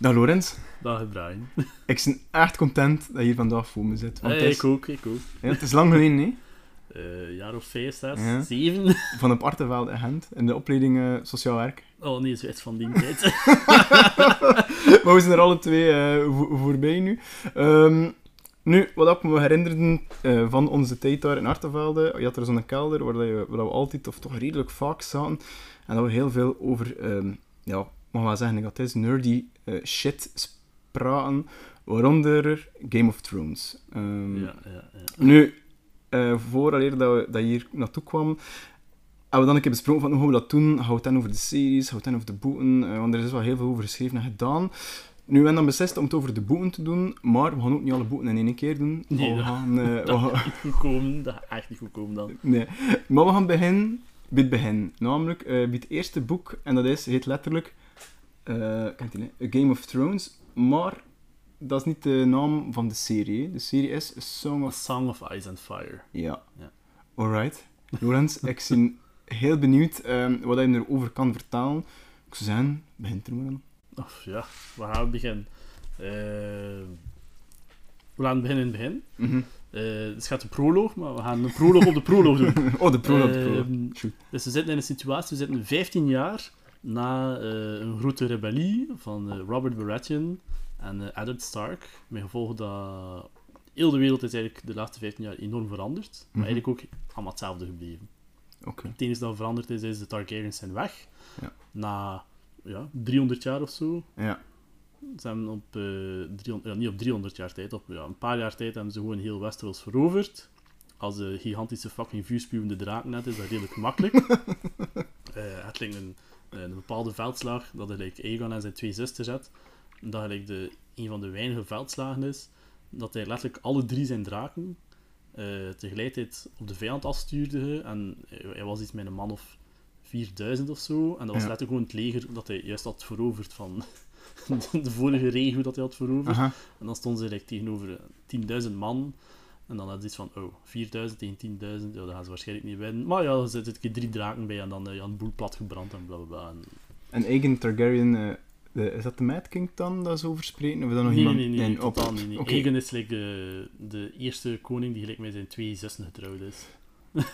Dag Lorenz. Dag Brian. Ik ben echt content dat je hier vandaag voor me zit. Want Hey, het, is, ik ook, ik ook. ja, het is lang geleden, hè? Eh jaar of vijf, zes, Ja. zeven. Van op Artevelde in Gent, in de opleiding eh, Sociaal Werk. Oh nee, zoiets van die tijd. maar we zijn er alle twee eh, vo- voorbij nu. Ehm, nu, wat ik me herinnerde eh, van onze tijd daar in Artevelde, je had er zo'n kelder waar, dat je, waar we altijd, of toch redelijk vaak zaten, en dat we heel veel over, ehm, ja, mag wel zeggen, dat is nerdy eh, shit spraken, waaronder Game of Thrones. Ehm, ja, ja, ja. Nu, eh vooraleer dat, we, dat je hier naartoe kwam, hebben we dan een keer besproken van hoe we dat doen? Het dan over de series, het dan over de boeken? Eh, want er is wel heel veel over geschreven en gedaan. Nu, we hebben dan beslist om het over de boeken te doen, maar we gaan ook niet alle boeken in één keer doen. Nee, we dat- gaan, we Dat gaan- gaat niet goed komen, dat gaat echt niet goed komen dan. nee. Maar we gaan beginnen bij het begin. Namelijk eh, bij het eerste boek, en dat is, heet letterlijk, kent je, A Game of Thrones, maar dat is niet de naam van de serie. De serie is A Song A of Song of Ice and Fire. Ja. Ja. Alright. Lorenz, ik ben heel benieuwd ehm, wat je erover kan vertellen. Ik zou zeggen, begin er maar aan. Of ja, we gaan beginnen. Eh we laten beginnen in het begin. Mhm. Eh, het gaat een proloog, maar we gaan een proloog op de proloog doen. Oh, de proloog, de proloog. Ehm. Dus we zitten in een situatie, we zitten 15 jaar na eh, een grote rebellie van eh, Robert Baratheon en eh Eddard Stark. Met gevolg dat heel de wereld is eigenlijk de laatste 15 jaar enorm veranderd, maar Mhm. eigenlijk ook allemaal hetzelfde gebleven. Oké. Het enige dat veranderd is, is de Targaryens zijn weg. Ja. Na ja, 300 jaar of zo. Ja. Ze hebben op, eh 300, ja, niet op 300 jaar tijd, op ja, een paar jaar tijd hebben ze gewoon heel Westeros veroverd. Als de gigantische fucking vuurspuwende draken net is dat redelijk makkelijk. Eh, het lijkt een, een bepaalde veldslag dat like, Aegon en zijn twee zusters had. Dat gelijk de, een van de weinige veldslagen is dat hij letterlijk alle drie zijn draken eh, tegelijkertijd op de vijand afstuurde. En hij, hij was iets met een man of 4000 of zo. En dat was Ja. letterlijk gewoon het leger dat hij juist had veroverd van de vorige regio dat hij had veroverd. Aha. En dan stonden ze like, tegenover eh, 10.000 man. En dan had ze iets van, oh, 4000 tegen 10.000, ja, dat gaan ze waarschijnlijk niet winnen. Maar ja, er zitten een keer drie draken bij en dan eh, ja, een boel plat gebrand en blablabla. En... En eigen Targaryen, eh, de, is dat de Mad King dan dat ze over spreken? Of is dat nog Nee, iemand? nee, nee, op- totaal niet. Nee. Aegon is like, de, de eerste koning die gelijk met zijn twee zussen getrouwd is.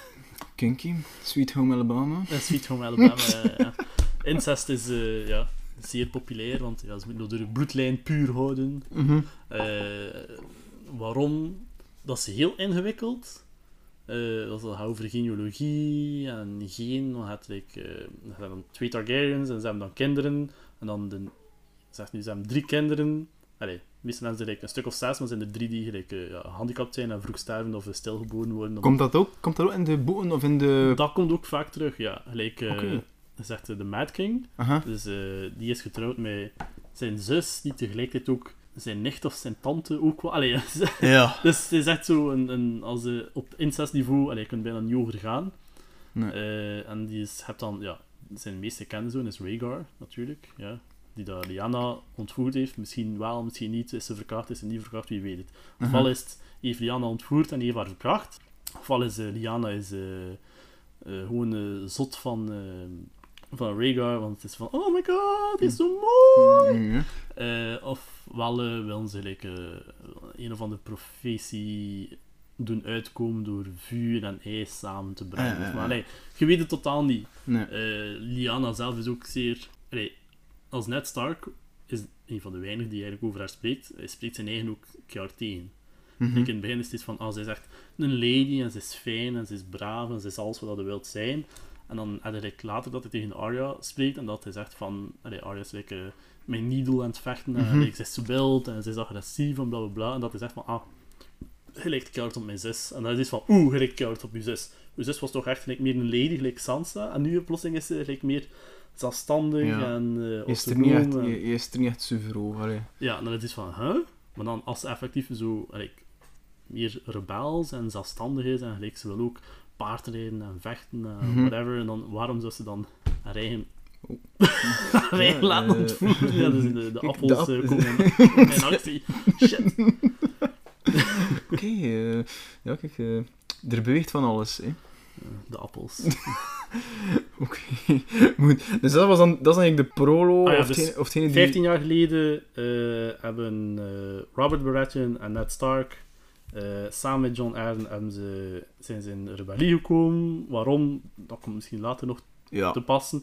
Kinky, Sweet Home Alabama. Sweet Home Alabama, ja. Incest is eh, ja, zeer populair, want ja, ze moeten nog de bloedlijn puur houden. Mhm. Eh, waarom? Dat is heel ingewikkeld. Eh, dat gaat over genealogie en geen. Dan had hebben dan twee Targaryens en ze hebben dan kinderen. En dan de, zeg nu, ze hebben drie kinderen. Allee, meestal hebben ze like, een stuk of zes, maar zijn er drie die gelijk, eh, ja, gehandicapt zijn en vroeg sterven of stilgeboren worden. Komt dat ook? Komt dat ook in de boeken of in de... Dat komt ook vaak terug, ja. Gelijk, eh, zegt de Mad King. Aha. Dus die is getrouwd met zijn zus, die tegelijkertijd ook zijn nicht of zijn tante ook wel. Allee, Ja. dus het is echt zo een, een als je op incestniveau, allee, je kunt bijna niet hoger gaan. Nee. Eh, en die is, hebt dan, ja, zijn meeste bekende zoon is Rhaegar, natuurlijk. Ja, die dat Lyanna ontvoerd heeft. Misschien wel, misschien niet. Is ze verkracht, is ze niet verkracht, wie weet het. Ofwel is het, heeft Lyanna ontvoerd en heeft haar verkracht. Ofwel is eh, Lyanna is, eh, gewoon zot van, van Rhaegar, want het is van, oh my god, hij is zo mooi! Mhm. Eh, ofwel eh, willen ze like, eh, een of andere profetie doen uitkomen door vuur en ijs samen te brengen. Ah, ja, ja, Maar nee, je weet het totaal niet. Nee. Eh, Lyanna zelf is ook zeer... allee, als Ned Stark is een van de weinigen die eigenlijk over haar spreekt. Hij spreekt zijn eigen ook keihard tegen. Mhm. Ik in het begin is het van, zij is echt een lady en ze is fijn en ze is braaf en ze is alles wat je wilt zijn. En dan heb like, later dat hij tegen Arya spreekt en dat hij zegt van, allee, Arya is like, eh, met needle aan het vechten en Mhm. like, ze is zo wild en ze is agressief en bla bla bla. En dat hij zegt van, ah, je lijkt keihard op mijn zus. En dan is van, oeh, je lijkt keihard op je zus. Je zus was toch echt like, meer een lady, gelijk Sansa. En nu plotseling is ze meer zelfstandig Ja. en Je is er niet echt, en- je, je is er niet echt zuiver over. allee. ja, dan is het van, huh? Maar dan als ze effectief zo like, meer rebels en zelfstandig is en gelijk, ze wil ook paardrijden en vechten en Mhm. whatever, en dan waarom zou ze dan haar eigen, Oh. haar eigen Ja, laten eh, ontvoeren? Ja, dus de, appels komen in, in actie. Shit. Oké, eh, ja, kijk, eh, er beweegt van alles. Hè. de appels. Oké. Dus dat was dan, dat is eigenlijk de prolo, Ah ja, of, dus of die... 15 jaar geleden hebben Robert Baratheon en Ned Stark eh, samen met John hebben ze, zijn ze in rebellie gekomen. Waarom? Dat komt misschien later nog Ja. te passen.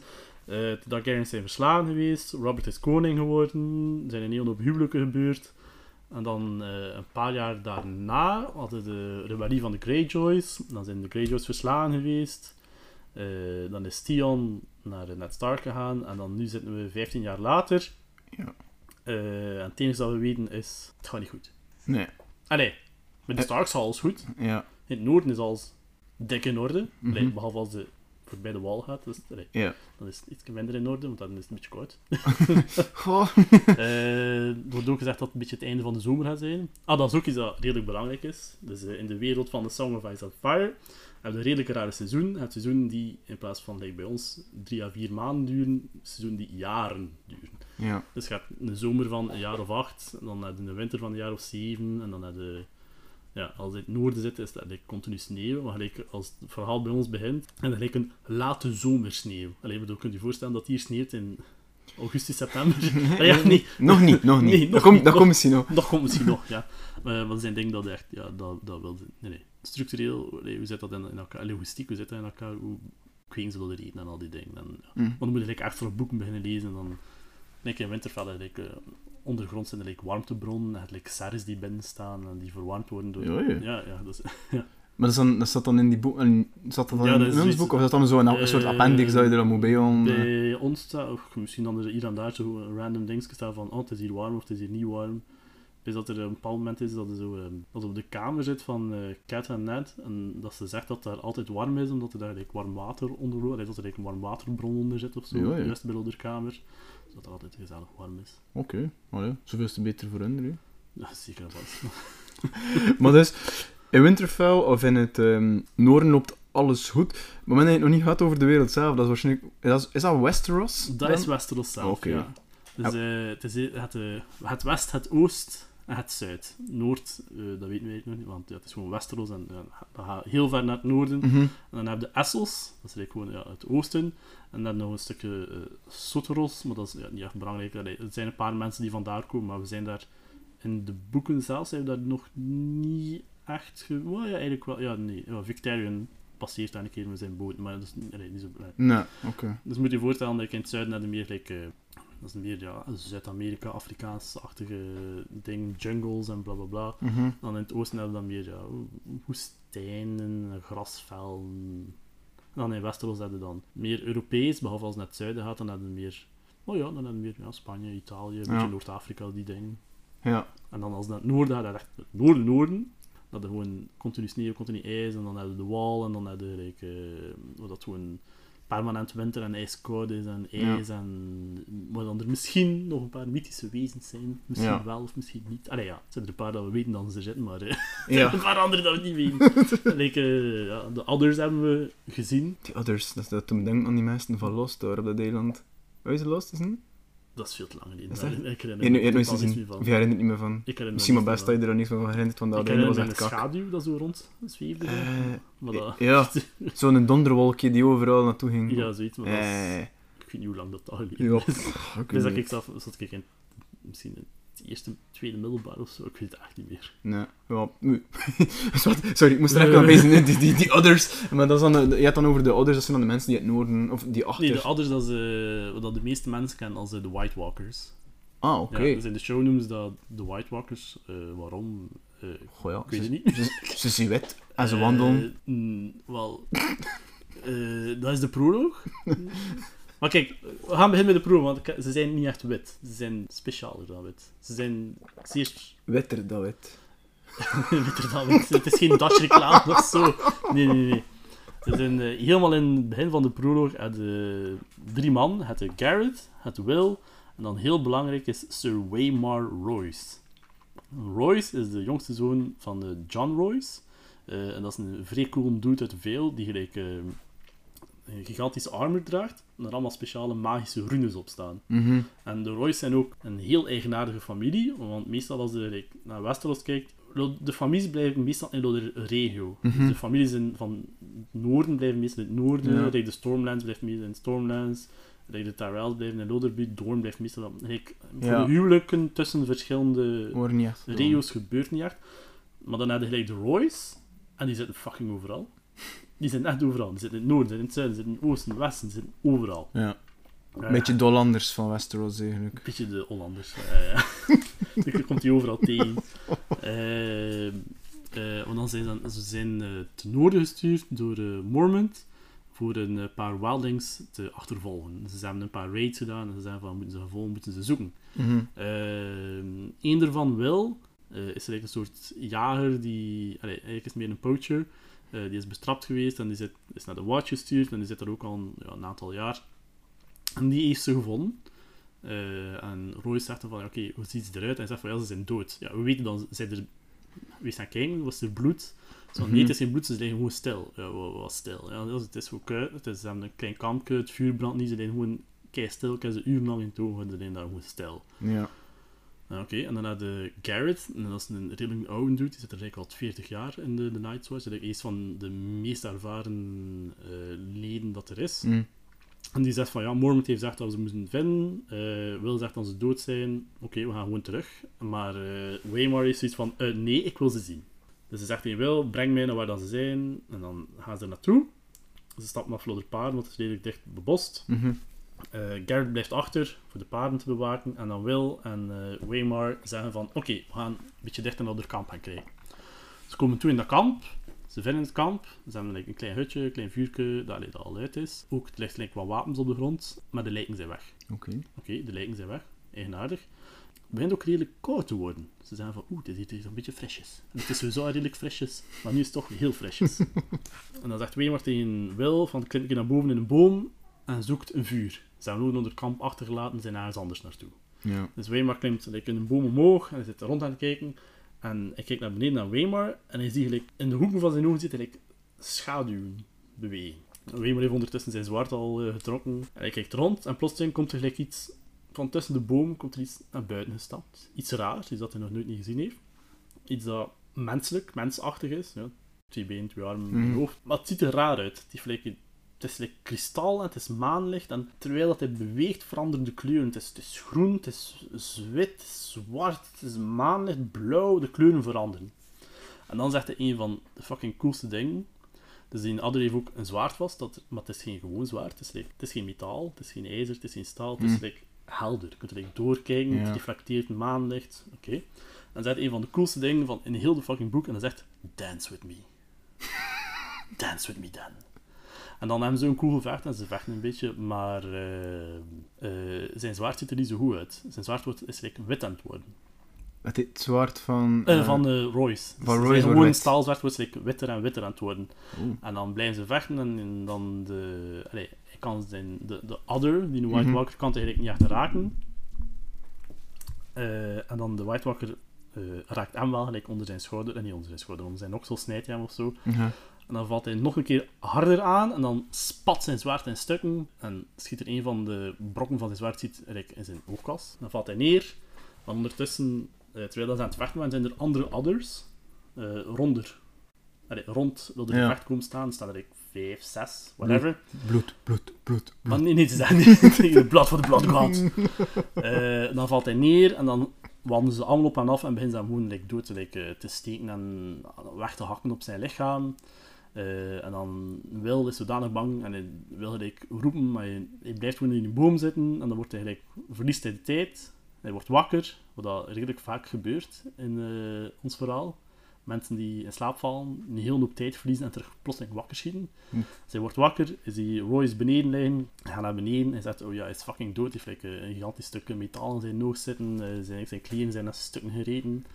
Eh de Targaryens zijn verslagen geweest. Robert is koning geworden. Er zijn een hele hoop huwelijken gebeurd. En dan eh, een paar jaar daarna hadden de rebellie van de Greyjoys. Dan zijn de Greyjoys verslagen geweest. Dan is Theon naar Ned Stark gegaan. En dan nu zitten we 15 jaar later. Ja. En het enige dat we weten is... Het gaat niet goed. Nee. Allee, met de Eh. Starks alles goed. Ja. In het noorden is alles dik in orde. Mhm. Behalve als de voorbij de wal gaat. Dus, allee, dan is het iets minder in orde, want dan is het een beetje koud. Eh, er wordt ook gezegd dat het een beetje het einde van de zomer gaat zijn. Ah, dat is ook iets dat redelijk belangrijk is. Dus eh, in de wereld van de Song of Ice and Fire hebben we een redelijk rare seizoen. Het seizoen die in plaats van like bij ons drie à vier maanden duren, een seizoen die jaren duren. Ja. Dus je hebt een zomer van een jaar of acht, en dan heb je een winter van een jaar of zeven, en dan heb je... Ja, als het in het noorden zit, is dat like, continu sneeuw. Maar gelijk, als het verhaal bij ons begint, en dan gelijk een late zomersneeuw. Alleen, bedoel, kunt je voorstellen dat hier sneeuwt in augustus, september? Ah, ja, nee, Nog niet, nog niet. Nee, dat nog dat komt misschien nog. dat komt misschien nog, ja. Maar, maar dat zijn dingen dat echt, ja, dat, dat wil Nee, nee. Structureel, allee, hoe zit dat in, in elkaar? Linguïstiek, hoe zit dat in elkaar? Hoe kweken ze dat erin en al die dingen? En, ja. Mm. Want dan moet je like, echt voor boeken beginnen lezen en dan... Denk in Winterfell, like, ondergrond zijn er like, warmtebronnen, en het like, serres die binnen staan en die verwarmd worden door... Ja, ja. ja, ja, is... Maar dat, is dan, dat zat dan in die boek... Zat dat dan Ja, in, dat is in ons boek? Of is dat dan zo een, een soort Eh, appendix dat je er dan moet bij om... eh? Bij ons staat, of misschien dan er hier en daar zo random dingetje staan van, oh, het is hier warm of het is hier niet warm. Is dat er een bepaald moment is dat er zo, ehm, dat op de kamer zit van eh Cat en Ned, en dat ze zegt dat daar altijd warm is, omdat er daar like, warm water onder loopt, Allee, dat er like, een warm waterbron onder zit of zo, Ja, ja. juist bij de kamer. Dat er altijd gezellig warm is. Oké, ja, zoveel te beter voor hun. hè. Ja, zeker vast. Maar dus, in Winterfell of in het ehm, noorden loopt alles goed. Maar men heeft het nog niet gehad over de wereld zelf. Dat is waarschijnlijk... Is dat, is dat Westeros? Dat dan? is Westeros zelf, Oké. ja. Dus eh, het is het, eh, het west, het oost het zuid. Noord, eh, dat weten we eigenlijk nog niet, want ja, het is gewoon Westeros en ja, dat gaat heel ver naar het noorden. Mhm. En dan heb je Essos, dat is eigenlijk gewoon ja, het oosten. En dan nog een stukje eh Soteros, maar dat is ja, niet echt belangrijk. Allee, er zijn een paar mensen die vandaar komen, maar we zijn daar in de boeken zelf zijn we daar nog niet echt... Ge well, ja, eigenlijk wel. Ja, nee. Ja, Victorian passeert daar een keer met zijn boot, maar dat is niet, allee, niet zo belangrijk. Nee, oké. Dus moet je voorstellen dat ik in het zuiden heb je meer like, dat is meer ja, Zuid-Amerika, Afrikaans-achtige ding, jungles en bla bla bla. Mhm. Dan in het oosten hebben we dan meer ja, woestijnen, grasvelden. En dan in Westeros hebben we dan meer Europees, behalve als het naar het zuiden gaat, dan hebben we meer, oh ja, dan hebben we meer ja, Spanje, Italië, een Ja. beetje Noord-Afrika, die dingen. Ja. En dan als het naar het noorden gaat, dan echt het noorden, noorden. Dat er gewoon continu sneeuw, continu ijs, en dan hebben we de wal, en dan hebben we like, wat dat gewoon permanent winter en ijskoud is en Ja. ijs. En dan er misschien nog een paar mythische wezens zijn. Misschien Ja. wel of misschien niet. Allee ja, het zijn er een paar dat we weten dat ze er zitten, maar eh, Ja. een paar andere dat we niet weten. like, eh, ja, de others hebben we gezien. Die others, dat is dat toen denken aan die mensen van Lost, daar op dat eiland. Is het Lost, is niet? Dat is veel te lang geleden. Ik Je herinner me niets meer van. je herinnert niet meer van. Ik herinner me Misschien maar best dat je er nog niets meer van herinnert, want dat was echt een kak. schaduw dat zo rond zweefde. Eh, maar dat, ja, zo'n donderwolkje die overal naartoe ging. ja, zoiets. Maar dat is- Eh, ik weet niet hoe lang dat al geleden ja, is. Dus dat ik zelf, zat ik in misschien in het eerste, tweede middelbaar of zo, ik weet het echt niet meer. Nee, ja, Sorry, ik moest er even aan bezig. Die, die, die others. Maar dat is dan, eh, je hebt dan over de others, dat zijn dan de mensen die het noorden, of die achter. Nee, de others, dat, is, eh, wat dat de meeste mensen kennen als eh, de White Walkers. Ah, oké. Ja, dus in de show noemen ze dat de White Walkers. eh, waarom? Goh, ja. ik weet ze, het niet. Ze, ze zien wit en ze wandelen. Mm, Wel, dat is de proloog. maar kijk, we gaan beginnen met de proloog, want ze zijn niet echt wit. Ze zijn specialer dan wit. Ze zijn zeer Witter dan wit. witter dan wit. Het is geen Dutch-reclame of zo. Nee, nee, nee. Ze zijn eh, helemaal in het begin van de proloog had, eh, drie man. Het Garrett, het Will en dan heel belangrijk is Sir Waymar Royce. Royce is de jongste zoon van eh, John Royce. En dat is een vrij cool dude uit Vale die gelijk een gigantische armor draagt en er allemaal speciale magische runes op staan. Mhm. En de Royce zijn ook een heel eigenaardige familie, want meestal als je naar Westeros kijkt, de families blijven meestal in de regio. Mhm. Dus de families in, van het noorden blijven meestal in het noorden. Ja. de Stormlands blijft meestal in Stormlands. de Tyrells blijven in Loderby. Dorn blijft meestal... like, Ja. huwelijken tussen verschillende regio's gebeurt niet echt. Maar dan heb je gelijk de Roy's. En die zitten fucking overal. Die zitten echt overal. Die zitten in het noorden, zitten in het zuiden, zitten in het oosten, in het westen. Zitten overal. Ja. Eh, Een beetje Dollanders van Westeros eigenlijk. een beetje de Hollanders. eh Je komt die overal tegen. Eh, eh, want dan zijn dan, ze zijn eh, ten noorden gestuurd door Mormont voor een paar wildlings te achtervolgen. Ze hebben een paar raids gedaan en ze zijn van moeten ze gevolgen, moeten ze zoeken. Mhm. Eén daarvan wel eh, is eigenlijk een soort jager die, allee, eigenlijk is het meer een poacher. Eh, die is bestraft geweest en die zit, is naar de Watch gestuurd en die zit er ook al een, ja, een aantal jaar. En die heeft ze gevonden. Eh, en Roy zegt dan van, oké, hoe ziet ze eruit? En hij zegt van, ja, ze zijn dood. Ja, we weten dan, zijn er... Wees gaan kijken, was er bloed? Zo. Nee, het is geen bloed, ze liggen gewoon stil. Ja, wat, wat stil? Ja, dus het is gewoon koud, het is, een klein kampje, het vuur brandt niet, ze liggen gewoon kei stil, ik heb ze urenlang in het oog, ze liggen daar gewoon stil. Ja. Ja, Oké, en dan had de Garrett, en dat is een redelijk oude dude, die zit er eigenlijk al 40 jaar in de, de Night's Watch. Dat is een van de meest ervaren eh, leden dat er is. Mhm. En die zegt van, ja, Mormont heeft gezegd dat we ze moeten vinden. eh Will zegt dat ze dood zijn. Oké, we gaan gewoon terug. Maar eh Waymar is zoiets van, eh, nee, ik wil ze zien. Dus ze zegt tegen Will, breng mij naar waar dat ze zijn. En dan gaan ze er naartoe. Ze stappen af de paarden, want het is redelijk dicht bebost. Mhm. Eh, Garrett blijft achter voor de paarden te bewaken. En dan Will en eh Waymar zeggen van... Oké, we gaan een beetje dichter naar het kamp gaan krijgen. Ze komen toe in dat kamp. Ze vinden het kamp. Ze hebben like, een klein hutje, een klein vuurtje, dat dat al uit is. Ook, er ligt like, wat wapens op de grond, maar de lijken zijn weg. Oké. Oké, de lijken zijn weg. Eigenaardig. Het begint ook redelijk koud te worden. Ze zeggen van, oeh, dit is hier een beetje frisjes. En het is sowieso redelijk frisjes, maar nu is het toch heel frisjes. en dan zegt Waymar tegen Will van, klim keer naar boven in een boom en zoekt een vuur. Ze hebben nooit onder kamp achtergelaten en zijn ergens anders naartoe. Ja. Dus Weimar klimt like, in een boom omhoog en hij zit er rond aan het kijken. En hij kijkt naar beneden naar Weimar en hij ziet gelijk, in de hoeken van zijn ogen zit like, schaduwen bewegen. Weimar heeft ondertussen zijn zwaard al eh, getrokken. En hij kijkt rond en plotseling komt er gelijk iets van tussen de boom komt er iets naar buiten gestapt. Iets raars, iets dat hij nog nooit niet gezien heeft. Iets dat menselijk, mensachtig is. Ja, twee benen, twee armen, een Mhm. hoofd. Maar het ziet er raar uit. Heeft like, het is like kristal en het is maanlicht. En terwijl dat hij beweegt, veranderen de kleuren. Het is, het is groen, het is is zwart, het is maanlicht, blauw. De kleuren veranderen. En dan zegt hij een van de fucking coolste dingen. Dus die adder heeft ook een zwaard vast, dat, maar het is geen gewoon zwaard. Het is, like- het is geen metaal, het is geen ijzer, het is geen staal. Het is Mm. like, helder. Je kunt er like, doorkijken, het reflecteert maanlicht. Oké. Dan zegt een van de coolste dingen van in heel de fucking boek, en dan zegt: Dance with me. Dance with me then. En dan hebben ze een cool gevecht en ze vechten een beetje, maar eh, zijn zwaard ziet er niet zo goed uit. Zijn zwaard wordt, is like, wit aan het worden. Het het zwaard van... Eh, van eh, Royce. van Dus Royce gewoon wit. staalzwaard wordt like, witter en witter aan het worden. Oeh. En dan blijven ze vechten en, en dan de... Allee, hij kan zijn, de, de other, die een White Mhm. Walker, kan eigenlijk niet echt raken. Eh, en dan de White Walker raakt hem wel gelijk onder zijn schouder, en niet onder zijn schouder, onder zijn oksel snijdt hij hem of zo. Mhm. En dan valt hij nog een keer harder aan en dan spat zijn zwaard in stukken. En schiet er een van de brokken van zijn zwaard ziet, in zijn oogkas. Dan valt hij neer. Maar ondertussen, eh, terwijl ze aan het vechten waren, zijn er andere adders eh, ronder. Allee, rond wil de Ja. komen staan. staan er vijf, zes, whatever. Bloed, bloed, bloed, Maar bloed. nee, nee, ze zijn niet de blad voor de god. Eh, dan valt hij neer en dan wandelen ze allemaal op en af en beginnen ze hem gewoon like, dood te, like, eh, te steken en weg te hakken op zijn lichaam. Eh, en dan Will is zodanig bang en hij wil gelijk roepen, maar hij, hij blijft gewoon in die boom zitten en dan wordt hij gelijk, verliest hij de tijd. Hij wordt wakker, wat dat redelijk vaak gebeurt in eh, ons verhaal. Mensen die in slaap vallen, een hele hoop tijd verliezen en terug plotseling wakker schieten. Zij wordt wakker, is die Royce beneden liggen, hij gaat naar beneden en zegt, oh ja, hij is fucking dood, hij heeft like, een gigantisch stuk metaal in zijn noog zitten, eh, zijn, zijn kleren zijn naar stukken gereden.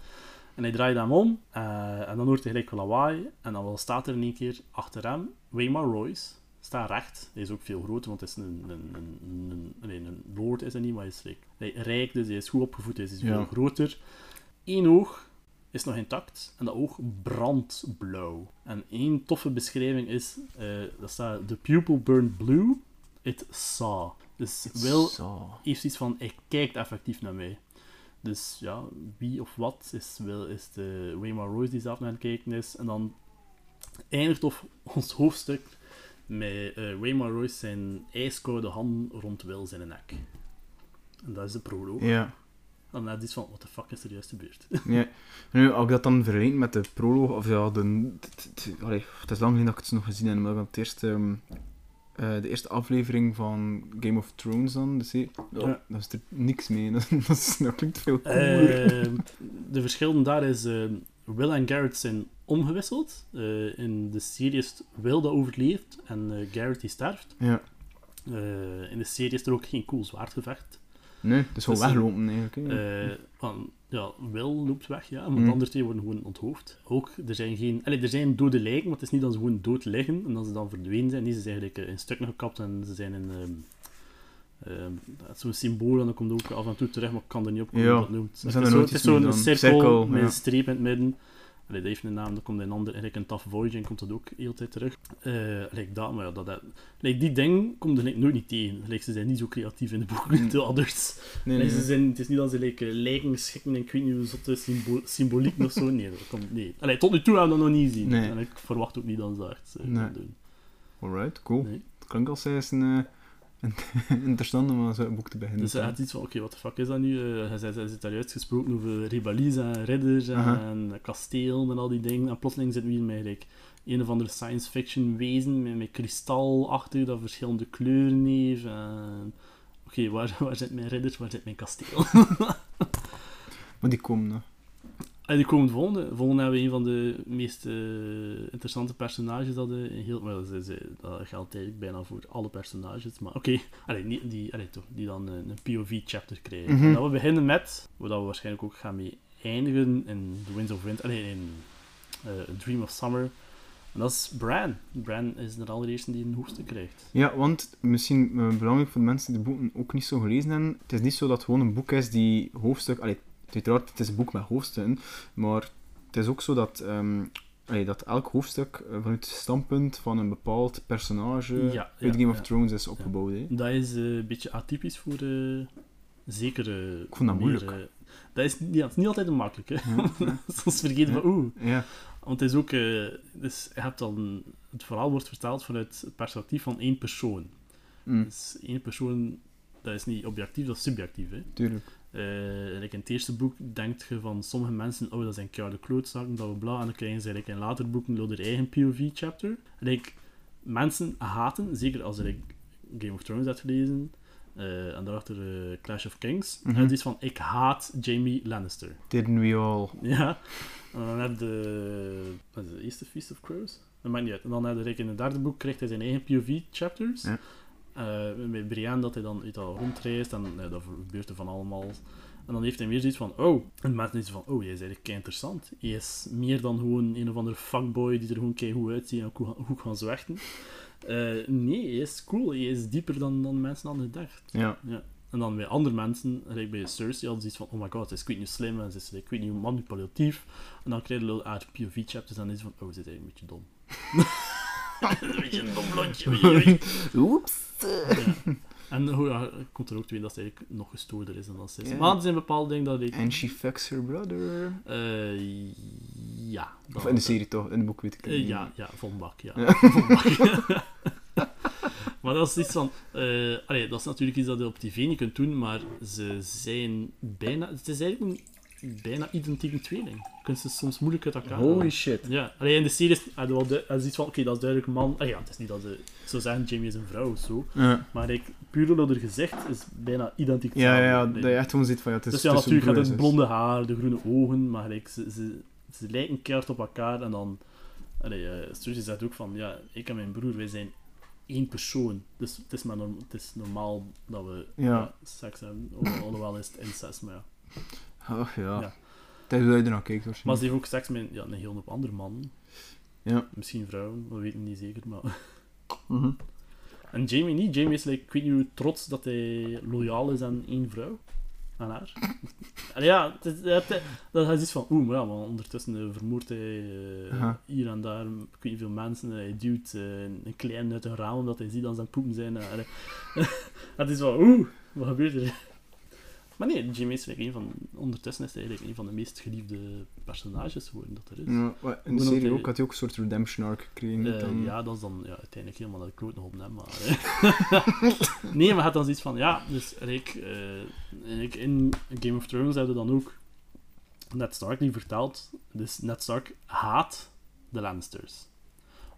En hij draait hem om, eh, en dan hoort hij gelijk lawaai, en dan wel staat er in één keer achter hem, Waymar Royce, staat recht. Hij is ook veel groter, want hij is een, een, een, een, een lord is hij niet, maar hij is like, hij rijk, dus hij is goed opgevoed, hij is Ja. veel groter. Eén oog is nog intact en dat oog brandt blauw. En één toffe beschrijving is, eh dat staat, the pupil burned blue, it saw. Dus Will heeft iets van, hij kijkt effectief naar mij. Dus ja, wie of wat is, wel, is de Waymar Royce die zelf naar het kijken is. En dan eindigt of ons hoofdstuk met Waymar Royce zijn ijskoude hand rond Will zijn nek. En dat is de proloog. Ja. En dan iets van, wat de fuck is er juist gebeurd? ja. Nu, als ik dat dan vergelijk met de proloog, of ja, de, t- t- allee, het is lang geleden dat ik het nog gezien heb, maar het eerste, ehm, eh, de eerste aflevering van Game of Thrones dan, dus ja, Ja. dat is er niks mee. Dat, is, dat klinkt veel cooler. Eh, de verschillen daar is, eh, Will en Garrett zijn omgewisseld. In de serie is Will dat overleeft en Garrett die sterft. ja. In de serie is er ook geen cool zwaardgevecht. Nee, het is gewoon Dus, weglopen eigenlijk. hè. Ja, Will loopt weg, ja, Mm. de andere twee worden gewoon onthoofd. Ook, er zijn geen... Allee, er zijn dode lijken, maar het is niet dat ze gewoon dood liggen en dat ze dan verdwenen zijn. Nee, ze zijn eigenlijk eh, in stukken gekapt en ze zijn in... ehm, dat is zo'n symbool en dat komt ook af en toe terug, maar ik kan er niet op komen Ja, hoe dat noemt. Het is het zo'n dan. cirkel, Cirkel, met ja. een streep in het midden. Allee, dat heeft een naam, dan komt een ander, eigenlijk een Tough Voyage en komt dat ook heel tijd terug. Eh like dat, maar ja, dat, dat, like die ding komt er like, nooit niet tegen. Like, ze zijn niet zo creatief in de boeken, de others. nee, Nee, nee, ze zijn, het is niet dat ze like, lijken schikken en ik weet niet hoe zotte symbo symboliek of zo. Nee, dat komt nee. Allee, tot nu toe hebben we dat nog niet gezien. Nee. En ik verwacht ook niet dat ze dat echt eh, Nee. doen. Alright, cool. Nee. Het klinkt als zij is eh, een interessant om aan zo'n boek te beginnen. Dus hij had iets van, oké, wat de fuck is dat nu? Eh, hij, zei- hij zit daar uitgesproken over rebellies en ridders en, en kasteel en al die dingen. En plotseling zitten we hier met like, een of andere science fiction wezen met, met kristal achter dat verschillende kleuren heeft. En... Oké, waar, waar zit mijn ridders, waar zit mijn kasteel? Maar die komen nog. En die komen volgende. Volgende hebben we een van de meest eh, interessante personages dat de heel... Wel, ze, ze, dat geldt eigenlijk bijna voor alle personages, maar oké. Niet die, allee, toch, die dan een, een POV-chapter krijgen. En dat we beginnen met, waar dat we waarschijnlijk ook gaan mee eindigen in The Winds of Winter, allee, in eh, A Dream of Summer. En dat is Bran. Bran is de allereerste die een hoofdstuk krijgt. Ja, want misschien eh, belangrijk voor de mensen die de boeken ook niet zo gelezen hebben. Het is niet zo dat het gewoon een boek is die hoofdstuk. Allee, uiteraard, het is een boek met hoofdstukken. Maar het is ook zo dat, ehm, allee, dat elk hoofdstuk eh, vanuit het standpunt van een bepaald personage Ja, uit ja, Game of ja. Thrones is opgebouwd. hè. Dat is eh, een beetje atypisch voor eh zekere... Ik vond dat meer, moeilijk. dat is, ja, het is niet altijd makkelijk, hè. Ja, ja. Soms vergeten Ja. van, oeh, ja. Want het is ook, dus je hebt dan, het verhaal wordt verteld vanuit het perspectief van één persoon. Mm, Dus één persoon, dat is niet objectief, dat is subjectief. Hè. tuurlijk. Like in het eerste boek denkt je van sommige mensen, oh dat zijn koude klootzakken, dat we bla, en dan krijgen ze in later boeken door hun eigen POV-chapter. Like, mensen haten, zeker als like, Game of Thrones hebt gelezen, eh, en daarachter eh, Clash of Kings, Mhm. en het is van, ik haat Jamie Lannister. Didn't we all. Ja. En dan heb je... Het? eerste Feast of Crows? Dat maakt niet uit. En dan heb je in het derde boek krijgt hij zijn eigen POV-chapters. Ja. Met Brienne dat hij dan uit al rondreist en eh, dat gebeurt er van allemaal. En dan heeft hij weer zoiets van, oh. En mensen is van, oh, jij is eigenlijk interessant. Hij is meer dan gewoon een of andere fuckboy die er gewoon kei goed uitziet en goed, goed gaan zwachten. Eh, nee, hij is cool. Hij is dieper dan, dan mensen hadden gedacht. Ja. Ja. En dan bij andere mensen, like bij Cersei, hadden ze iets van, oh my god, ze is weet niet slim en ze is weet niet manipulatief. En dan krijg je haar POV-chapters en dan is het van, oh, ze is eigenlijk een beetje dom. een beetje een dom blondje. Oeps. Ja. En hoe ja, komt er ook twee dat ze eigenlijk nog gestoorder is dan dat ze is. Maar er zijn bepaalde dingen dat ik... And she fucks her brother. eh, ja. Of in de serie toch? In het boek weet ik het Eh, niet. ja, ja, Vonbak, ja. Ja. Maar dat is iets van... eh, allee, dat is natuurlijk iets dat je op tv niet kunt doen, maar ze zijn bijna... Het is eigenlijk een bijna identieke tweeling. Je kunt ze soms moeilijk uit elkaar Holy halen. shit. Ja, alleen in de serie is het iets van, oké, dat is duidelijk een man. Ah ja, het is niet dat ze zo zeggen, Jamie is een vrouw of zo. Ja. Maar ik, puur door haar gezicht is bijna identiek Ja, ja, ja, dat je echt gewoon ziet van ja, het is Dus ja, natuurlijk gaat het blonde haar, de groene ogen, maar gelijk, ze, ze, ze lijken keihard op elkaar. En dan, allee, Cersei zegt ook van, ja, ik en mijn broer, wij zijn één persoon. Dus het is, maar norm- het is normaal dat we Ja. seks hebben. Al- Alhoewel is het incest, maar ja. Ach ja. Ja. Hoe je er naar kijkt Maar waarschijnlijk. ze heeft ook seks met ja, een hele hoop andere mannen. Ja. Misschien vrouwen, we weten niet zeker, maar... Mhm. En Jamie niet. Jamie is, like, ik weet niet hoe trots dat hij loyaal is aan één vrouw. Aan haar. En ja, het is, het, dat is iets van, oeh, maar ja, maar ondertussen eh, vermoordt hij eh, hier en daar, ik weet niet veel mensen. Hij duwt eh, een klein uit een raam omdat hij ziet dat ze aan het poepen zijn. En, het is van, oeh, wat gebeurt er? Maar nee, Jamie is eigenlijk een van... Ondertussen is hij eigenlijk een van de meest geliefde personages geworden dat er is. Ja, in de serie hij- ook had hij ook een soort redemption arc gekregen. niet Eh, dan- ja, dat is dan ja, uiteindelijk helemaal de kloot nog op hem. Maar, eh. nee, maar het dan zoiets van, ja, dus Rick, eh, in Game of Thrones hebben we dan ook Ned Stark die vertelt, dus Ned Stark haat de Lannisters.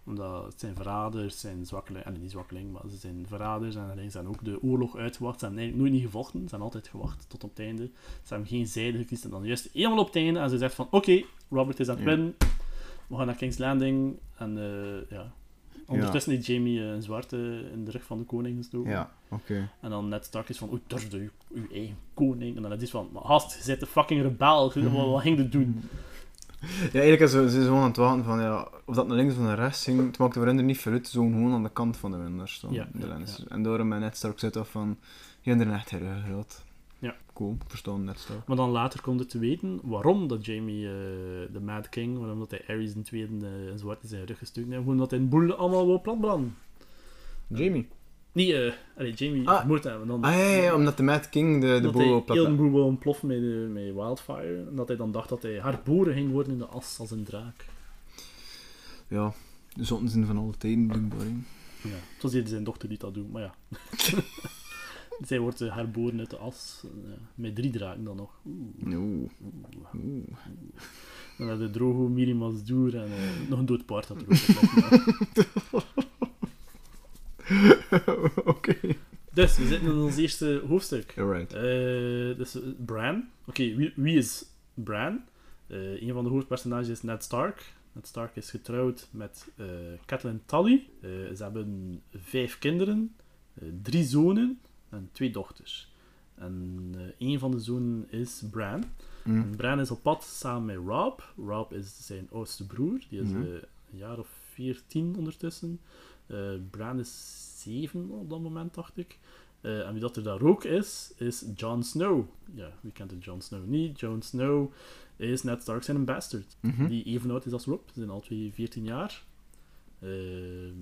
Omdat het zijn verraders, zijn zwakkeling, en niet zwakkeling, maar ze zijn verraders en ze zijn ook de oorlog uitgewacht. Ze hebben eigenlijk nooit niet gevochten, ze hebben altijd gewacht tot op het einde. Ze hebben geen zijde gekiest en dan juist helemaal op het einde en ze zegt van, oké, Robert is aan het Ja. winnen, we gaan naar King's Landing en eh, ja... Ondertussen heeft Jamie eh, een zwarte in de rug van de koning gestoken. Ja, oké. En dan net Stark is van, oei, durfde je uw eigen koning? En dan is het van, maar gast, je bent de fucking rebel, wat, wat ging je doen? Ja, eigenlijk is ze, ze gewoon aan het wachten van, ja, of dat naar links of naar rechts ging, het maakte voor hen er niet veel uit, ze zouden gewoon aan de kant van de winnaars staan, Ja, de ja, Lannisters. En daarom met Ned Stark zit af van, je hebt er echt heel groot. Ja. Cool, ik verstaan Ned Stark. Maar dan later komt het te weten waarom dat Jamie, eh, de Mad King, waarom dat hij Ares in tweede uh, een zwart in zijn rug gestoken heeft, gewoon dat hij een boel allemaal wil platbranden. Jamie? Niet, eh, allee, Jamie Ah. vermoord hebben. Dan, Ah ja, ja, ja, omdat de Mad King de, de dat boel hij op heel boel wil ontploffen met, eh, met Wildfire. En dat hij dan dacht dat hij herboren ging worden in de as als een draak. Ja, de zijn van alle tijden doenbaar, hè. Ja. Zoals hij zijn dochter die dat doet, maar ja. Zij wordt eh, herboren uit de as. eh, met drie draken dan nog. Oeh. Oeh. Dan hebben de Drogo, Miriam als Doer en eh, nog een dood paard er ook op Oké. Dus, we zitten in ons eerste hoofdstuk. Alright. Eh, dus eh, Bran. Oké, wie, wie is Bran? Eh, een van de hoofdpersonages is Ned Stark. Ned Stark is getrouwd met Catelyn Tully. Ze hebben vijf kinderen, drie zonen en twee dochters. En een van de zonen is Bran. Mm. En Bran is op pad samen met Rob. Rob is zijn oudste broer. Die is Mhm. eh, een jaar of 14 ondertussen. Eh Bran is 7 op dat moment, dacht ik. Eh, en wie dat er daar ook is, is Jon Snow. Ja, wie kent de Jon Snow niet? Jon Snow is Ned Stark zijn bastard. Mhm. Die even oud is als Rob. Ze zijn al twee 14 jaar. Ehm,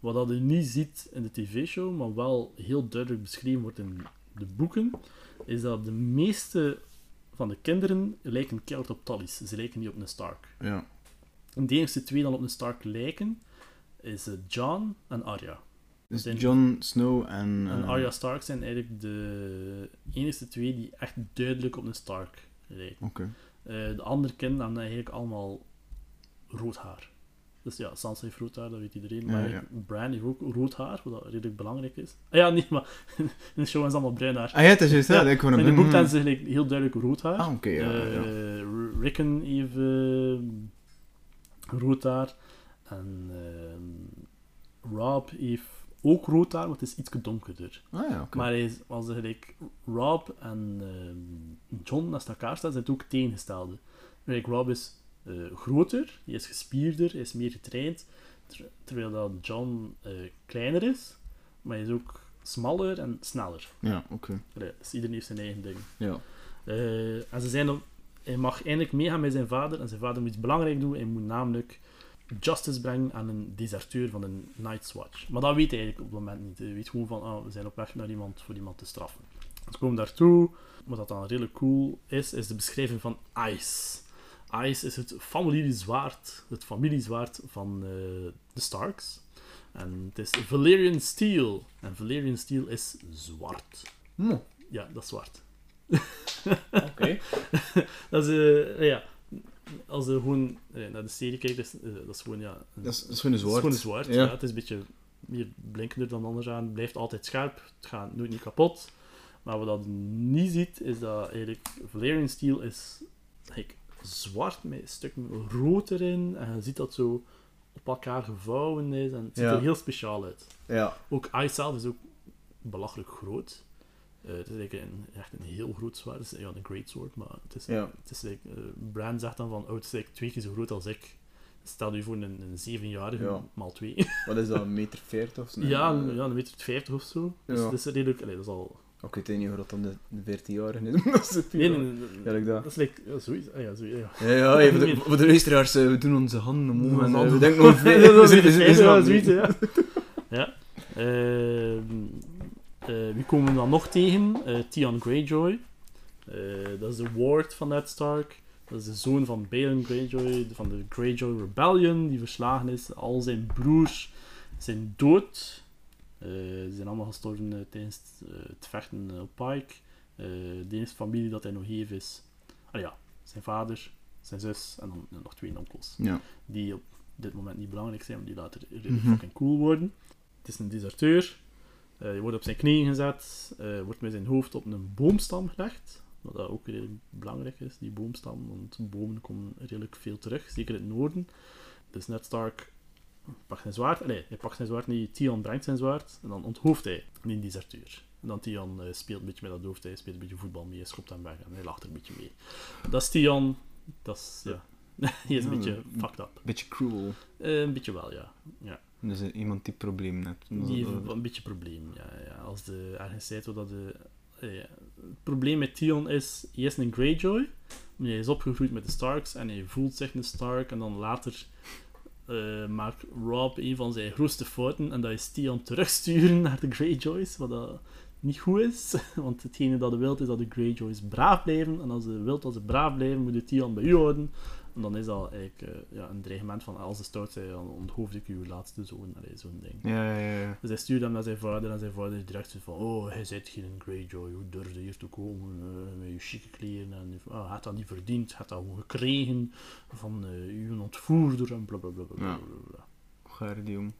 wat dat je niet ziet in de tv-show, maar wel heel duidelijk beschreven wordt in de boeken, is dat de meeste van de kinderen lijken keihard op Tallis. Ze lijken niet op een Stark. Ja. En de enige twee dan op een Stark lijken, is Jon en Arya. Dus Jon Snow en... En eh, Arya Stark zijn eigenlijk de enige twee die echt duidelijk op een Stark lijken. Oké. Eh, de andere kinderen hebben eigenlijk allemaal rood haar. Dus ja, Sansa heeft rood haar, dat weet iedereen. Ja, Maar ja. eigenlijk Bran heeft ook rood haar, wat redelijk belangrijk is. Ah ja, niet, maar in de show is allemaal bruin haar. Ah ja, het is juist, ja. Ja, dat ik In de boek mm. hebben ze eigenlijk heel duidelijk rood haar. Ah, oké, ja, ja. Eh, Rickon heeft rood haar. En eh, Rob heeft ook rood haar, maar het is iets donkerder. Ah ja, oké. Maar hij is, als gelijk Rob en ehm, John naast elkaar staan, zijn het ook tegengestelde. Gelijk Rob is eh, groter, hij is gespierder, hij is meer getraind, ter- terwijl dat John eh, kleiner is, maar hij is ook smaller en sneller. Ja, oké. Dus iedereen heeft zijn eigen ding. Ja. Eh, en ze zijn op, hij mag eindelijk meegaan met zijn vader en zijn vader moet iets belangrijk doen. Hij moet namelijk justice brengen aan een deserteur van een Night's Watch. Maar dat weet hij eigenlijk op het moment niet. Hij weet gewoon van, ah, we zijn op weg naar iemand voor iemand te straffen. Ze komen daartoe. Wat dat dan redelijk cool is, is de beschrijving van Ice. Ice is het familiezwaard, het familiezwaard van eh, de Starks. En het is Valyrian Steel. En Valyrian Steel is zwart. Hm, Ja, dat is zwart. Oké. Dat is, eh, ja, als je gewoon naar de serie kijkt, is, eh, dat is gewoon, ja... een- Dat is, dat is gewoon een het is zwart. gewoon zwart. Ja. Ja. het is een beetje meer blinkender dan anders aan. Het blijft altijd scherp. Het gaat nooit niet kapot. Maar wat dat niet ziet, is dat eigenlijk Valerian Steel is like, zwart met stukken rood erin. En je ziet dat zo op elkaar gevouwen is. En het ziet Ja. er heel speciaal uit. Ja. Ook Ice zelf is ook belachelijk groot. Eh, het is eigenlijk een, echt een heel groot zwaard. Het is ja, een great sword, maar het is, Ja. het is like, eh, Bran zegt dan van, oh, het is like twee keer zo groot als ik. Stel je voor een, een zevenjarige, Ja. maal twee. Wat is dat, een meter veertig of zo? ja, een, ja, een meter vijftig of zo. Dus Ja. dat is redelijk, allee, dat is al... Oké, ik weet niet hoe dat dan de, de 14-jarige is. dat is het Nee, nee, ja. nee, Ja, dat. dat is like, ja, zoiets. Ah, ja, zo, ja. Ja, ja, hey, voor, de, voor de luisteraars, eh, we doen onze handen omhoog en Handen. we denken nog veel. Dat is ja, zoiets, ja. ja. Eh, wie komen we dan nog tegen? Eh Theon Greyjoy. Eh, dat is de Ward van Ned Stark. Dat is de zoon van Balon Greyjoy, van de Greyjoy Rebellion, die verslagen is. Al zijn broers zijn dood. Eh, die zijn allemaal gestorven eh, tijdens het, eh, vechten op Pike. Eh, de enige familie dat hij nog heeft is... Ah ja, zijn vader, zijn zus en dan nog twee onkels. Ja. Die op dit moment niet belangrijk zijn, maar die later Mhm. fucking cool worden. Het is een deserteur. Eh hij wordt op zijn knieën gezet, eh, wordt met zijn hoofd op een boomstam gelegd. Wat dat ook redelijk belangrijk is, die boomstam, want bomen komen redelijk veel terug, zeker in het noorden. Dus Ned Stark pakt zijn zwaard, nee, hij pakt zijn zwaard niet, Theon brengt zijn zwaard, en dan onthoofdt hij die deserteur. En dan Theon eh, speelt een beetje met dat hoofd, hij speelt een beetje voetbal mee, hij schopt hem weg en hij lacht er een beetje mee. Dat is Theon, dat is, ja, hij is een Ja, beetje fucked up. Beetje cruel. Een beetje wel, ja. ja. Dus iemand die problemen heeft. Die heeft een beetje probleem. Ja, ja. Als de ergens zei dat de. eh, ja. Het probleem met Theon is, hij is een Greyjoy, maar hij is opgegroeid met de Starks en hij voelt zich een Stark. En dan later eh, maakt Rob een van zijn grootste fouten en dat is Theon terugsturen naar de Greyjoys, wat dat niet goed is. Want hetgene dat hij wilt is dat de Greyjoys braaf blijven. En als ze wilt dat ze braaf blijven, moet je Theon bij u houden. En dan is dat eigenlijk eh, ja, een dreigement van als ze stout zijn, dan onthoofd ik uw laatste zoon. Zo'n ding. Ja, ja, ja. Dus hij stuurde hem naar zijn vader en zijn vader direct zo van oh, hij zit geen Greyjoy, hoe durfde hier te komen eh, met je chique kleren en ah, hij had dat niet verdiend, had dat gewoon gekregen van eh, uw ontvoerder en blablabla. Bla, bla, Ja. bla, jong.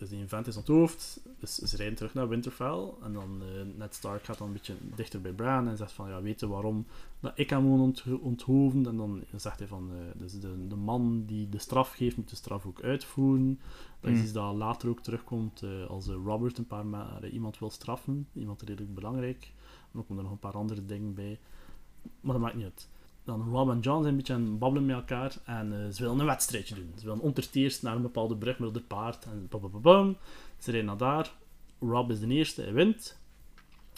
Dus die vent is onthoofd, dus ze rijden terug naar Winterfell en dan eh Ned Stark gaat dan een beetje dichter bij Bran en zegt van ja, weet je waarom dat ik hem moet ont onthoofden? En dan zegt hij van, eh, dus de, de man die de straf geeft moet de straf ook uitvoeren. Dat is Mm. iets dat later ook terugkomt eh, als Robert een paar ma- iemand wil straffen, iemand redelijk belangrijk. En dan komen er nog een paar andere dingen bij. Maar dat maakt niet uit. Dan Rob en John zijn een beetje aan babbelen met elkaar en eh, ze willen een wedstrijdje doen. Ze willen onderteerst naar een bepaalde brug met het paard en bam, bam, bam, bam. Ze rijden naar daar. Rob is de eerste, hij wint.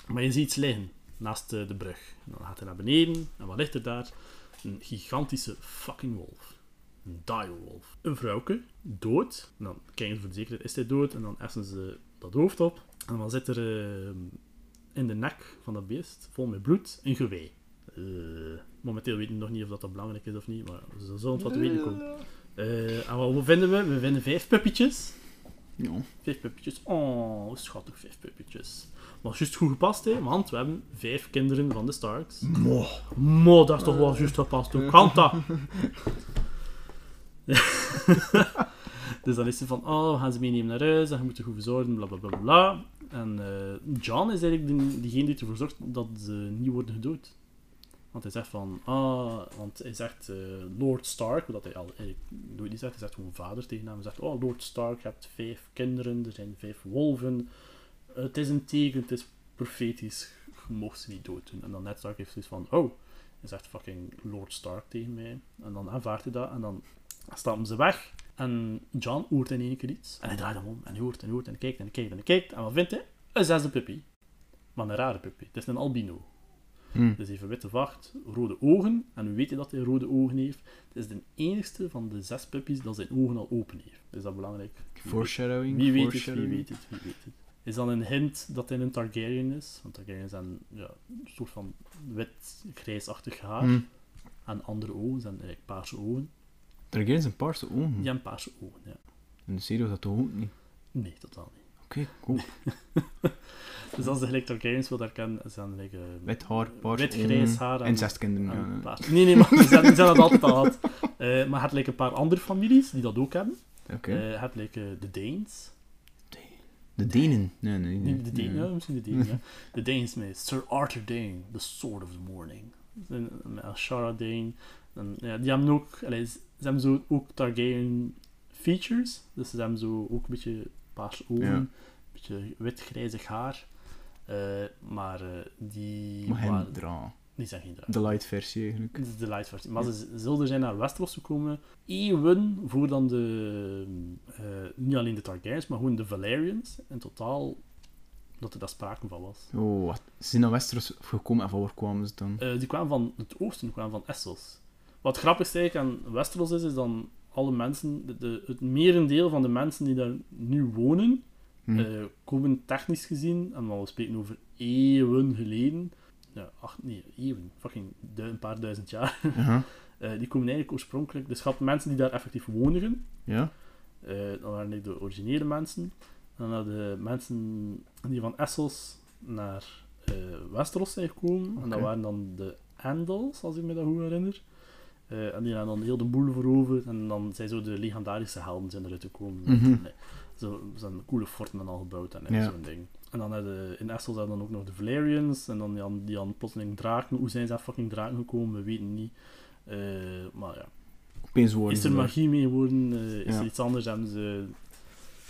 Maar je ziet iets liggen naast eh, de brug. En dan gaat hij naar beneden en wat ligt er daar? Een gigantische fucking wolf. Een direwolf. Een vrouwke, dood. Dan kijken ze voor de zekerheid, is hij dood? En dan essen ze dat hoofd op. En dan zit er eh, in de nek van dat beest, vol met bloed, een gewei. Eh, momenteel weten we nog niet of dat, dat belangrijk is of niet, maar ze zullen het wat te weten komen. Eh, en wat vinden we? We vinden vijf puppetjes. Ja. Vijf puppetjes. Oh, schattig, vijf puppetjes. Maar juist goed gepast, hè, want we hebben vijf kinderen van de Starks. Mo. Mo, dat is toch wel juist gepast. Hoe kan dat? dus dan is ze van, oh, we gaan ze meenemen naar huis en je moet er goed voor zorgen, bla bla bla bla. En eh, John is eigenlijk de, diegene die ervoor zorgt dat ze niet worden gedood. Want hij zegt van, ah, want hij zegt eh, Lord Stark, wat hij al nooit niet zegt, hij zegt gewoon vader tegen hem. Hij zegt, oh Lord Stark, je hebt vijf kinderen, er zijn vijf wolven. Het is een teken, het is profetisch, je mocht ze niet dood doen. En dan Ned Stark heeft zoiets van, oh, hij zegt fucking Lord Stark tegen mij. En dan aanvaardt hij dat en dan stappen ze weg. En John hoort in één keer iets. En hij draait hem om en hij hoort en hoort en kijkt en kijkt en kijkt. En wat vindt hij? Een zesde puppy. Maar een rare puppy. Het is een albino. Hm. Dus even witte vacht, rode ogen. En weet je dat hij rode ogen heeft? Het is de enigste van de zes puppies dat zijn ogen al open heeft. Is dat belangrijk? Wie weet- Foreshadowing. Wie weet het, wie weet het, wie weet het. Is dan een hint dat hij een Targaryen is? Want Targaryens zijn ja, een soort van wit-grijsachtig haar. Hm. En andere ogen zijn eigenlijk paarse ogen. Targaryen zijn paarse ogen. Ja, en paarse ogen, ja. In de serie was dat toch ook niet? Nee, totaal niet. Oké, cool. Dus als je gelijk Targaryens wil herkennen, zijn gelijk... eh, Wit haar, Wit-grijs ogen. haar en- En zes kinderen. en ja. paars. Nee, nee, maar die zijn, die zijn dat altijd al gehad. Eh, maar je hebt like, een paar andere families die dat ook hebben. Oké. Eh, je hebt like, eh, de Danes. De Denen. Nee, nee, de Dane, nee. ja, misschien de Dane, ja. De Danes met Sir Arthur Dane, the Sword of the Morning. Met Ashara Dane. En, ja, die hebben ook, allee, ze hebben zo ook Targaryen features. Dus ze hebben zo ook een beetje paars ogen, een beetje wit-grijzig haar. Eh, maar eh, die, Maar dra. die zijn geen draak. De light versie eigenlijk. Dit is de light versie. Maar ze zullen zijn naar Westeros gekomen eeuwen voor dan de... eh, niet alleen de Targaryens, maar gewoon de Valerians. In totaal dat er daar sprake van was. Oh, wat. Ze zijn naar Westeros gekomen en van waar kwamen ze dan? Die kwamen van het oosten, die kwamen van Essos. Wat grappig eigenlijk aan Westeros is, is dan alle mensen, de, de- het merendeel van de mensen die daar nu wonen, Hm. eh, komen technisch gezien, en we spreken over eeuwen geleden, ja, acht, nee, eeuwen, fucking du- een paar duizend jaar. Eh, die komen eigenlijk oorspronkelijk, dus had mensen die daar effectief wonigen. Ja? Eh, dat waren de originele mensen. En dan hadden de mensen die van Essos naar Westeros zijn gekomen. En dat waren dan de Andals, als ik me dat goed herinner. Eh, en die hebben dan heel de boel veroverd. En dan zijn zo de legendarische helden zijn eruit gekomen. Mhm. Nee, zo zijn coole forten en al gebouwd en Ja. zo'n ding. En dan in Essos hadden dan ook nog de Valerians. En dan die hadden plotseling draken. Hoe zijn ze aan fucking draken gekomen? We weten niet. Eh, maar ja, Opeens worden is er magie mee geworden? Eh, is Ja. er iets anders? Hebben ze...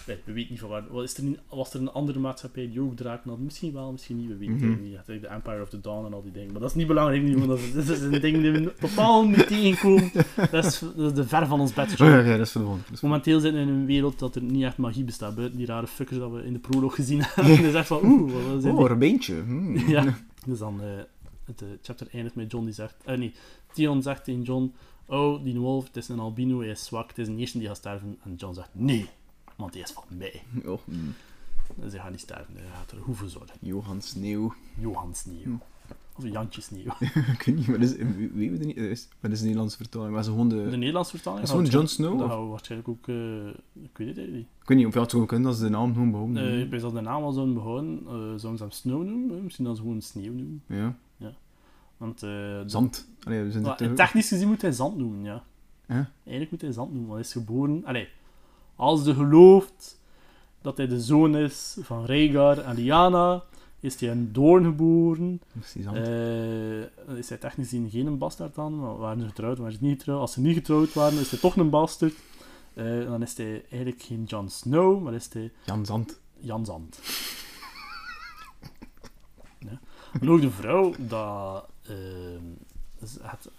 Nee, we weten niet van waar... Wat is er was er een andere maatschappij die ook draken had? Misschien wel, misschien niet. We weten Mhm. het niet. De Empire of the Dawn en al die dingen. Maar dat is niet belangrijk nu, want dat is, dat is een ding die we totaal niet tegenkomen. Dat is, dat is de ver van ons bed. Oh ja, ja, dat is Momenteel zitten we in een wereld dat er niet echt magie bestaat. Buiten die rare fuckers dat we in de prolog gezien hebben. Is echt van, oeh, wat Oh, een beentje. Hmm. ja. Dus dan, eh, het eh, chapter eindigt met John die zegt... eh nee, Theon zegt tegen John... Oh, die wolf, het is een albino, hij is zwak, het is een eerste die gaat sterven. En John zegt, nee, want hij is van mij. Oh, hij gaat niet sterven, hij gaat er hoeven zorgen. Johan Sneeuw. Johan Sneeuw. Of Jantje Sneeuw. ik weet niet, wat is, wie- wie weet het niet, is, wat is de Nederlandse vertaling? Ze gewoon de... De Nederlandse vertaling... Dat is gewoon Jon Snow? Dat gaan we waarschijnlijk ook... eh, ik weet het niet. Ik weet niet of je het gewoon kunt als ze de naam gewoon behouden. Eh, ik weet dat de naam al zouden behouden. eh zouden ze hem Snow noemen? Misschien dan ze gewoon Sneeuw noemen. ja. Want... eh, Zand. Allee, we zijn te- technisch gezien moet hij zand noemen, ja. Huh? Eigenlijk moet hij zand noemen, want hij is geboren... Allee, als je gelooft dat hij de zoon is van Rhaegar en Lyanna, is hij een Doorn geboren. Zand. Eh, is hij technisch gezien geen bastard dan, maar waren ze getrouwd, waren ze niet getrouwd. Als ze niet getrouwd waren, is hij toch een bastard. Eh, dan is hij eigenlijk geen Jon Snow, maar is hij Jan Zand. Jan Zand. ja. En ook de vrouw, dat... het,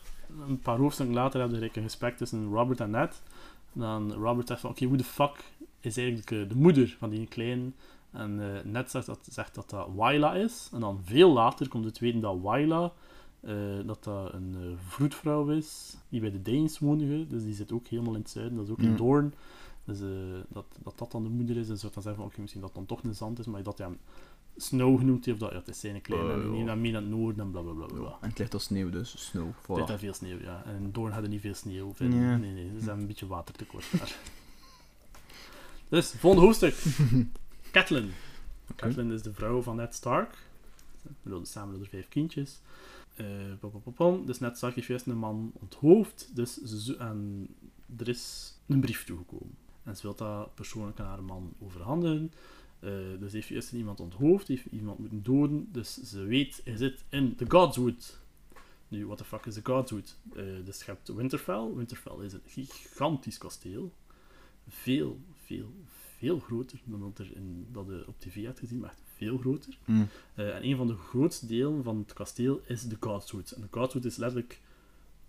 een paar hoofdstukken later hebben we een gesprek tussen Robert en Ned. Dan Robert zegt van, oké, hoe de fuck is eigenlijk de, de moeder van die kleine? En eh Ned zegt dat, zegt dat dat Wyla is. En dan veel later komt het weten dat Wyla, eh, dat dat een eh, vroedvrouw is, die bij de Danes woonde. Dus die zit ook helemaal in het zuiden, dat is ook in Hmm. Doorn. Dus dat, dat dat dan de moeder is, en zou dan zeggen van, oké, misschien dat dan toch een zand is, maar dat hij hem Snow genoemd heeft, of dat ja, het is zijn kleine, Oh, en ja. die naar mee naar het noorden, en bla bla bla bla. En het ligt als sneeuw, dus snow. Voilà. zit daar veel sneeuw, ja. En Doorn hadden niet veel sneeuw. Of in- Ja. Nee, nee, ze hebben een beetje watertekort daar. dus, volgende hoofdstuk. Catelyn. Catelyn is de vrouw van Ned Stark. Ze wilden samen er vijf kindjes. Eh, pom, pom, pom, pom. Dus Ned Stark heeft juist een man onthoofd. Dus ze, zo- en er is een brief toegekomen. En ze wil dat persoonlijk aan haar man overhandigen. Eh, dus heeft juist iemand onthoofd, heeft iemand moeten doden. Dus ze weet, hij zit in de Godswood. Nu, what the fuck is de Godswood? Eh, dus je hebt Winterfell. Winterfell is een gigantisch kasteel. Veel, veel, veel groter dan dat, er in, dat je op tv hebt gezien, maar echt veel groter. Mm. Eh, en een van de grootste delen van het kasteel is de Godswood. En de Godswood is letterlijk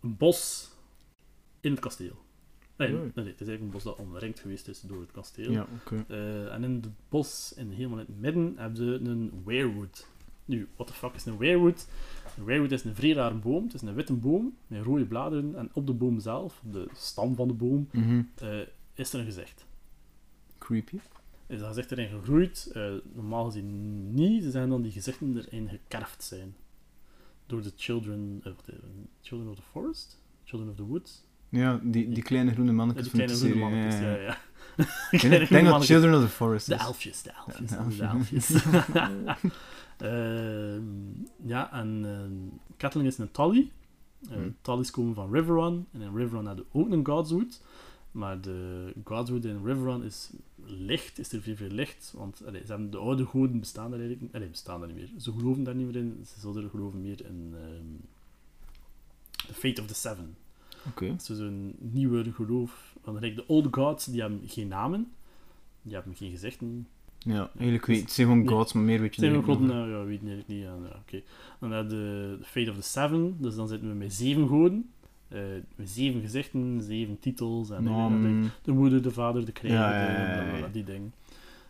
een bos in het kasteel. Nee, Oei. nee, nee, het is eigenlijk een bos dat omringd geweest is door het kasteel. Ja, oké. Eh, en in het bos, in, helemaal in het midden, hebben ze een weirwood. Nu, what the fuck is een weirwood? Een weirwood is een vrij rare boom. Het is een witte boom met rode bladeren. En op de boom zelf, op de stam van de boom, Mhm. eh, is er een gezicht. Creepy. Is dat gezicht erin gegroeid? Eh, normaal gezien niet. Ze zijn dan die gezichten erin gekerfd zijn. Door de children, eh, children of the Forest? Children of the Woods? Ja, die, die kleine groene Ja, mannetjes die van de kleine groene serie. mannetjes, ja, ja, ja. ja. Ik denk, dat mannetjes. Children of the Forest De is. elfjes, de elfjes, de de elfjes. elfjes. Ja, en uh, Catelyn is een Tully. Uh, Hmm. Komen van Riverrun. En in Riverrun hadden we ook een Godswood. Maar de Godswood in Riverrun is licht, is er veel, veel licht. Want allee, ze hebben de oude goden bestaan daar eigenlijk. Allee, bestaan daar niet meer. Ze geloven daar niet meer in. Ze zullen er geloven meer in ehm The Fate of the Seven. Oké. Dat is zo'n nieuwe geloof. Want like, de old gods, die hebben geen namen. Die hebben geen gezichten. Ja, eigenlijk weet het zijn gewoon gods, maar meer weet je Zijn niet. god? Nou, ja, weet ik niet. Ja, ja, oké. Dan hebben we de, Fate of the Seven. Dus dan zitten we met zeven goden. Eh, met zeven gezichten, zeven titels. En Nou, de, de moeder, de vader, de krijger, Ja, die dingen.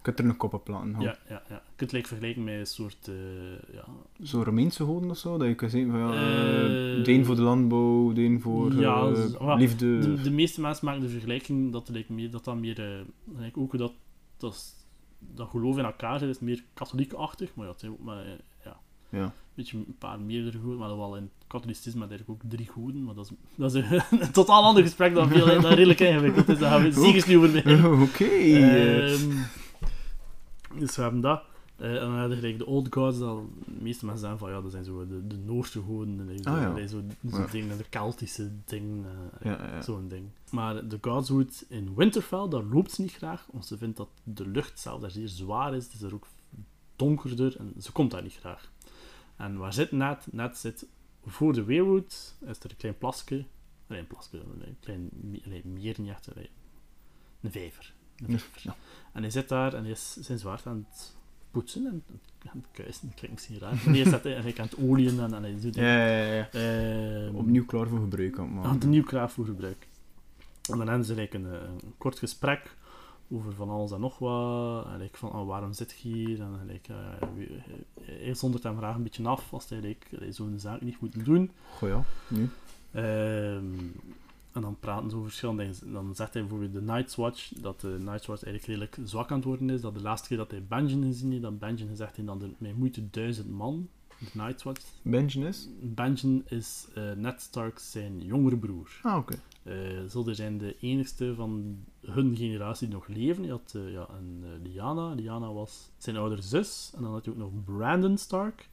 Je kunt er een kop op platen. Ja, ja, ja. Je kunt het vergelijken met een soort... eh, ja, Zo Romeinse goden of zo, dat je kan zeggen van ja, Eh, de een voor de landbouw, de een voor ja, eh, liefde. de, de meeste mensen maken de vergelijking dat like, meer, dat, dat meer... eh, ook dat, dat, dat geloof in elkaar zit, is meer katholiekachtig. Maar ja, het zijn ook maar... eh, ja. Ja. beetje een paar meerdere goden, maar dat wel in het katholicisme eigenlijk ook drie goden, maar dat is, dat is een, totaal ander gesprek dan veel, dat redelijk ingewikkeld is, daar gaan we zeker niet over beginnen. Oké. eh. Ehm, dus we hebben dat. Eh, en dan hebben we gelijk de Old Gods, dat de meeste mensen zeggen van ja, dat zijn zo de, de Noorse goden, en zo, Ah, ja. zo, zo Ja. dingen, de Keltische ding, eh, ja. zo'n ding. Maar de Godswood in Winterfell, daar loopt ze niet graag, want ze vindt dat de lucht zelf daar zeer zwaar is, het is er ook donkerder en ze komt daar niet graag. En waar zit Ned? Ned zit voor de Weirwood, is er een klein plasje, nee, een plasje, een klein nee, meer niet echt, nee, een vijver. Een vijver. Ja. En hij zit daar en hij is zijn zwaard aan het poetsen en aan het kuisen, dat klinkt misschien raar. Nee, hij zit hij aan het olieën en, en hij doet Ja, ja, ja. Ehm, Opnieuw klaar voor gebruik aan het maken. aan de nieuw klaar voor gebruik. En dan hebben ze eigenlijk een, een kort gesprek over van alles en nog wat. En like van, oh, waarom zit je hier? En like, eh, eh, hij zondert hem graag een beetje af als hij like, zo'n zaak niet moet doen. Goh ja, nu. Ehm, en dan praten ze over verschillende dingen. Dan zegt hij bijvoorbeeld de Night's Watch, dat de Night's Watch eigenlijk redelijk zwak aan het worden is. Dat de laatste keer dat hij Benjen gezien heeft, dat Benjen gezegd heeft dat er met moeite duizend man, de Night's Watch. Benjen is? Benjen is eh, Ned Stark zijn jongere broer. Ah, oké. Eh Zullen zijn de enigste van hun generatie die nog leven. Je had eh, ja, een eh, Lyanna. Lyanna was zijn oudere zus. En dan had je ook nog Brandon Stark.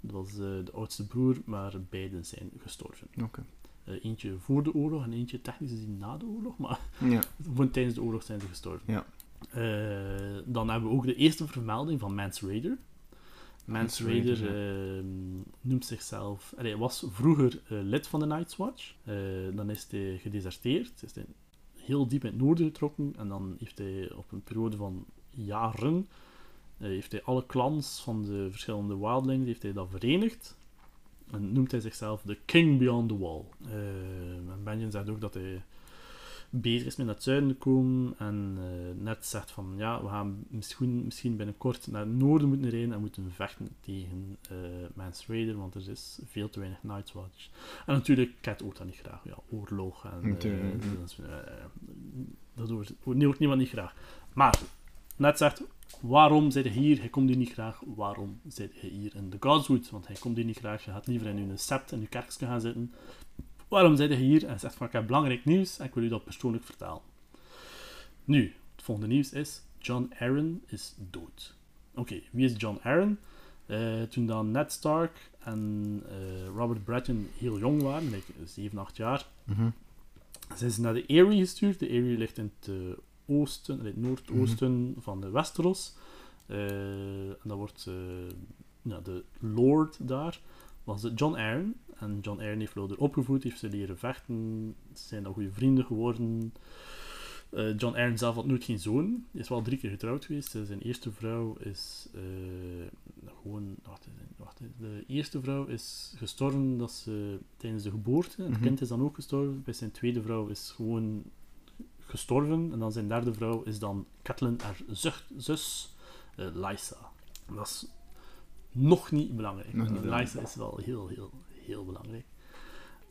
Dat was eh, de oudste broer, maar beiden zijn gestorven. Oké. Eh, eentje voor de oorlog en eentje technisch gezien na de oorlog. Maar Ja. tijdens de oorlog zijn ze gestorven. Ja. Eh, dan hebben we ook de eerste vermelding van Mance Raider. Mance Raider ehm, noemt zichzelf... Hij was vroeger eh, lid van de Night's Watch. Eh, dan is hij gedeserteerd. Is hij heel diep in het noorden getrokken. En dan heeft hij op een periode van jaren... eh, heeft hij alle clans van de verschillende wildlings heeft hij dat verenigd. En noemt hij zichzelf de King Beyond the Wall. Eh, en Benjen zegt ook dat hij bezig is met naar het zuiden te komen. En eh, net zegt van ja, we gaan misschien, misschien binnenkort naar het noorden moeten rijden en moeten vechten tegen eh Mance Raider, want er is veel te weinig Night's Watch. En natuurlijk, Cat ook dat niet graag. Ja, oorlog en... eh, dat, hoort, hoort niemand niet graag. Maar, net zegt, waarom zit je hier? Hij komt hier niet graag. Waarom zit je hier in de Godswood? Want hij komt hier niet graag. Je gaat liever in je sept en je kerkje gaan zitten. Waarom zit je hier? En hij zegt van, ik heb belangrijk nieuws en ik wil u dat persoonlijk vertellen. Nu, het volgende nieuws is, John Arryn is dood. Oké, wie is John Arryn? Eh, toen dan Ned Stark en eh, Robert Baratheon heel jong waren, like 7, 8 jaar, Mhm. zijn ze naar de Eyrie gestuurd. De Eyrie ligt in het, eh, oosten, in het noordoosten van de Westeros. En dat wordt ja, de Lord daar. Was John Arryn. En John Arryn heeft Loder opgevoed, heeft ze leren vechten. Ze zijn dan goede vrienden geworden. Eh, John Arryn zelf had nooit geen zoon. Hij is wel drie keer getrouwd geweest. Eh, Zijn eerste vrouw is eh, gewoon. Wacht, wacht, de eerste vrouw is gestorven dat ze, tijdens de geboorte. Het Mhm. kind is dan ook gestorven. Bij zijn tweede vrouw is gewoon gestorven. En dan zijn derde vrouw is dan Catelyn, haar zucht, zus, eh, Lysa. En dat is nog niet belangrijk. Nog niet. Lysa is wel heel, heel, heel belangrijk.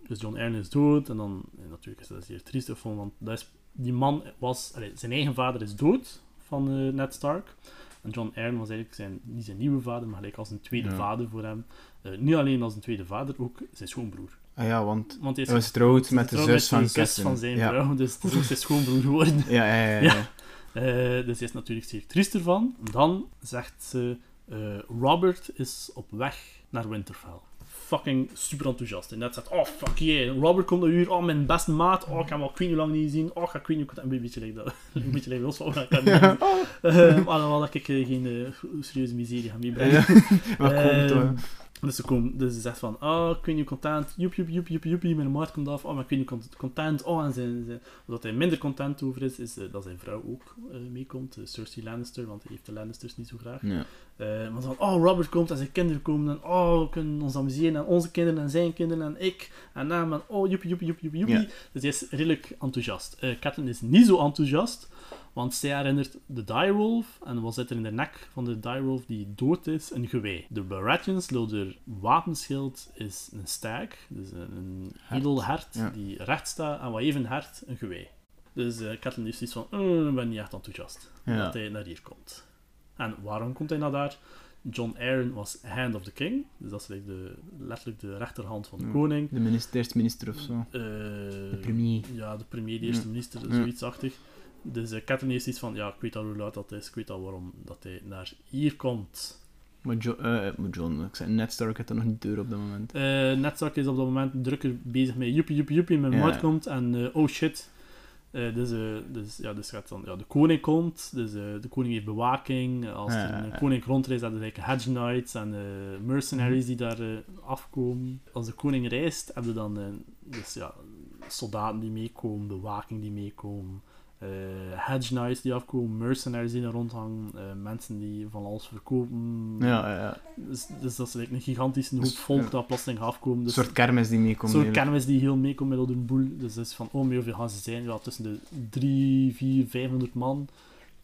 Dus John Arryn is dood. En dan, en natuurlijk is dat zeer triestig van, want dat is, die man was... allee, zijn eigen vader is dood, van eh, Ned Stark. En John Arryn was eigenlijk zijn, niet zijn nieuwe vader, maar gelijk als een tweede Ja. vader voor hem. Eh, niet alleen als een tweede vader, ook zijn schoonbroer. Ah ja, want Want hij is hij was trouwd met de zus van Kessen. van zijn ja. vrouw, dus het is ook zijn schoonbroer geworden. Ja, ja, ja. Eh, dus hij is natuurlijk zeer triest ervan. Dan zegt ze, Robert is op weg naar Winterfell. Fucking super enthousiast. En net zegt, oh fuck yeah, Robert komt naar hier, oh mijn beste maat, oh ik heb al hoe lang niet gezien, oh ik ga hoe ik het- een beetje like dat, een beetje like Wills van, Eh, Maar dan dat ik eh, geen eh, serieuze miserie ga meebrengen. Ja. Ehm, komt er? Dus ze, komen, dus ze zegt van, oh, ik weet niet content, joep, joep, joep, joep, joep, mijn maat komt af, oh, maar niet cont- content, oh, en zijn, zijn, wat hij minder content over is, is eh, dat zijn vrouw ook eh, meekomt, eh, Cersei Lannister, want hij heeft de Lannisters niet zo graag. Ja. Maar dan, oh, Robert komt en zijn kinderen komen en oh, we kunnen ons amuseren en onze kinderen en zijn kinderen en ik en naam en oh, joepie, joepie, joepie. Ja. Dus hij is redelijk enthousiast. Catelyn is niet zo enthousiast, want zij herinnert de direwolf en wat zit er in de nek van de direwolf die dood is? Een gewei. De Baratheons, door wapenschild, is een stag, dus een, een Hert. edel hert Ja. die recht staat en wat even hert, een gewei. Dus eh Catelyn heeft zoiets van, "Eh, ik ben niet echt enthousiast Ja. dat hij naar hier komt. En waarom komt hij naar daar? John Aaron was Hand of the King. Dus dat is de, letterlijk de rechterhand van de Ja. koning. De, minister, eerste minister of zo. Eh, De premier. Ja, de premier, de eerste Ja. minister, Ja. Dus uh, Catelyn heeft iets van, ja, ik weet al hoe laat dat is, ik weet al waarom dat hij naar hier komt. Maar, Jo- eh, John, ik zei Ned Stark had er nog niet deur op dat moment. Eh Ned Stark is op dat moment drukker bezig met joepie, joepie, joepie, Ja. Mord komt en eh, oh shit. Eh, dus, eh, dus, ja, dus gaat dan, ja, de koning komt, dus eh, de koning heeft bewaking. Als ja. koning rondreist, hebben ze hedge knights en eh, mercenaries die daar eh, afkomen. Als de koning reist, hebben we dan eh, dus, ja, soldaten die meekomen, bewaking die meekomen. Eh hedge knights die afkomen, mercenaries die er rondhangen, eh, mensen die van alles verkopen. Ja, ja, ja. Dus, dus dat is like een gigantische hoop Dus, volk dat plotseling afkomt. Een Dus soort kermis die meekomt. Zo'n nee. kermis die heel meekomt met al een boel. Dus dat is van, oh, maar hoeveel gaan ze zijn? Ja, tussen de 3, 4, 500 man.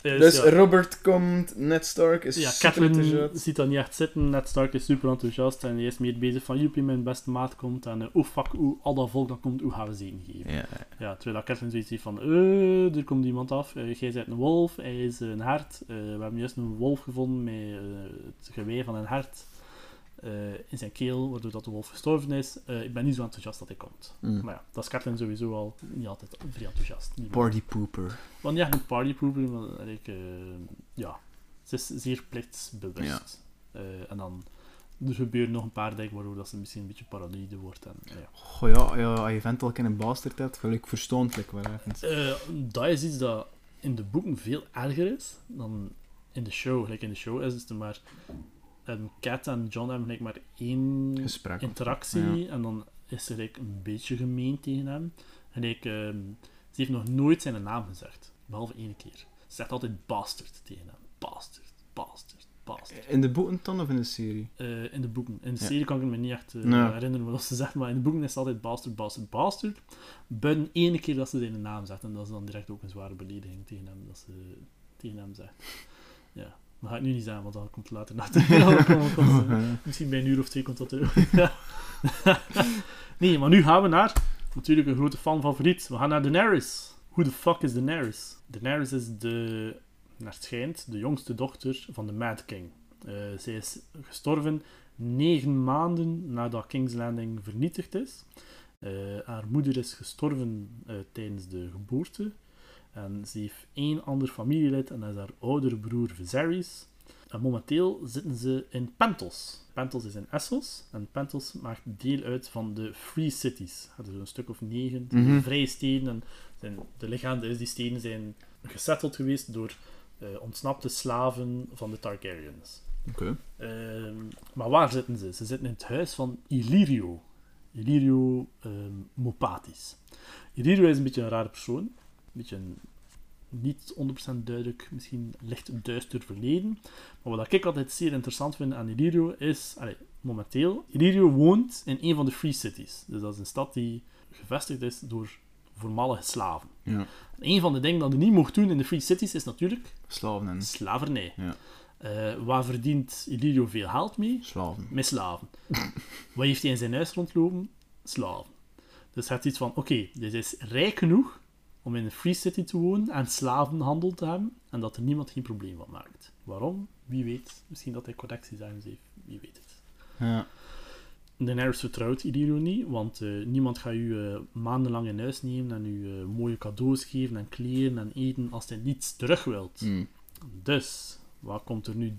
Dus, Dus ja, Robert komt, Ned Stark is ja, super Catelyn enthousiast. ziet dat niet echt zitten. Ned Stark is super enthousiast en hij is meer bezig van, joepie, mijn beste maat komt. En uh, oh fuck, hoe al dat volk dat komt, hoe gaan we ze eten geven? Ja, Ja, terwijl dat Catelyn zoiets heeft van, eh, er komt iemand af. Eh, jij bent een wolf, hij is een hert. Eh, we hebben juist een wolf gevonden met het geweer van een hert eh, in zijn keel, waardoor dat de wolf gestorven is. Eh, ik ben niet zo enthousiast dat hij komt. Mm. Maar ja, dat is Catelyn sowieso al niet altijd vrij enthousiast. Party pooper. Want ja, een partypooper, maar ik, eh, ja, ze is zeer plichtsbewust. En dan er gebeuren nog een paar dingen waardoor dat ze misschien een beetje paranoïde wordt. En, ja. Goh ja, ja, als je vent al een bastard hebt, wil ik verstoontelijk wel ergens. Dat is iets dat in de boeken veel erger is dan in de show. Gelijk in de show is het maar... Um, Cat en John hebben gelijk maar één Gesprek. interactie en dan is ze een beetje gemeen tegen hem. Gelijk, ehm, ze heeft nog nooit zijn naam gezegd, behalve één keer. Ze zegt altijd bastard tegen hem. Bastard, bastard, bastard. In de boeken dan of in de serie? Eh, in de boeken. In de Ja. serie kan ik me niet echt eh, herinneren wat ze zegt, maar in de boeken is het altijd bastard, bastard, bastard. Buiten ene keer dat ze zijn naam zegt, en dat is dan direct ook een zware belediging tegen hem, dat ze tegen hem zegt. Ja. Maar ga ik nu niet zeggen, want dat komt later na eh, Misschien bij een uur of twee komt dat terug. nee, maar nu gaan we naar, natuurlijk een grote fan favoriet. We gaan naar Daenerys. Who the fuck is Daenerys? Daenerys is de, naar het schijnt, de jongste dochter van de Mad King. Eh, zij is gestorven negen maanden nadat King's Landing vernietigd is. Eh, haar moeder is gestorven tijdens de geboorte. En ze heeft één ander familielid en dat is haar oudere broer Viserys. En momenteel zitten ze in Pentos. Pentos is in Essos. En Pentos maakt deel uit van de Free Cities. Dat is een stuk of negen Mhm. vrije steden. En zijn, de legende is, die steden zijn gesetteld geweest door eh, ontsnapte slaven van de Targaryens. Oké. Ehm, maar waar zitten ze? Ze zitten in het huis van Illyrio. Illyrio ehm, Mopatis. Illyrio is een beetje een rare persoon. Een beetje een niet 100% duidelijk, misschien licht duister verleden. Maar wat ik altijd zeer interessant vind aan Illyrio is, allee, momenteel, Illyrio woont in een van de Free Cities. Dus dat is een stad die gevestigd is door voormalige slaven. Ja. En een van de dingen dat je niet mocht doen in de Free Cities is natuurlijk Slaven slavernij. Ja. Eh, waar verdient Illyrio veel geld mee? slaven. Met slaven. Wat heeft hij in zijn huis rondlopen? Slaven. Dus hij heeft iets van, oké, dit is rijk genoeg om in een free city te wonen en slavenhandel te hebben en dat er niemand geen probleem van maakt. Waarom? Wie weet. Misschien dat hij connecties aan heeft. Wie weet het. Ja. Daenerys vertrouwt Illyrio niet, want eh, niemand gaat u eh, maandenlang in huis nemen en u eh, mooie cadeaus geven en kleren en eten als hij niets terug wilt. Mm. Dus, wat komt er nu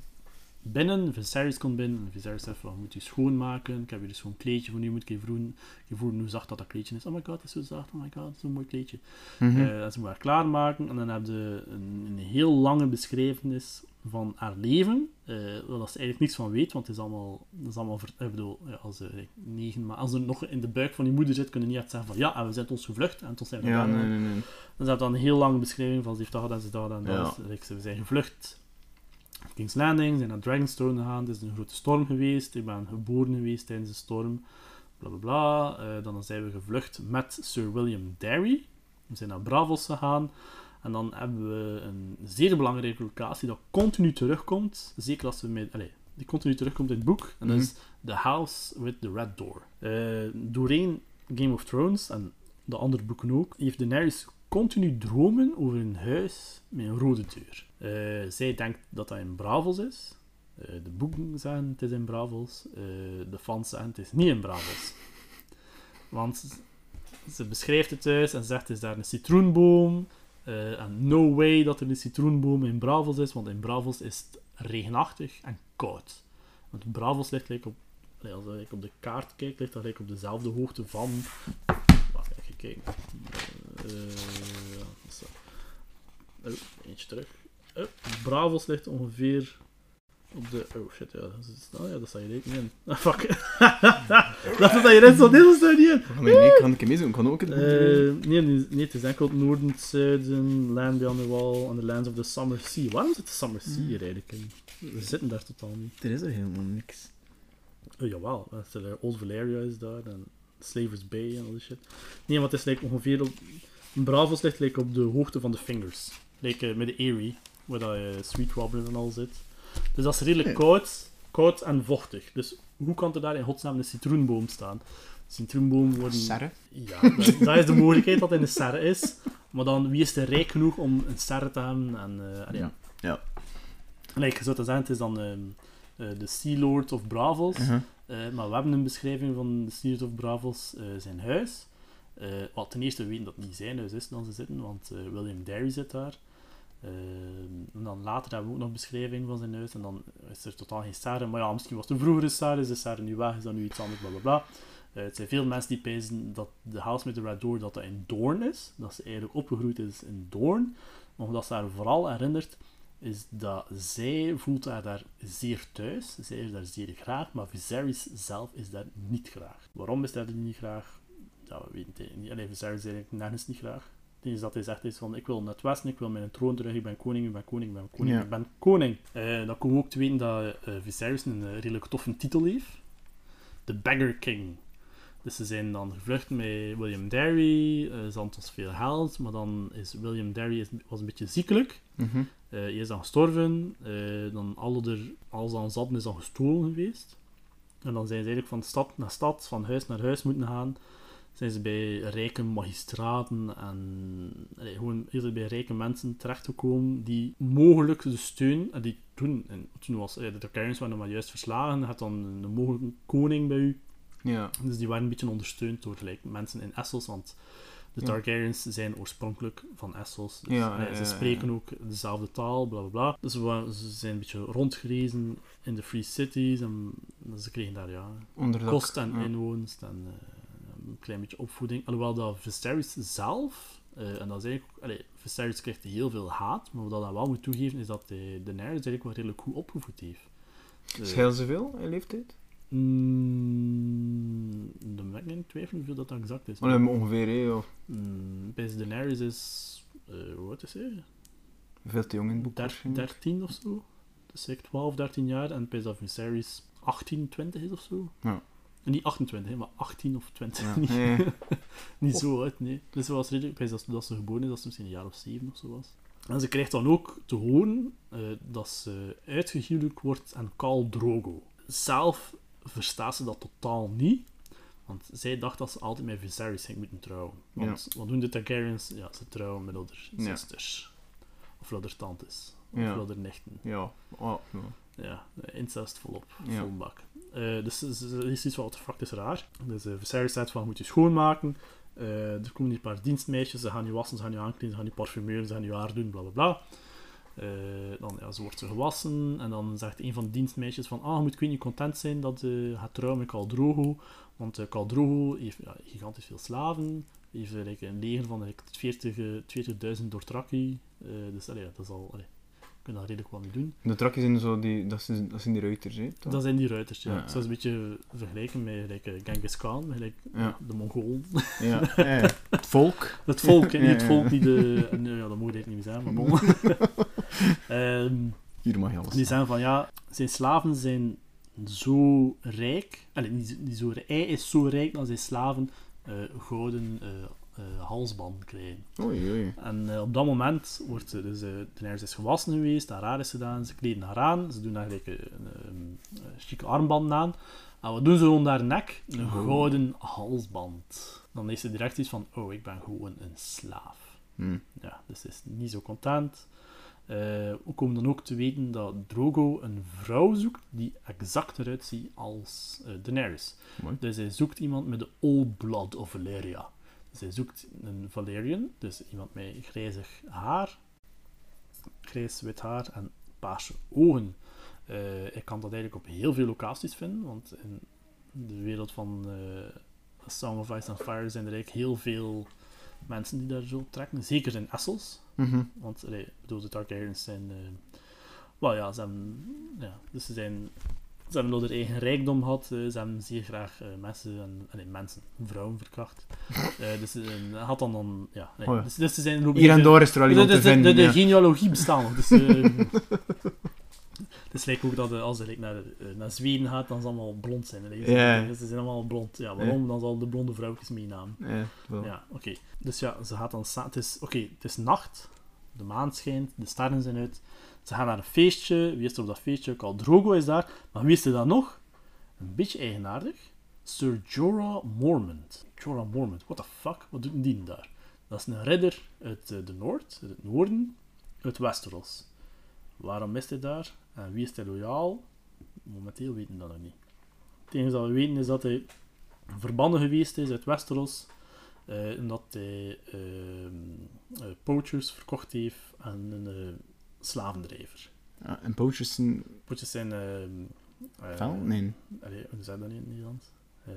binnen? Viserys komt binnen. En Viserys zegt van, moet u schoonmaken. Ik heb hier dus zo'n kleedje voor u. Moet ik je voelen, je voelen hoe zacht dat, dat kleedje is. Oh my god, het is zo zacht. Oh my god, zo'n mooi kleedje. Mhm. Eh, en ze moet haar klaarmaken. En dan heb je een, een heel lange beschrijvenis van haar leven. eh waar ze eigenlijk niks van weet. Want het is allemaal... Het is allemaal ik bedoel, ja, als, ze negen ma- als er nog in de buik van je moeder zit, kun je niet echt zeggen van ja, en we zijn ons gevlucht. En toen zijn we ja, nee, nee, nee. dan ze hebben dan een heel lange beschrijving van ze heeft dat gedaan, ze dat gedaan. Ja. dat ze zijn gevlucht. King's Landing, zijn naar Dragonstone gegaan. Het is een grote storm geweest. Ik ben geboren geweest tijdens de storm. Bla bla bla. Eh, dan zijn we gevlucht met Sir William Derry. We zijn naar Bravos gegaan. En dan hebben we een zeer belangrijke locatie dat continu terugkomt. Zeker als we met. Allez, die continu terugkomt in het boek. En dat Mhm. is The House with the Red Door. Eh, doorheen Game of Thrones en de andere boeken ook, heeft Daenerys continu dromen over een huis met een rode deur. Eh, zij denkt dat dat in Bravos is. Eh, de boeken zeggen het is in Bravos. eh, de fans zeggen het is niet in Bravos. Want ze beschrijft het thuis en zegt: is daar een citroenboom? En no way dat er een citroenboom in Bravos is, want in Bravos is het regenachtig en koud. Want Bravos ligt like, op, als ik op de kaart kijk, ligt dat like, op dezelfde hoogte van. Wacht even kijken. Eh, ja, dat is dat. Oh, eentje terug. Oh, Bravos ligt ongeveer op de. Oh shit, ja. Dat, is, oh, ja, dat staat hier niet in. Ah, fuck. dat is dat je staat, nee, dat staat niet in. Maar niet, kan ik hem meezoeken? Kan ook het lezen? Eh, nee, nee, nee, het is enkel noorden, zuiden, Land Beyond the Wall en the Lands of the Summer Sea. Waarom zit de Summer Sea hier eigenlijk in? We zitten daar totaal niet. Er is er helemaal niks. Oh, jawel, er, Old Valeria is daar en Slavers Bay en al die shit. Nee, want het is like, ongeveer op... Bravos ligt like, op de hoogte van de Fingers. Like, eh, met de Erie, waar dat, eh, Sweet Robin en al zit. Dus dat is redelijk koud, koud en vochtig. Dus hoe kan er daar in godsnaam een citroenboom staan? Citroenboom worden... Serre. Ja, dat, dat is de mogelijkheid dat het een serre is. Maar dan, wie is er rijk genoeg om een serre te hebben? En, allee, ja. Ja. Like, je zou te zeggen, het is dan ehm, eh, de Sea Lord of Bravos. Eh, maar we hebben een beschrijving van de Sea Lord of Bravos, zijn huis. Eh wat ten eerste we weten dat niet zijn huis is dan ze zitten, want eh, William Derry zit daar. Eh, en dan later hebben we ook nog beschrijving van zijn huis. En dan is er totaal geen serre. Maar ja, misschien was het een vroegere serre, is de serre nu weg, is dat nu iets anders, bla bla bla. Het zijn veel mensen die pijzen dat de House met de dat dat in Doorn is. Dat ze eigenlijk opgegroeid is in Doorn. Maar omdat ze vooral herinnert, is dat zij voelt haar daar zeer thuis. Zij is daar zeer graag, maar Viserys zelf is daar niet graag. Waarom is hij niet graag? Ja, we weten het niet. Alleen Viserys is eigenlijk nergens niet graag. Het enige dat hij zegt is van, ik wil naar het westen, ik wil mijn troon terug, ik ben koning, ik ben koning, ik ben koning, Ja. ik ben koning. Eh, dan komen we ook te weten dat eh Viserys een eh, redelijk toffe titel heeft. De Beggar King. Dus ze zijn dan gevlucht met William Derry, ze hadden ons veel geld, maar dan is William Derry is, was een beetje ziekelijk. Eh, hij is dan gestorven, dan alle er, alles aan zaten is dan gestolen geweest. En dan zijn ze eigenlijk van stad naar stad, van huis naar huis moeten gaan. Zijn ze bij rijke magistraten en allee, gewoon eerder bij rijke mensen terechtgekomen die mogelijk de steun, en die toen, en toen was eh, de Targaryens waren nog maar juist verslagen, had dan een mogelijke koning bij u, Ja. dus die waren een beetje ondersteund door like, mensen in Essos, want de Ja. Targaryens zijn oorspronkelijk van Essos. Dus, Ja, eh, ja, ze spreken ook dezelfde taal, bla bla bla. Dus ze, zijn een beetje rondgerezen in de Free Cities en ze kregen daar ja, Onderdak. kost en inwoners en eh, een klein beetje opvoeding. Alhoewel dat Viserys zelf, eh, en dat is eigenlijk, ook- allee, Viserys krijgt heel veel haat, maar wat dat wel moet toegeven is dat eh, Daenerys eigenlijk wel redelijk goed opgevoed heeft. Eh, Scheelt ze veel in leeftijd? Mm, dan ben ik niet in twijfel hoeveel dat dan exact is. Maar ongeveer, hè, of Mm, bij Daenerys is... eh hoe oud is hij? veel te jong in het boek. Der- waarschijnlijk. 13 of zo. Dus zeker 12, 13 jaar. En bij dat Viserys 18, 20 is of zo. Ja. En niet 28, hè, maar 18 of 20. Ja. niet Nee. niet zo oud, nee. Dus ze was redelijk... Bij dat, dat ze geboren is, dat ze misschien een jaar of 7 of zo was. En ze krijgt dan ook te horen eh, dat ze uitgehuwelijk wordt aan Khal Drogo. Zelf verstaat ze dat totaal niet. Want zij dacht dat ze altijd met Viserys ging moeten trouwen. Want wat doen de Targaryens? Ja, ze trouwen met Ja. zusters. Of haar tantes. Of Ja. haar nichten. Ja. Oh, ja. Incest volop. Ja. Eh, dus ze- ze- er is iets wat fuck is raar. Dus uh, Viserys zegt van, moet je schoonmaken. Eh, er komen een paar dienstmeisjes, ze gaan je wassen, ze gaan je aankleden, ze gaan je parfumeren, ze gaan je haar doen, bla bla bla. Eh, dan ja, ze wordt ze gewassen en dan zegt een van de dienstmeisjes van ah, je moet niet content zijn dat je gaat trouwen met Khal Drogo, want uh, Khal Drogo heeft ja, gigantisch veel slaven, heeft like, een leger van like, 40 eh, 40.000 Dothraki, uh, dus allee, dat is al, allee, je kunt dat redelijk wel niet doen. De trakjes zijn zo die, dat zijn, dat zijn die ruiters, hè? toch? Dat zijn die ruiters, ja. Ja, een beetje vergelijken met like, Genghis Khan, met like, Ja. de Mongolen. Ja. eh, het volk. Het volk, hè, niet het Ja, ja. volk, niet de... Nee, ja, dat moet het niet meer zijn, maar bon. Ehm, Hier mag je alles die zeggen. zeggen van, ja, zijn slaven zijn zo rijk... Allee, niet, niet zo. Hij is zo rijk dat zijn slaven eh, gouden eh eh, halsbanden krijgen. Oei, oei. En eh, op dat moment wordt ze, dus, eh Daenerys is gewassen geweest, haar haar is gedaan, ze kleden haar aan, ze doen eigenlijk een, een, een chique armband aan. En wat doen ze rond haar nek? Een Oh. gouden halsband. Dan heeft ze direct iets van, oh, ik ben gewoon een slaaf. Hm. Ja, dus ze is niet zo content. Eh, we komen dan ook te weten dat Drogo een vrouw zoekt die exact eruit ziet als eh, Daenerys. Mooi. Dus hij zoekt iemand met de Old Blood of Valyria. Hij zoekt een Valerian, dus iemand met grijzig haar, grijs wit haar en paarse ogen. Eh ik kan dat eigenlijk op heel veel locaties vinden, want in de wereld van Song of Ice and Fire zijn er eigenlijk heel veel mensen die daar zo trekken. Zeker in Essos, Mhm. want ik bedoel, de Targaryens zijn... eh wel ja, ze hebben... Ja, dus ze zijn... Ze hebben door hun eigen rijkdom gehad. eh, ze hebben zeer graag eh, mensen, en, allee, mensen, vrouwen verkracht. Eh, dus ze had dan dan... Ja, nee, Oh ja. Dus, dus ze zijn... Hier en daar is er de, iemand de, te de, de, vinden. de ja. genealogie bestaat nog. Dus, het lijkt ook dat als je naar, naar Zweden gaat, dan zal het allemaal blond zijn. Ze, Ja. ze zijn allemaal blond. Ja, waarom? Dan zal de blonde vrouwtjes meenamen. Ja, wel. Ja, oké. Dus ja, ze gaat dan Het is, oké, het is nacht. De maan schijnt. De sterren zijn uit. Ze gaan naar een feestje. Wie is er op dat feestje? Al Drogo is daar. Maar wie is er dan nog? Een beetje eigenaardig. Sir Jorah Mormont. Jorah Mormont. What the fuck? Wat doet die daar? Dat is een ridder uit eh, de Noord, uit het noorden, uit Westeros. Waarom is hij daar? En wie is hij loyaal? Momenteel weten we dat nog niet. Het enige dat we weten is dat hij verbannen geweest is uit Westeros. eh, en dat hij ehm, eh, poachers verkocht heeft aan een eh, slavendrijver. Ja, en pootjes zijn Poachers zijn... ehm, eh, vuil? Nee, allee, hoe je dat in het Nederlands? Ehm,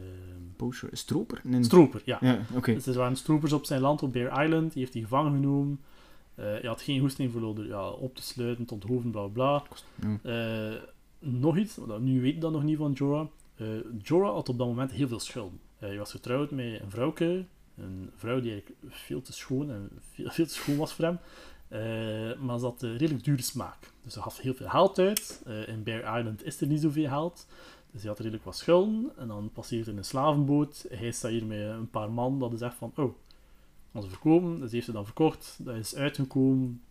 pootje. Stroper? Nee. stroper, ja. Ja, oké. Dus er waren stroopers op zijn land, op Bear Island. Die heeft hij gevangen genomen. Eh, hij had geen goesting voor ja, op te sluiten, tot hoofden, bla bla. Ja. Eh, nog iets, nu weet ik dat nog niet van Jorah. Jorah had op dat moment heel veel schulden. Hij was getrouwd met een vrouwke, een vrouw die eigenlijk veel te schoon en veel, veel te schoon was voor hem. Eh, maar ze had eh, redelijk dure smaak. Dus ze gaf heel veel geld uit. Eh, in Bear Island is er niet zoveel geld. Dus hij had redelijk wat schulden. En dan passeert hij een slavenboot. Hij staat hier met een paar man dat is echt van, oh, ze verkopen. Dus heeft ze dan verkocht. Dat is uitgekomen.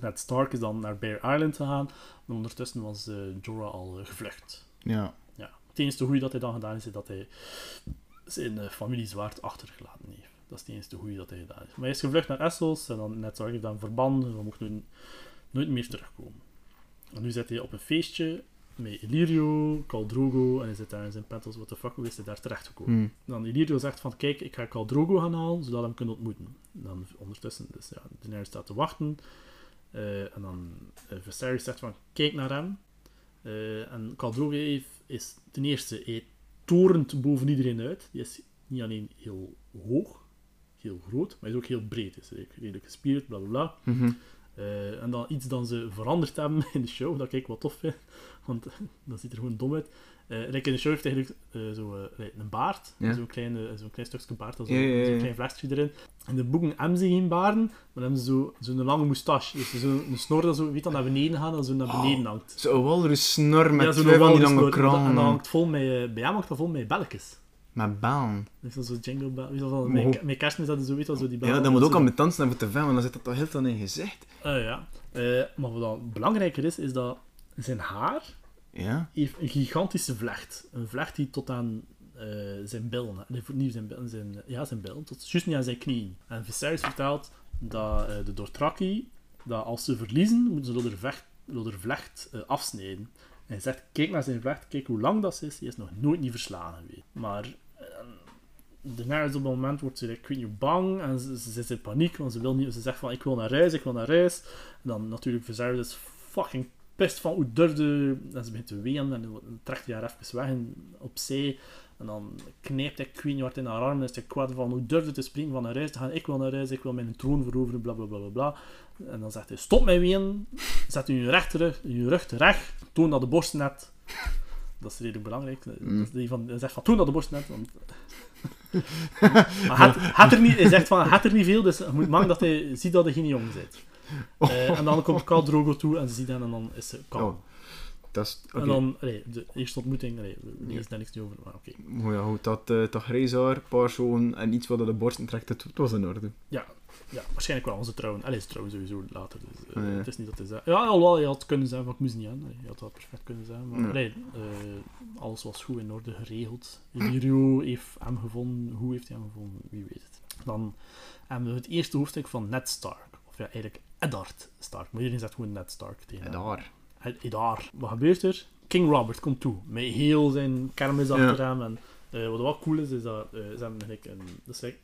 Ned Stark is dan naar Bear Island gegaan. En ondertussen was Jorah al gevlucht. Ja. Ja. Het enige goede dat hij dan gedaan is, is dat hij zijn familie zwaard achtergelaten heeft. Dat is het enige goede dat hij gedaan heeft. Maar hij is gevlucht naar Essos en dan net Stark heeft dan verbannen. En dan mocht nu nooit meer terugkomen. En nu zit hij op een feestje met Illyrio, Khal Drogo en hij zit daar in zijn petals. What the fuck, hoe is hij daar terechtgekomen? Hm. Dan Illyrio zegt van, kijk, ik ga Khal Drogo gaan halen, zodat we hem kunnen ontmoeten. Dan ondertussen, dus ja, Daenerys staat te wachten. Eh, en dan uh, Viserys zegt van, kijk naar hem. Eh, en Khal Drogo heeft, is ten eerste, hij torent boven iedereen uit. Die is niet alleen heel hoog, heel groot, maar is ook heel breed. Is redelijk- gespierd, bla bla bla. Mhm. Eh, en dan iets dan ze veranderd hebben in de show, dat ik wat tof vind, want dat ziet er gewoon dom uit. Like in de show heeft eigenlijk eh, zo, een baard, Ja. zo'n klein, zo'n klein stukje baard, dat zo- Ja, ja, ja, zo'n ja. klein vlechtje erin. In de boeken hebben ze geen baarden, maar hebben ze zo- zo'n lange moustache. Dus zo'n een snor dat zo weet dat naar beneden gaat, dat zo naar beneden hangt. Zo'n walrus snor met twee van die lange. En dat- En dat hangt vol met, bij hem hangt dat vol met belletjes. Met baan. Dat is jingle bell. Je hoe- met, met kerstmis dat zo, weet je zo die Ja, bellen. dat moet ook zo- aan mijn dansen hebben te vinden, want dan zit dat toch heel veel in gezegd. Eh, ja. Eh, maar wat dan belangrijker is, is dat zijn haar Ja? heeft een gigantische vlecht. Een vlecht die tot aan eh, zijn billen, nee, niet zijn billen, zijn, ja, zijn billen, tot juist niet aan zijn knieën. En Viserys vertelt dat eh, de Dothraki, dat als ze verliezen, moeten ze door de, vecht, door de vlecht afsnijden. En hij zegt, kijk naar zijn vlecht, kijk hoe lang dat is, hij is nog nooit niet verslagen geweest. Maar eh, Daenerys op dat moment wordt ze, ik weet bang en ze, zit in paniek, want ze, wil niet, ze zegt van, ik wil naar huis, ik wil naar huis. En dan natuurlijk Viserys is fucking pist van hoe durfde... En ze begint te ween en dan trekt hij haar even weg en opzij. En dan knijpt hij Queen Hart in haar arm en is hij kwaad van hoe durfde te springen van naar huis te gaan. Ik wil naar huis, ik wil mijn troon veroveren, bla bla bla bla. En dan zegt hij, stop met ween, zet je rug terug, je rug terecht, toon dat de borst net. Dat is redelijk belangrijk. Dat is die van, hij zegt van, toon dat de borst net, want... maar had, had er niet, hij zegt van, had er niet veel, dus je moet dat hij ziet dat hij geen jongen bent. Eh, en dan komt Khal Drogo toe en ze ziet hem en dan is ze kalm. Oh. Dat is... En dan, allee, de eerste ontmoeting, allee, lezen Ja. daar niks over, maar oké. Hoe ja, goed, dat, eh dat grijs haar, paar zoon en iets wat de borsten trekt, het, het was in orde. Ja, waarschijnlijk wel onze trouwen. Allee, trouwen sowieso later, dus Ja. het is niet dat hij zei... Ja, alhoewel, je had kunnen zijn, van ik moest niet aan. Je had dat perfect kunnen zijn, maar Ja. allee, eh, alles was goed in orde geregeld. Illyrio heeft hem gevonden, hoe heeft hij hem gevonden, wie weet het. Dan hebben we het eerste hoofdstuk van Ned Stark, of ja, eigenlijk Eddard Stark. Maar iedereen zegt gewoon Ned Stark tegen Eddard. Wat gebeurt er? King Robert komt toe, met heel zijn kermis Ja. achter hem. En, eh, wat wel cool is, is dat eh, ze hebben een,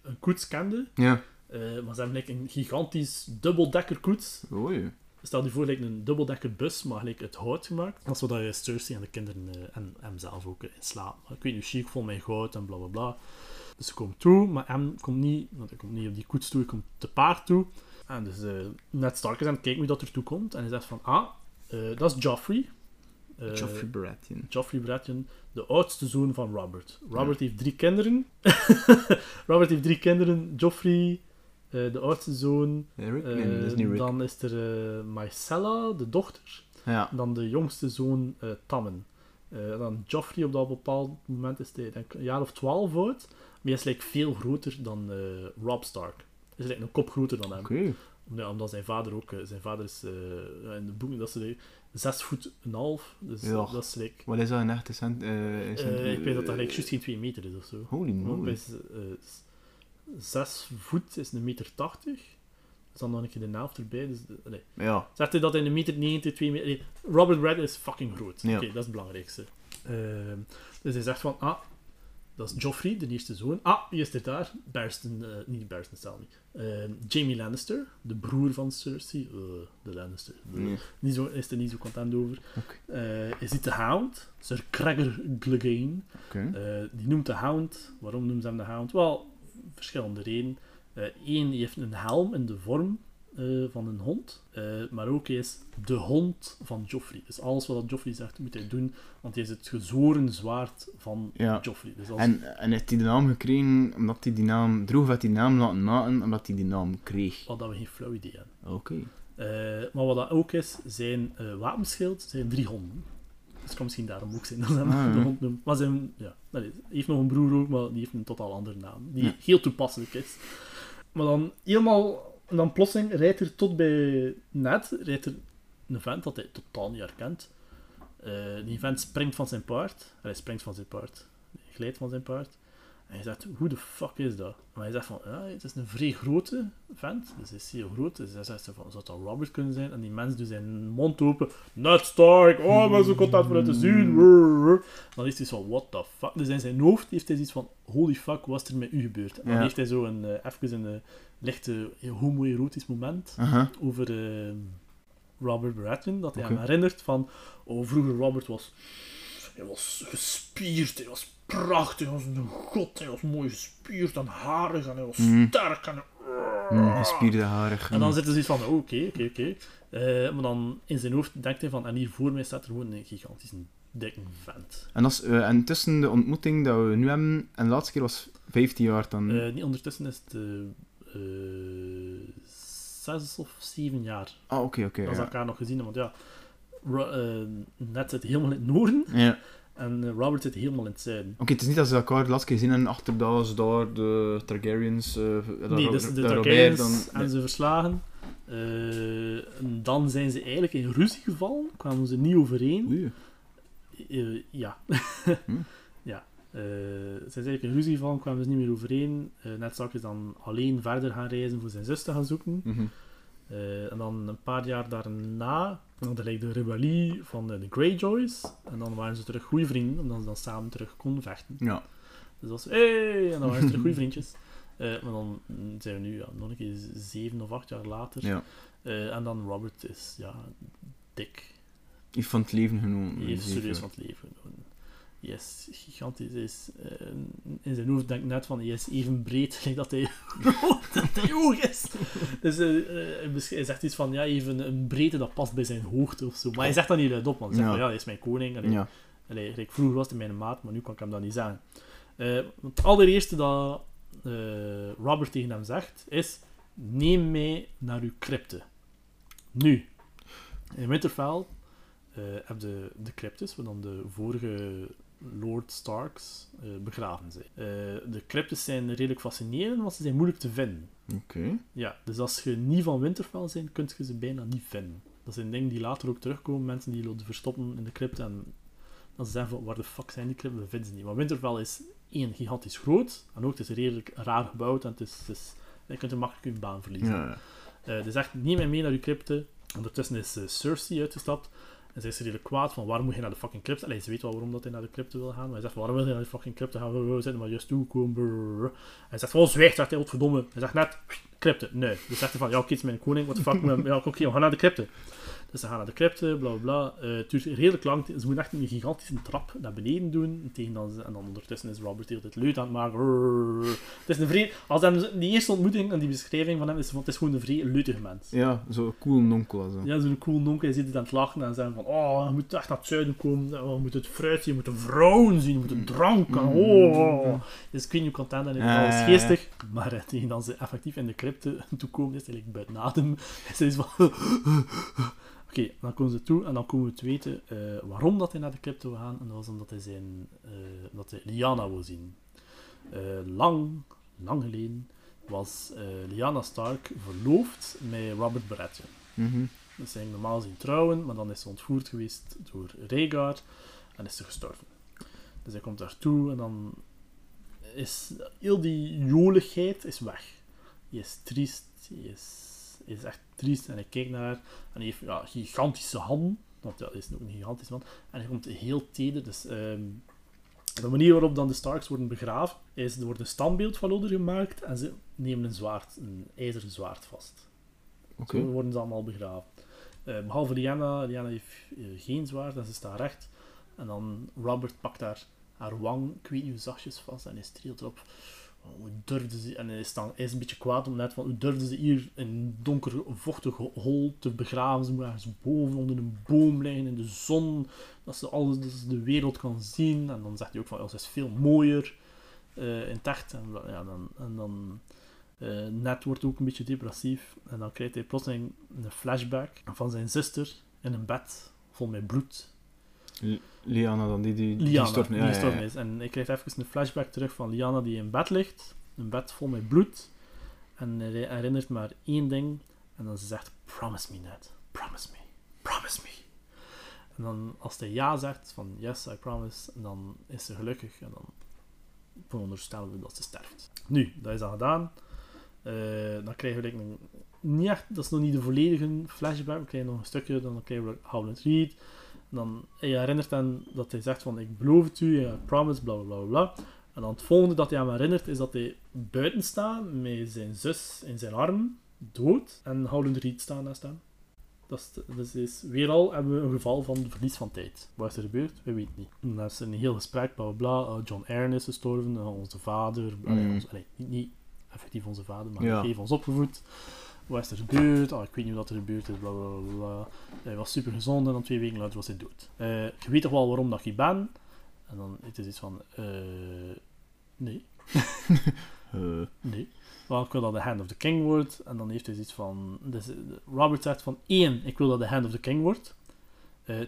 een koets kende, Ja. Eh, maar ze hebben een gigantisch dubbeldekker koets. Oei. Stel je voor, like een dubbeldekker bus, maar gelijk uit hout gemaakt. Dat is zodat je Cersei en de kinderen eh, en hem zelf ook eh, in slaap. Ik weet niet, chic vol met goud en bla bla bla. Dus ze komt toe, maar hem komt niet, want hij komt niet op die koets toe, hij komt te paard toe. En dus Ned Stark is aan het kijken wie dat er toe komt. En hij zegt van, ah, dat is Joffrey. Joffrey Baratheon. Joffrey Baratheon, de oudste zoon van Robert. Robert heeft drie kinderen. Robert heeft drie kinderen. Joffrey, de oudste zoon. Eh, Nee, dat is niet Rick. Dan is er eh Myrcella, de dochter. Ja. Dan de jongste zoon, eh Tammen. Eh, dan Joffrey op dat bepaald moment is hij denk een jaar of twaalf oud. Maar hij is like, veel groter dan eh, Rob Stark. Hij is like, een kop groter dan hem. Oké. Ja, omdat zijn vader ook... eh, zijn vader is eh, in de boeken... Dat is like, zes voet en een half. Dus Ja. dat is like... Wat is dat een echte cent? eh, eh, ik weet dat dat like, juist geen twee meter is of zo. Holy moly. is, zes voet is een meter tachtig. Dus dan nog een keer de helft erbij. Dus, nee. Ja. Zegt hij dat hij een meter 90, 2 meter... nee, Robert Red is fucking groot. Ja. Oké, dat is het belangrijkste. Ehm, dus hij zegt van, ah, dat is Joffrey, de eerste zoon. Ah, wie is er daar? Barristan, eh, niet Barristan, stel niet. Ehm, Jamie Lannister, de broer van Cersei. Eh, de Lannister. Nee. niet zo, is er niet zo content over. Oké. Eh, hij ziet de Hound, Sir Gregor Clegane. Eh, die noemt de Hound. Waarom noemt ze hem de Hound? Wel, verschillende redenen. Eén, die heeft een helm in de vorm eh, van een hond. Eh, maar ook, hij is de hond van Joffrey. Dus alles wat Joffrey zegt, moet hij doen. Want hij is het gezworen zwaard van Ja. Joffrey. Dus als... En, en heeft hij de naam gekregen omdat hij die naam droeg, of die naam laten maken omdat hij die naam kreeg? Wat dat we geen flauw idee hebben. Oké. Eh, maar wat dat ook is, zijn eh, wapenschild zijn drie honden. Dus het kan misschien daarom ook zijn dat ze hem Ah, ja. de hond noemen. Maar zijn, ja, nee, hij heeft nog een broer ook, maar die heeft een totaal andere naam. Die Ja. heel toepasselijk is. Maar dan helemaal... En dan plotseling rijdt er tot bij Ned, rijdt er een vent dat hij totaal niet herkent. Eh, die vent springt van zijn paard. Hij springt van zijn paard. Hij glijdt van zijn paard. En hij zegt, hoe de fuck is dat? Maar hij zegt van, ja, het is een vrij grote vent. Dus hij is heel groot. Dus hij zegt van, zou dat Robert kunnen zijn? En die mens doet zijn mond open. Ned Stark, oh, maar zo content vooruit te zien. Brrr. Dan is hij zo, what the fuck? Dus in zijn hoofd heeft hij iets van, holy fuck, wat is er met u gebeurd? En dan Ja. heeft hij zo een, eh, even een eh, lichte homoerotisch moment Aha. over eh, Robert Baratheon, dat hij hem herinnert van, oh, vroeger Robert was, hij was gespierd, hij was prachtig, was een god, hij was mooi gespierd en harig en hij was Mhm. sterk en... Mm, gespierde harig. En dan Mm. zit er zoiets van, oké, oké, oké. Eh, maar dan in zijn hoofd denkt hij van, en hier voor mij staat er gewoon een gigantische dikke vent. En, is, eh, en tussen de ontmoeting dat we nu hebben en de laatste keer was 15 jaar dan. Eh, niet ondertussen is het zes of zeven jaar ah, oké, oké. dat ze elkaar nog gezien hebben. Want ja, Ned zit helemaal in het noorden Ja. En eh, Robert zit helemaal in het zuiden. Oké, het is niet dat ze elkaar de laatste keer zien en achter dat daar de Targaryens... eh de nee, dus de Targaryens dan... hebben ze verslagen. Eh, en dan zijn ze eigenlijk in ruzie gevallen, kwamen ze niet overeen. Oei. Ja. Hm. ja. Ze zijn eigenlijk in ruzie gevallen, kwamen ze niet meer overeen. Eh Ned Stark is dan alleen verder gaan reizen voor zijn zus te gaan zoeken. Mhm. Eh, en dan een paar jaar daarna, dan hij de rebellie van de, de Greyjoys. En dan waren ze terug goede vrienden, omdat ze dan samen terug konden vechten. Ja. Dus dat was, hey, en dan waren ze terug goede vriendjes. Eh, maar dan zijn we nu ja, nog een keer zeven of acht jaar later. Ja. Eh, en dan Robert is, ja, dik. Iets van het leven genomen. Heeft serieus van het leven genomen. Hij is gigantisch. Is, eh, in zijn hoofd denkt net van, hij is even breed dat hij, dat hij hoog is. Dus eh, eh, hij zegt iets van, ja, even een breedte dat past bij zijn hoogte of zo. Maar hij zegt dat niet luidop, want hij zegt Ja. van, ja, hij is mijn koning. Allee, Ja. allee, gelijk vroeger was hij mijn maat, maar nu kan ik hem dat niet zeggen. Eh, het allereerste dat Robert tegen hem zegt, is, neem mij naar uw crypte. Nu, in Winterfell eh heb je de cryptes, waar dan de vorige Lord Starks eh, begraven zijn. Eh, de cryptes zijn redelijk fascinerend, want ze zijn moeilijk te vinden. Oké. Ja, dus als je niet van Winterfell bent, kun je ze bijna niet vinden. Dat zijn dingen die later ook terugkomen, mensen die lopen verstoppen in de crypte en dan ze zeggen van, waar de fuck zijn die crypten, we vinden ze niet. Maar Winterfell is één, gigantisch groot, en ook het is redelijk raar gebouwd, en het is, het is, je kunt er makkelijk je baan verliezen. Ja. Eh dus echt, neem mij mee naar uw crypte. Ondertussen is Cersei uitgestapt. En zij is redelijk kwaad van waarom moet je naar de fucking crypte? Allee, ze weet wel waarom dat hij naar de crypte wil gaan. Maar hij zegt waarom wil je naar de fucking crypte gaan? We zijn maar juist toegekomen. brrr. Hij zegt van zwijg, zegt hij, godverdomme. Hij zegt net, crypte. Nee. Dus zegt hij van ja, oké, het is mijn koning. What the fuck? Ja, oké, we gaan naar de crypte. Dus ze gaan naar de crypte, bla bla bla. Eh, het duurt redelijk lang. Ze moeten echt een gigantische trap naar beneden doen. Tegen dan, ze- en dan ondertussen is Robert heel het luid aan het maken. Het is een vrij... Als hem, die eerste ontmoeting en die beschrijving van hem is van het is gewoon een vrij luidige mens. Ja, zo cool nonkel. Zo. Ja, zo'n cool nonkel. Je ziet het aan het lachen en zeggen van oh, je moet echt naar het zuiden komen. Oh, je moet het fruit zien, je moet de vrouwen zien, je moet de drank. Oh. Dus ik weet niet hoe content en Ja, alles ja, ja. geestig. Maar eh, tegen dan ze effectief in de crypte toekomen, is eigenlijk buiten adem. En ze is van... Oké, dan komen ze toe en dan komen we te weten eh, waarom dat hij naar de crypto wil gaan. En dat was omdat hij, zijn, eh, dat hij Lyanna wil zien. Eh, lang, lang geleden was Lyanna Stark verloofd met Robert Baratheon. Dus ze ging normaal zien trouwen, maar dan is ze ontvoerd geweest door Rhaegar en is ze gestorven. Dus hij komt daartoe en dan is heel die joligheid is weg. Hij is triest, hij is, is echt triest en hij kijkt naar haar en hij heeft ja, gigantische handen, want ja, hij is ook een gigantisch man, en hij komt heel teder. Dus ehm, de manier waarop dan de Starks worden begraven, is er wordt een standbeeld van Lodder gemaakt en ze nemen een zwaard, een ijzeren zwaard vast. Oké. Zo worden ze allemaal begraven. Eh, behalve Lyanna. Lyanna heeft eh, geen zwaard en ze staat recht. En dan Robert pakt haar, haar wang, ik weet niet zachtjes vast, en hij streelt erop. Hoe durfde ze... En hij is, dan, is een beetje kwaad om net van, hoe durfde ze hier in een donker, vochtig hol te begraven? Ze moet ergens boven onder een boom liggen in de zon, dat ze, alles, de wereld kan zien. En dan zegt hij ook van, ze is veel mooier eh, in het echt. En, ja, dan, en dan eh, Ned wordt ook een beetje depressief. En dan krijgt hij plotseling een flashback van zijn zuster in een bed vol met bloed. Li- Liana dan, die, die, Liana, stort- die ja, ja, ja. is. En ik krijg even een flashback terug van Liana die in bed ligt. Een bed vol met bloed. En herinnert maar één ding. En dan ze zegt, promise me Ned. Promise me. Promise me. En dan als hij ja zegt, van yes, I promise, en dan is ze gelukkig. En dan veronderstellen we dat ze sterft. Nu, dat is dan gedaan. Eh, dan krijgen we een... Niet echt, dat is nog niet de volledige flashback. We krijgen nog een stukje, dan krijgen we Howland Reed. En dan hij herinnert hem dat hij zegt van ik beloof het u, I promise, bla bla bla. En dan het volgende dat hij hem herinnert is dat hij buiten staat met zijn zus in zijn arm, dood, en Howland Reed staat naast hem. Dat is, dus is weer al hebben we een geval van verlies van tijd. Wat is er gebeurd? We weten niet. En dan is er een heel gesprek, bla bla bla. Uh, John Aaron is gestorven, uh, onze vader. allee, Mm. allee, niet, niet effectief onze vader, maar Ja. hij heeft ons opgevoed. Wat is er gebeurd? Oh, ik weet niet wat er gebeurd is. Bla, bla, bla. Hij was super gezond en dan twee weken later was hij dood. Eh, je weet toch wel waarom dat je ben? En dan is het iets van... eh, nee. Eh, Nee. Wel, ik wil dat de Hand of the King wordt. En dan heeft hij zoiets van... Dus, Robert zegt van... één, ik wil dat de Hand of the King wordt.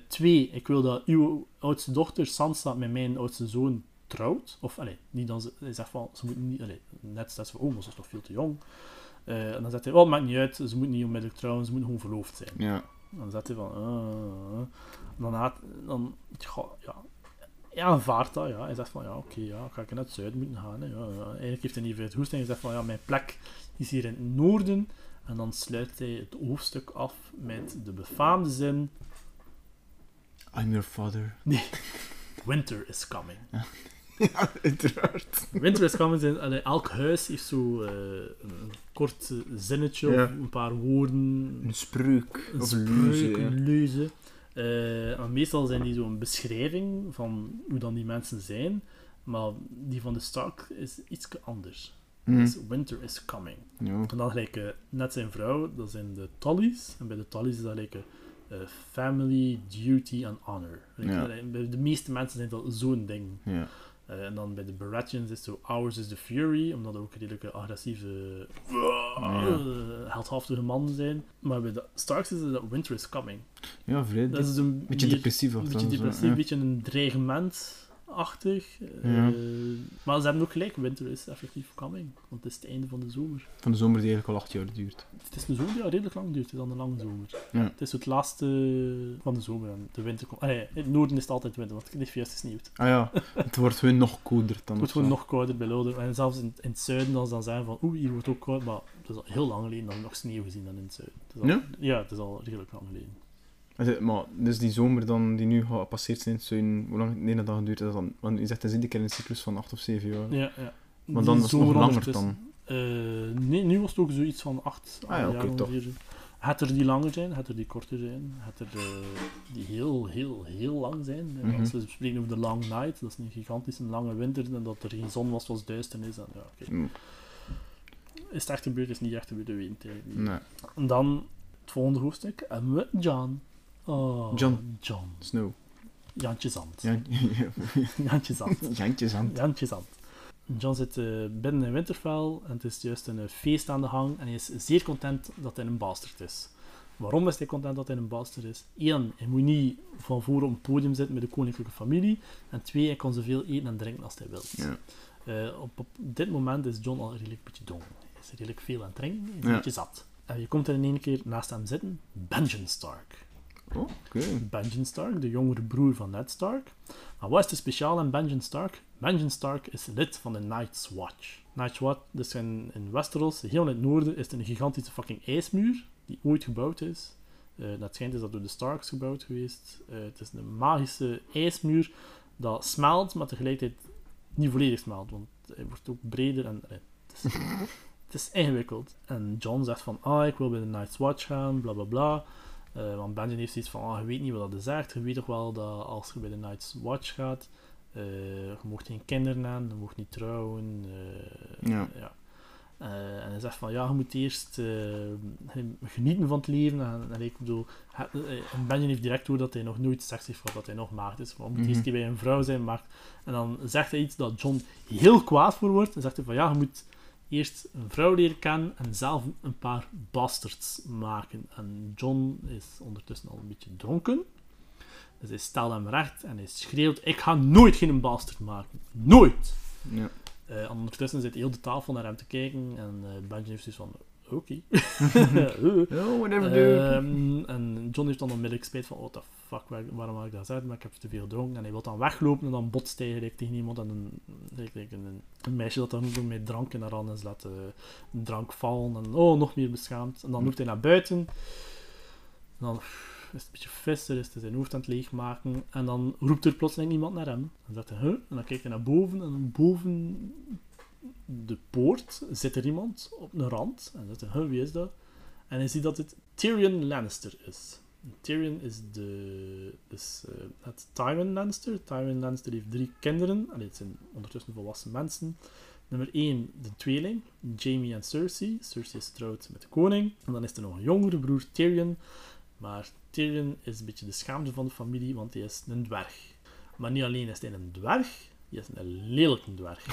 Twee, ik wil dat uw oudste dochter Sansa met mijn oudste zoon trouwt. Of, allee, niet dan ze... Hij zegt van... Ze moeten niet... Allee, net ze van... Oh, maar ze is nog veel te jong. Eh, en dan zegt hij... Oh, maakt niet uit. Ze moeten niet onmiddellijk trouwen. Ze moeten gewoon verloofd zijn. ja. En dan zegt hij van... eh. dan had... Dan... Ja, ja. Hij aanvaardt dat, ja. Hij zegt van, ja, oké, ja, ga ik naar het zuiden moeten gaan. Hè. Ja, ja. Eigenlijk heeft hij niet veel het hoest en hij zegt van, ja, mijn plek is hier in het noorden. En dan sluit hij het hoofdstuk af met de befaamde zin... I'm your father. Winter is coming. ja, uiteraard. Winter is coming. Zijn, allee, elk huis heeft zo eh, een, kort eh, zinnetje Ja. of een paar woorden. Een spreuk. Een of spreuk, een leuze, ja. een leuze. Eh, meestal zijn die zo'n beschrijving van hoe dan die mensen zijn. Maar die van de Stark is iets anders. Mhm. Dus winter is coming. Ja. En dan gelijk net zijn vrouw, dat zijn de Tullys. En bij de Tullys is dat gelijk family, duty en honor. Like, Ja. Bij de meeste mensen zijn dat zo'n ding. Ja. Eh, en dan bij de Baratheons is het zo ours is the fury, omdat er ook redelijke agressieve, uh, heldhaftige mannen zijn. Maar bij de Starks is het dat winter is coming. ja, vrij. Dat is een beetje depressief een of beetje depressief, een beetje een dreigement winterachtig. eh, Ja. Maar ze hebben ook gelijk, winter is effectief coming. Want het is het einde van de zomer. Van de zomer die eigenlijk al acht jaar duurt. Het is een zomer die al redelijk lang duurt, het is dan een lange zomer. Ja. Het is het laatste van de zomer en de winter komt. Ah, nee, in het noorden is het altijd winter, want het is juist gesneeuwd. Ah ja, het wordt gewoon nog kouder dan. Het wordt gewoon nog kouder bij. En zelfs in, in het zuiden, als ze dan zeggen van oeh, hier wordt ook koud, maar het is al heel lang geleden dat we nog sneeuw gezien dan in het zuiden. Het is al, Ja? ja, het is al redelijk lang geleden. Maar dus die zomer dan, die nu gepasseerd zijn zuiden, hoe lang nee, dat dan duurt dat dan? Want je zegt, het is iedere keer een cyclus van acht of zeven jaar. Ja, ja. Maar dan was het nog langer dan. Eh, nee, nu was het ook zoiets van acht Ah ja, jaar toch. ongeveer. Het er die langer zijn, het er die korter zijn, het er die heel, heel, heel lang zijn. Mhm. Als we spreken over de long night, dat is een gigantische lange winter en dat er geen zon was, was duisternis. En, ja, oké. Mm, Is het echt gebeurd, is het niet echt gebeurd, dat weet ik niet. Nee, En dan het volgende hoofdstuk hebben we John. Oh, John. John. snow. Jantje Zand. Jan, Jantje Zand. Jantje Zand. John zit eh, binnen in Winterfell en het is juist een eh, feest aan de hang en hij is zeer content dat hij een bastard is. Waarom is hij content dat hij een bastard is? Eén, hij moet niet van voor op een podium zitten met de koninklijke familie. En twee, hij kan zoveel eten en drinken als hij wil. Ja. Eh, op, op dit moment is John al redelijk een beetje dom. Hij is redelijk veel aan het drinken, hij is Ja. een beetje zat. En je komt er in één keer naast hem zitten, Benjen Stark. Oh, oké. Benjen Stark, de jongere broer van Ned Stark. Maar wat is er speciaal aan Benjen Stark? Benjen Stark is lid van de Night's Watch. Night's Watch, dus in, in Westeros, heel in het noorden, is het een gigantische fucking ijsmuur die ooit gebouwd is. Eh dat schijnt is dat door de Starks gebouwd geweest. Eh, het is een magische ijsmuur dat smelt, maar tegelijkertijd niet volledig smelt, want hij wordt ook breder en het, is, het is ingewikkeld. En John zegt van, ah, ik wil bij de Night's Watch gaan, bla bla bla. Eh, want Benjen heeft zoiets van, ah, je weet niet wat dat zegt. Je weet toch wel dat als je bij de Night's Watch gaat, eh, je mocht geen kinderen hebben, je mocht niet trouwen. eh, Ja. En hij zegt van, ja, je moet eerst genieten van het leven. En, en ik bedoel, Benjen heeft direct door dat hij nog nooit seks heeft gehad, dat hij nog maagd is. Maar je moet Mhm. eerst een keer bij een vrouw zijn, maagd. En dan zegt hij iets dat John heel kwaad voor wordt. En zegt hij van, ja, je moet eerst een vrouw leren kennen en zelf een paar bastards maken. En John is ondertussen al een beetje dronken. Dus hij stelt hem recht en hij schreeuwt, ik ga nooit geen bastard maken. Nooit! Ja. Eh, en ondertussen zit heel de tafel naar hem te kijken en eh Benjen heeft zoiets van, oké. Eh. Oh, whatever, dude. Ehm, en John heeft dan onmiddellijk spijt van, what the fuck, waar- waarom had ik dat gezegd? Maar ik heb te veel gedronken. En hij wil dan weglopen en dan botst hij tegen iemand. En een, een, een meisje dat dan ook met drank in haar hand is, laat eh, een drank vallen. En oh, nog meer beschaamd. En dan loopt hij naar buiten. En dan is het een beetje visser, is hij zijn hoofd aan het leegmaken. En dan roept er plotseling iemand naar hem. En dan zegt hij, huh? En dan kijkt hij naar boven. En boven de poort zit er iemand op een rand. En zegt wie is dat? En hij ziet dat het Tyrion Lannister is. Tyrion is, de, is eh, het Tywin Lannister. Tywin Lannister heeft drie kinderen. Allee, het zijn ondertussen volwassen mensen. Nummer 1, de tweeling, Jamie en Cersei. Cersei is getrouwd met de koning. En dan is er nog een jongere broer, Tyrion. Maar Tyrion is een beetje de schaamte van de familie, want hij is een dwerg. Maar niet alleen is hij een dwerg, hij is een lelijke dwerg.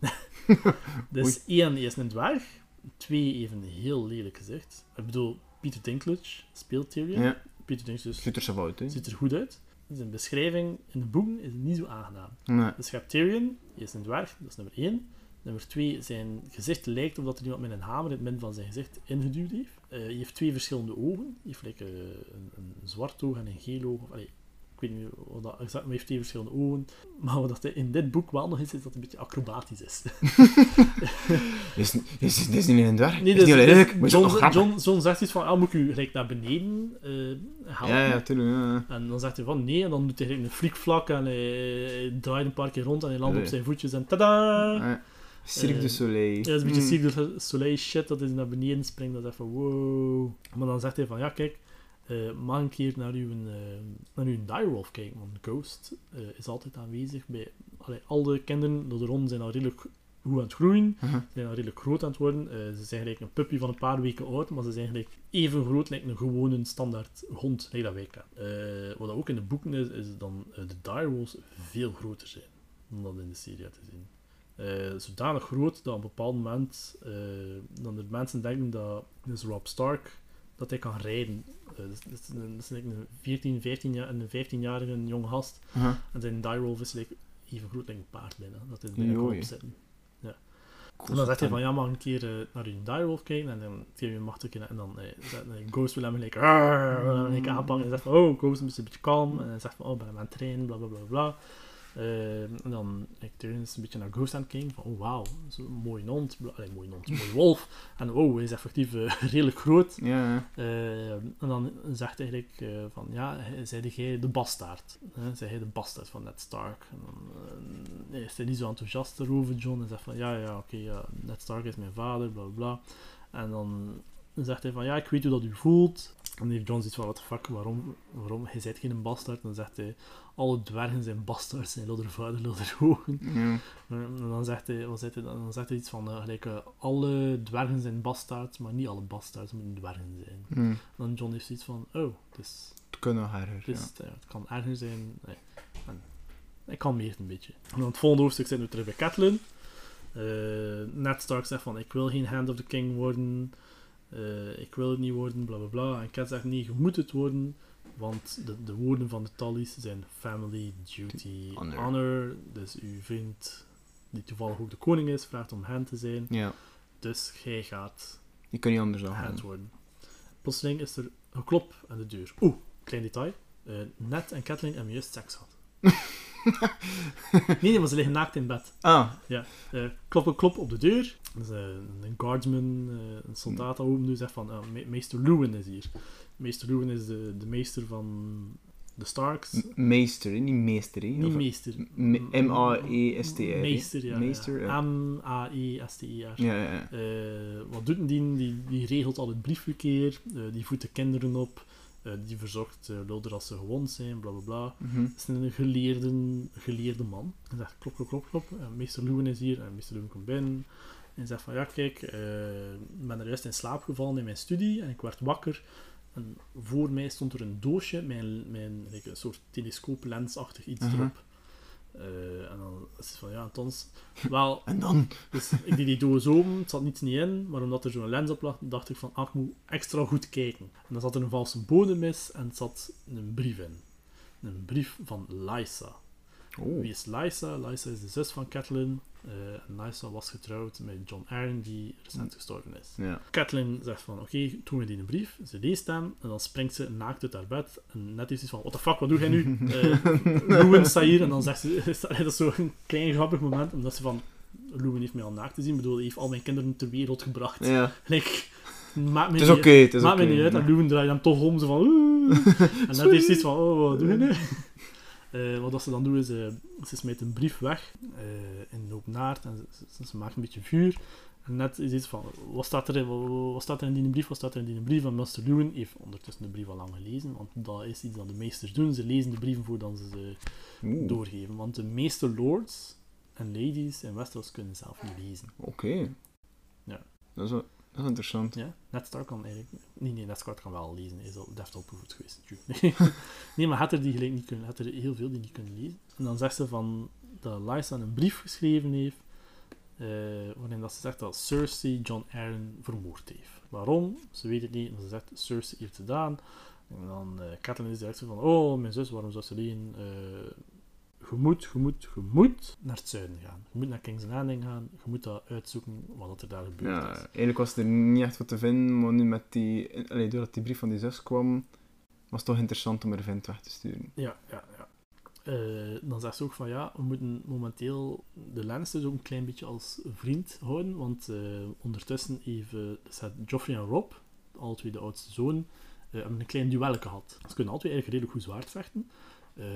dus één, hij is een dwerg. Twee, een heel lelijk gezicht. Ik bedoel, Peter Dinklage speelt Tyrion. Ja, Peter Dinklage ziet er zo uit, hè. ziet er goed uit. Zijn beschrijving in de boeken is niet zo aangenaam. Nee. Dus je hebt Tyrion, die is een dwerg, dat is nummer 1. Nummer 2, zijn gezicht lijkt of dat er iemand met een hamer in het midden van zijn gezicht ingeduwd heeft. Eh, hij heeft twee verschillende ogen. Hij heeft like, eh, een, een zwart oog en een geel oog. Allee, ik weet niet wat dat exact, maar heeft twee verschillende ogen. Maar wat dat in dit boek wel nog is, is dat het een beetje acrobatisch is. Is, is, is, is niet een dwerg? Nee, is dus, niet dus leuk, is John, nog. John, John zegt iets van, ah, moet ik u gelijk naar beneden eh helpen? Ja, ja, tuurlijk. Ja. En dan zegt hij van nee, en dan doet hij gelijk een flikvlak en hij, hij draait een paar keer rond en hij landt op zijn voetjes en tada! Ja. Cirque du Eh, Soleil. Ja, dat is een beetje Mm. Cirque du Soleil shit, dat hij naar beneden springt, dat is even wow. Maar dan zegt hij van, ja kijk, eh mag een keer naar uw, eh, naar uw direwolf kijken, want Ghost eh, is altijd aanwezig bij allee, al de kinderen door de ronde zijn al redelijk goed aan het groeien, Aha. ze zijn al redelijk groot aan het worden. Ze zijn gelijk een puppy van een paar weken oud, maar ze zijn gelijk even groot lijkt een gewone standaard hond, nee, dat wij kennen. Wat ook in de boeken is, is dan eh, de direwolves veel groter zijn dan dat in de serie te zien. Zodanig groot dat op een bepaald moment eh, dan de mensen denken dat dus Rob Stark dat hij kan rijden. Eh, dus, dus een, dus like een 14, 15 jaar, een 15-jarige jonge gast Aha. en zijn direwolf is like even groot als een paard bijna. Dat is Ja, bijna joh, op ja. En dan zegt hij van, ja, mag een keer eh, naar uw direwolf kijken? En dan geef je hem en dan eh, Ghost wil hem gelijk, "Arr", wil hem gelijk aanpakken. En zegt van, oh, Ghost is een beetje kalm. En hij zegt van, oh, ben hem aan het trainen, bla bla bla bla. Eh, en dan ik is een beetje naar Ghost aan het kijken van, oh wauw, zo'n mooie hond, bla, allee, mooie hond, mooie wolf. En oh, hij is effectief eh, redelijk groot. Ja, Eh, en dan zegt hij eigenlijk eh, van, ja, zei jij de bastaard? Hè? Zei hij de bastaard van Ned Stark? En dan eh, is hij niet zo enthousiast erover, John. En zegt van, ja, ja, oké, Ned Stark is mijn vader, bla bla bla. En dan zegt hij van, ja, ik weet hoe dat u voelt. En heeft John zoiets van, what the fuck, waarom? waarom? Hij bent geen bastaard. En dan zegt hij, alle dwergen zijn bastards, zijn lodder vader, lodder hogen. ja. En dan zegt hij, wat zegt hij, dan zegt hij iets van, eh, gelijk, eh, alle dwergen zijn bastards, maar niet alle bastards moeten dwergen zijn. Hm. Dan John heeft zoiets van, oh, dus, Het kan nog erger, ja. ja, het kan erger zijn. Nee. En, hij kalmeert een beetje. En dan het volgende hoofdstuk zijn we terug bij Catelyn. Eh, Ned Stark zegt van, ik wil geen Hand of the King worden. Eh, ik wil het niet worden, bla bla bla. En Cat zegt, nee, je moet het worden. Want de, de woorden van de Tullys zijn family, duty, Honor. honor. Dus uw vriend, die toevallig ook de koning is, vraagt om hand te zijn. Ja, Dus jij gaat je kan niet anders dan hand worden. Plotseling is er een klop aan de deur. Oeh, klein detail. Eh Ned en Kathleen hebben juist seks gehad. nee, nee, maar ze liggen naakt in bed. Ah, Eh klop, een klop op de deur. Dus, eh, een guardsman, eh, een soldaat open doet, zegt van, me- meester Lewin is hier. Meester Lewin is de, de meester van de Starks. m- meester, niet meester. hè? Niet meester. M-A-E-S-T-R. Meester, ja. Meester, ja. ja. Ja, ja, ja. Wat doet die? Die, die regelt al het briefverkeer, die voedt de kinderen op, die verzorgt uh, Lodder als ze gewond zijn, bla bla bla. Mhm. Het is een geleerde, geleerde man. Hij zegt klop, klop, klop, klop. Eh, meester Lewin is hier en meester Lewin komt binnen. En zegt van ja, kijk, eh, ik ben er juist in slaap gevallen in mijn studie en ik werd wakker. En voor mij stond er een doosje een, like, een soort telescooplensachtig iets Mhm. erop. Eh, en dan is het van ja, Tons. Wel, En dan? dus ik deed die doos open, het zat niets niet in, maar omdat er zo'n lens op lag, dacht ik van, ah, ik moet extra goed kijken. En dan zat er een valse bodem is en het zat een brief in. Een brief van Lysa. Oh. Wie is Lysa? Lysa is de zus van Catelyn. en Lysa was getrouwd met John Arryn, die recent gestorven is. Ja. Catelyn zegt van, oké, toen we die een brief. Ze leest hem en dan springt ze naakt uit haar bed. En net is iets van, what the fuck, wat doe jij nu? Eh Lewin staat hier en dan zegt ze, dat is zo'n klein grappig moment, omdat ze van, Lewin heeft mij al naakt te zien. Ik bedoel, hij heeft al mijn kinderen ter wereld gebracht. ja. Like, maakt me Het is niet- oké, het is Maakt oké. me niet uit. En Lewin draait hem toch om, zo van... En net is iets van, oh, wat doe je nu? Eh, wat ze dan doen is, eh, ze smijt een brief weg eh, in naard en ze, ze, ze maakt een beetje vuur. En net is iets van, wat staat er, in- wat, wat staat er in die brief, wat staat er in die brief? En Master Lewin heeft ondertussen de brief al lang gelezen, want dat is iets dat de meesters doen. Ze lezen de brieven voordat ze ze Oeh, doorgeven. Want de meeste lords en ladies in Westeros kunnen zelf niet lezen. Oké. Ja. Dat is, wel- dat is interessant. Ja, Ned Stark kan eigenlijk... Nee, nee, Ned Stark kan wel lezen. Hij is al deft opgevoed geweest. Nee, maar had er die gelijk niet kunnen... Had er heel veel die niet kunnen lezen. En dan zegt ze van... Dat Lysa een brief geschreven heeft... eh, waarin dat ze zegt dat Cersei John Arryn vermoord heeft. Waarom? Ze weet het niet. Maar ze zegt, Cersei heeft het gedaan. En dan eh Catelyn is direct van... Oh, mijn zus, waarom zou ze alleen... eh, je moet, je moet, je moet naar het zuiden gaan. Je moet naar King's Landing gaan. Je moet dat uitzoeken wat er daar gebeurd Ja, is. eigenlijk was er niet echt wat te vinden, maar nu met die... Allee, doordat die brief van die zus kwam, was het toch interessant om er vent weg te sturen. Ja, ja, ja. Eh, dan zegt ze ook van ja, we moeten momenteel de Lannisters ook een klein beetje als vriend houden, want eh, ondertussen even, het Joffrey en Rob, alle twee de oudste zonen, eh, hebben een klein duel gehad. Ze kunnen altijd eigenlijk redelijk goed zwaard vechten,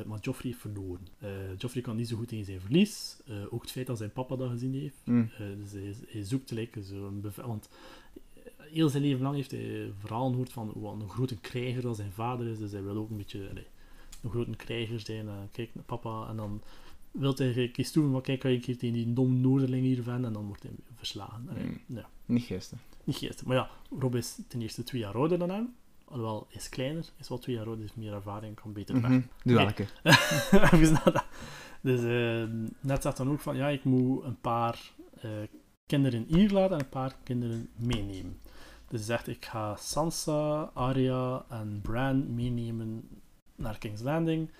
maar Joffrey heeft verloren. Eh, Joffrey kan niet zo goed tegen zijn verlies, eh, ook het feit dat zijn papa dat gezien heeft, eh, dus hij, hij zoekt like, zo'n bevel. Want heel zijn leven lang heeft hij verhalen gehoord van wat een grote krijger dat zijn vader is. Dus hij wil ook een beetje een grote krijger zijn. eh, kijk naar papa. En dan wil hij kies toe van kijk, kan ik hier tegen die dom Noorderling hier van. En dan wordt hij verslagen. Mm. ja, Niet gisteren. niet geestig. Maar ja, Rob is ten eerste twee jaar ouder dan hem. Alhoewel, is kleiner, is wel twee jaar ouder, heeft meer ervaring, kan beter weg. Mhm. Doe Nee. welke. Dus eh, net zegt dan ook van, ja, ik moet een paar eh, kinderen hier laten en een paar kinderen meenemen. Dus zegt, ik ga Sansa, Arya en Bran meenemen naar King's Landing.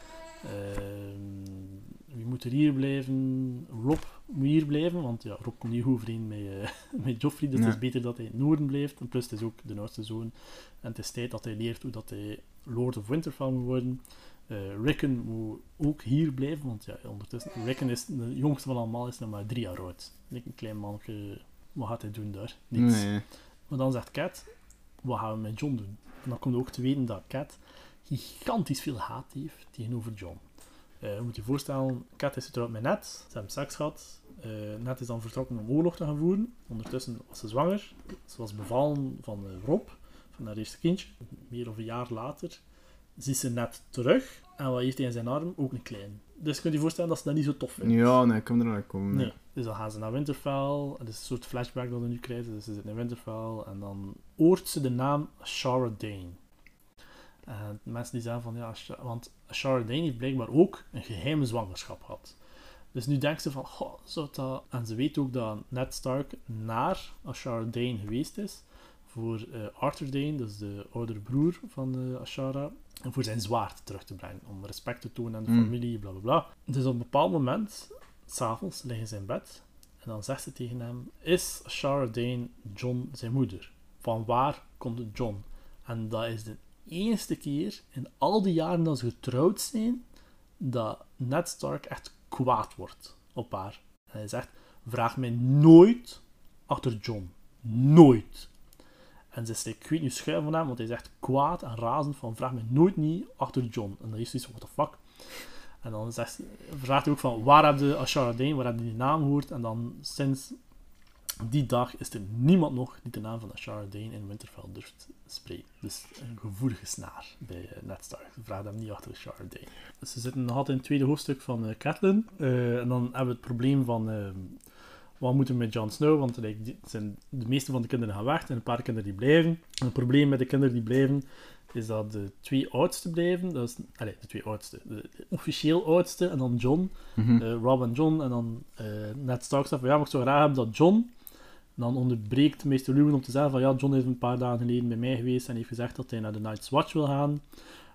Ehm, wie moet er hier blijven? Rob moet hier blijven, want ja, Rob komt niet goed overeen met, eh, met Joffrey, dus Nee. het is beter dat hij in het noorden blijft. En plus, het is ook de oudste zoon. En het is tijd dat hij leert hoe dat hij Lord of Winterfell moet worden. Eh, Rickon moet ook hier blijven, want ja, ondertussen... Rickon is de jongste van allemaal, is nog maar drie jaar oud. Ik een klein mannetje, wat gaat hij doen daar? Niets. Nee. Maar dan zegt Cat, wat gaan we met John doen? En dan komt ook te weten dat Cat gigantisch veel haat heeft tegenover John. Eh, je moet je voorstellen, Cat is getrouwd met Ned, ze hebben seks gehad. Eh is dan vertrokken om oorlog te gaan voeren. Ondertussen was ze zwanger. Ze was bevallen van eh, Rob, van haar eerste kindje. Meer of een jaar later ziet ze Ned terug. En wat heeft hij in zijn arm? Ook een klein. Dus je kunt je voorstellen dat ze dat niet zo tof vindt. Ja, nee, ik kan er aan komen. Nee. Dus dan gaan ze naar Winterfell. Het is een soort flashback dat we nu krijgen. Dus ze zitten in Winterfell. En dan hoort ze de naam Ashara Dane. En mensen die zeggen van ja, want Ashara Dane heeft blijkbaar ook een geheime zwangerschap gehad. Dus nu denkt ze van, goh, zou dat... En ze weet ook dat Ned Stark naar Ashara Dane geweest is. Voor eh, Arthur Dane, dat is de oudere broer van eh, Ashara. En voor zijn zwaard terug te brengen. Om respect te tonen aan de Mm. familie, bla bla bla. Dus op een bepaald moment s'avonds liggen ze in bed. En dan zegt ze tegen hem: Is Shara Dane John zijn moeder? Van waar komt John? En dat is de eerste keer in al die jaren dat ze getrouwd zijn dat Ned Stark echt kwaad wordt op haar. En hij zegt: Vraag mij nooit achter John. Nooit. En ze steekt, ik weet niet, schuim van hem, want hij is echt kwaad en razend van vraag me nooit niet achter John. En dan is hij zo, what the fuck. En dan zegt, ze- vraagt hij ook van, waar heb je Ashara waar heb je die naam gehoord? En dan sinds die dag is er niemand nog die de naam van Ashara Dane in Winterfell durft spreken. Dus een gevoelige snaar bij eh, Ned Stark. Ze vraagt hem niet achter Ashara Dane. Dus ze zitten nog altijd in het tweede hoofdstuk van eh Catelyn. Eh, en dan hebben we het probleem van... wat moeten we met Jon Snow? Want like, zijn, de meeste van de kinderen gaan weg en een paar kinderen die blijven. En het probleem met de kinderen die blijven is dat de twee oudste blijven. Dat is, allez, de twee oudste. De, de officieel oudste en dan John. Mhm. eh, Rob en John. En dan eh net Stark zegt van ja, maar ik zou graag hebben dat John. Dan onderbreekt meester Lewin om te zeggen van ja, John is een paar dagen geleden bij mij geweest en heeft gezegd dat hij naar de Night's Watch wil gaan.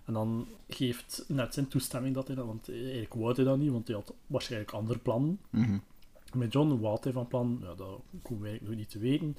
En dan geeft net zijn toestemming dat hij dat, want eigenlijk wou hij dat niet, want hij had waarschijnlijk andere plannen. Mhm. Met John, wat hij van plan? Ja, dat komen wij nog niet te weten.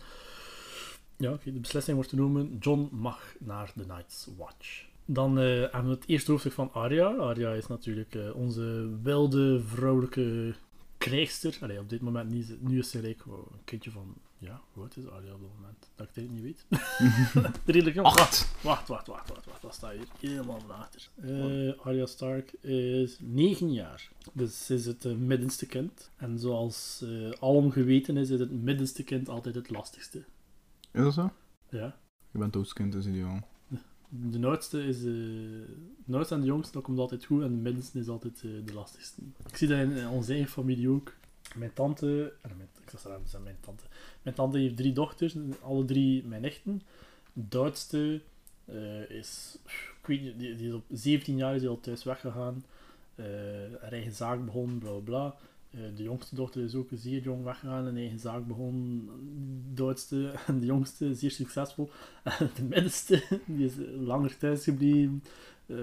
Ja, oké, de beslissing wordt genomen. John mag naar de Night's Watch. Dan eh, hebben we het eerste hoofdstuk van Arya. Arya is natuurlijk eh, onze wilde vrouwelijke krijgster. Allee, op dit moment niet. Nu is ze like, wow, een kindje van... Ja, hoe oud is Arya op dit moment? Dat ik het niet weet. Redelijk jong. Acht. Wacht, wacht, wacht, wacht, wacht. Wat staat hier? Helemaal van achter. Eh, Arya Stark is 9 jaar. Dus ze is het eh, middenste kind. En zoals eh alom geweten is, is het middenste kind altijd het lastigste. Is dat zo? Ja. Je bent oudskind, dus ideaal. De oudste is... eh de oudste en de jongste, dat komt altijd goed. En de middenste is altijd eh, de lastigste. Ik zie dat in, in onze eigen familie ook. Mijn tante... eh, ik zeggen, dat mijn tante. Mijn tante heeft drie dochters. Alle drie mijn nichten. De oudste eh, is... Ik weet niet, die, die is op 17 jaar is hij al thuis weggegaan. eh haar eigen zaak begonnen, bla bla. Eh, de jongste dochter is ook zeer jong weggegaan, een eigen zaak begonnen. De oudste en de jongste zeer succesvol. En de middenste die is langer thuis gebleven. Eh,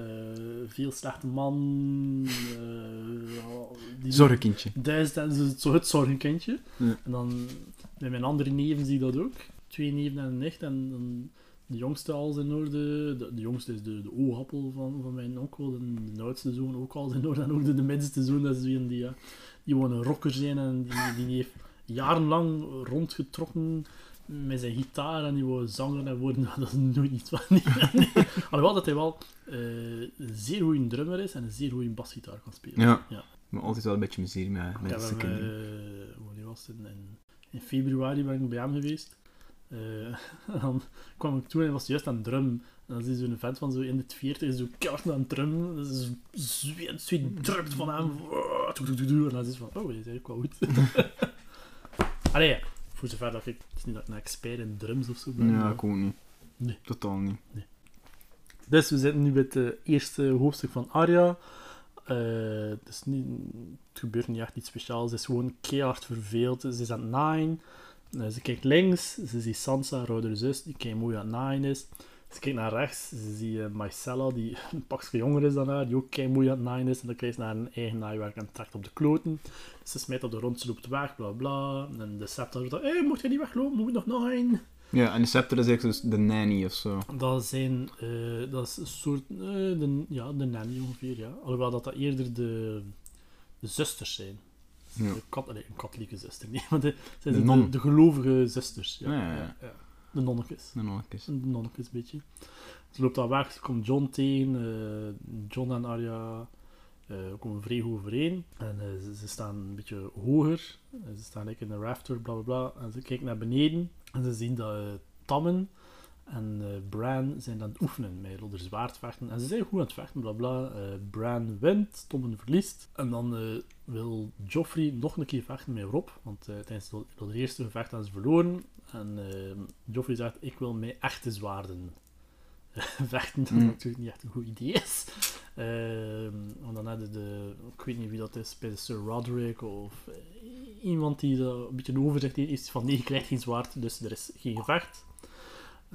veel slechte man. eh, die- Zorgenkindje. Duizend zo- het zorgenkindje. Ja. En dan bij mijn andere neven zie ik dat ook. Twee neven en een nicht. En dan de jongste al in orde. De, de jongste is de, de oogappel van, van mijn onkel. En de oudste zoon ook al in orde. En ook de, de middenste zoon, dat is weer een die, ja, die gewoon een rocker zijn. En die, die heeft jarenlang rondgetrokken met zijn gitaar. En die wou zanger en worden. Dat is nooit iets van. Nee, nee. Alhoewel dat hij wel eh, een zeer goede drummer is en een zeer goede basgitaar kan spelen. Ja. Ja. Maar altijd wel een beetje plezier met, met de eh, wanneer was het? In, in februari ben ik bij hem geweest. En dan kwam ik toe en hij was juist aan het drum. En dan is hij zo'n vent van zo in de 40, zo keihard aan het drummen. Dat is zweet, zweet drupt van hem. En dan is hij van, oh, hij is eigenlijk wel goed. Allee. Voor zover dat ik... Het is niet dat ik een expert in drums of zo ben. Ja, maar- ik ook niet. Nee. Totaal niet. Dus we zitten nu bij het eh, eerste hoofdstuk van Arya. Eh, het, is niet, het gebeurt niet echt iets speciaals. Ze is gewoon keihard verveeld. Ze is aan het naaien. Eh, ze kijkt links. Ze ziet Sansa, haar oudere zus, die kei mooi aan het naaien is. Ze kijkt naar rechts, ze ziet uh, Mycella, die een pakje jonger is dan haar, die ook kei mooi aan het naaien is. En dan krijgt ze naar een eigen naaiwerk en trekt op de kloten. Dus ze smijt op de rond, ze loopt weg, bla bla. En de scepter zegt, hé, hey, mocht je niet weglopen, moet nog naaien. Ja, en de scepter is eigenlijk dus de nanny of zo. Dat zijn, uh, dat is een soort, uh, de, ja, de nanny ongeveer, ja. Alhoewel dat dat eerder de, de zusters zijn. Ja. De kat, nee, een katholieke zuster, niet, maar de, zijn de, de gelovige zusters. Ja, Ja, ja, ja. De nog eens. Een nonnekes, een beetje. Ze loopt daar weg, ze komt John tegen. eh, John en Arya eh, komen vrij goed overeen. En eh, ze, ze staan een beetje hoger. Ze staan like, in een rafter, bla bla bla. En ze kijken naar beneden en ze zien dat Tammen en Bran zijn aan het oefenen met Rodder zwaardvechten. En ze zijn goed aan het vechten, bla bla. Bran wint, Tommen verliest. En dan wil Joffrey nog een keer vechten met Rob. Want tijdens het eerste gevecht hebben ze verloren. En eh, Joffrey zegt, ik wil met echte zwaarden vechten. Mm. Dat natuurlijk niet echt een goed idee is. Ehm, want dan hadden de, ik weet niet wie dat is, bij Sir Roderick of eh, iemand die een beetje een overzicht heeft, is van nee, je krijgt geen zwaard, dus er is geen gevecht.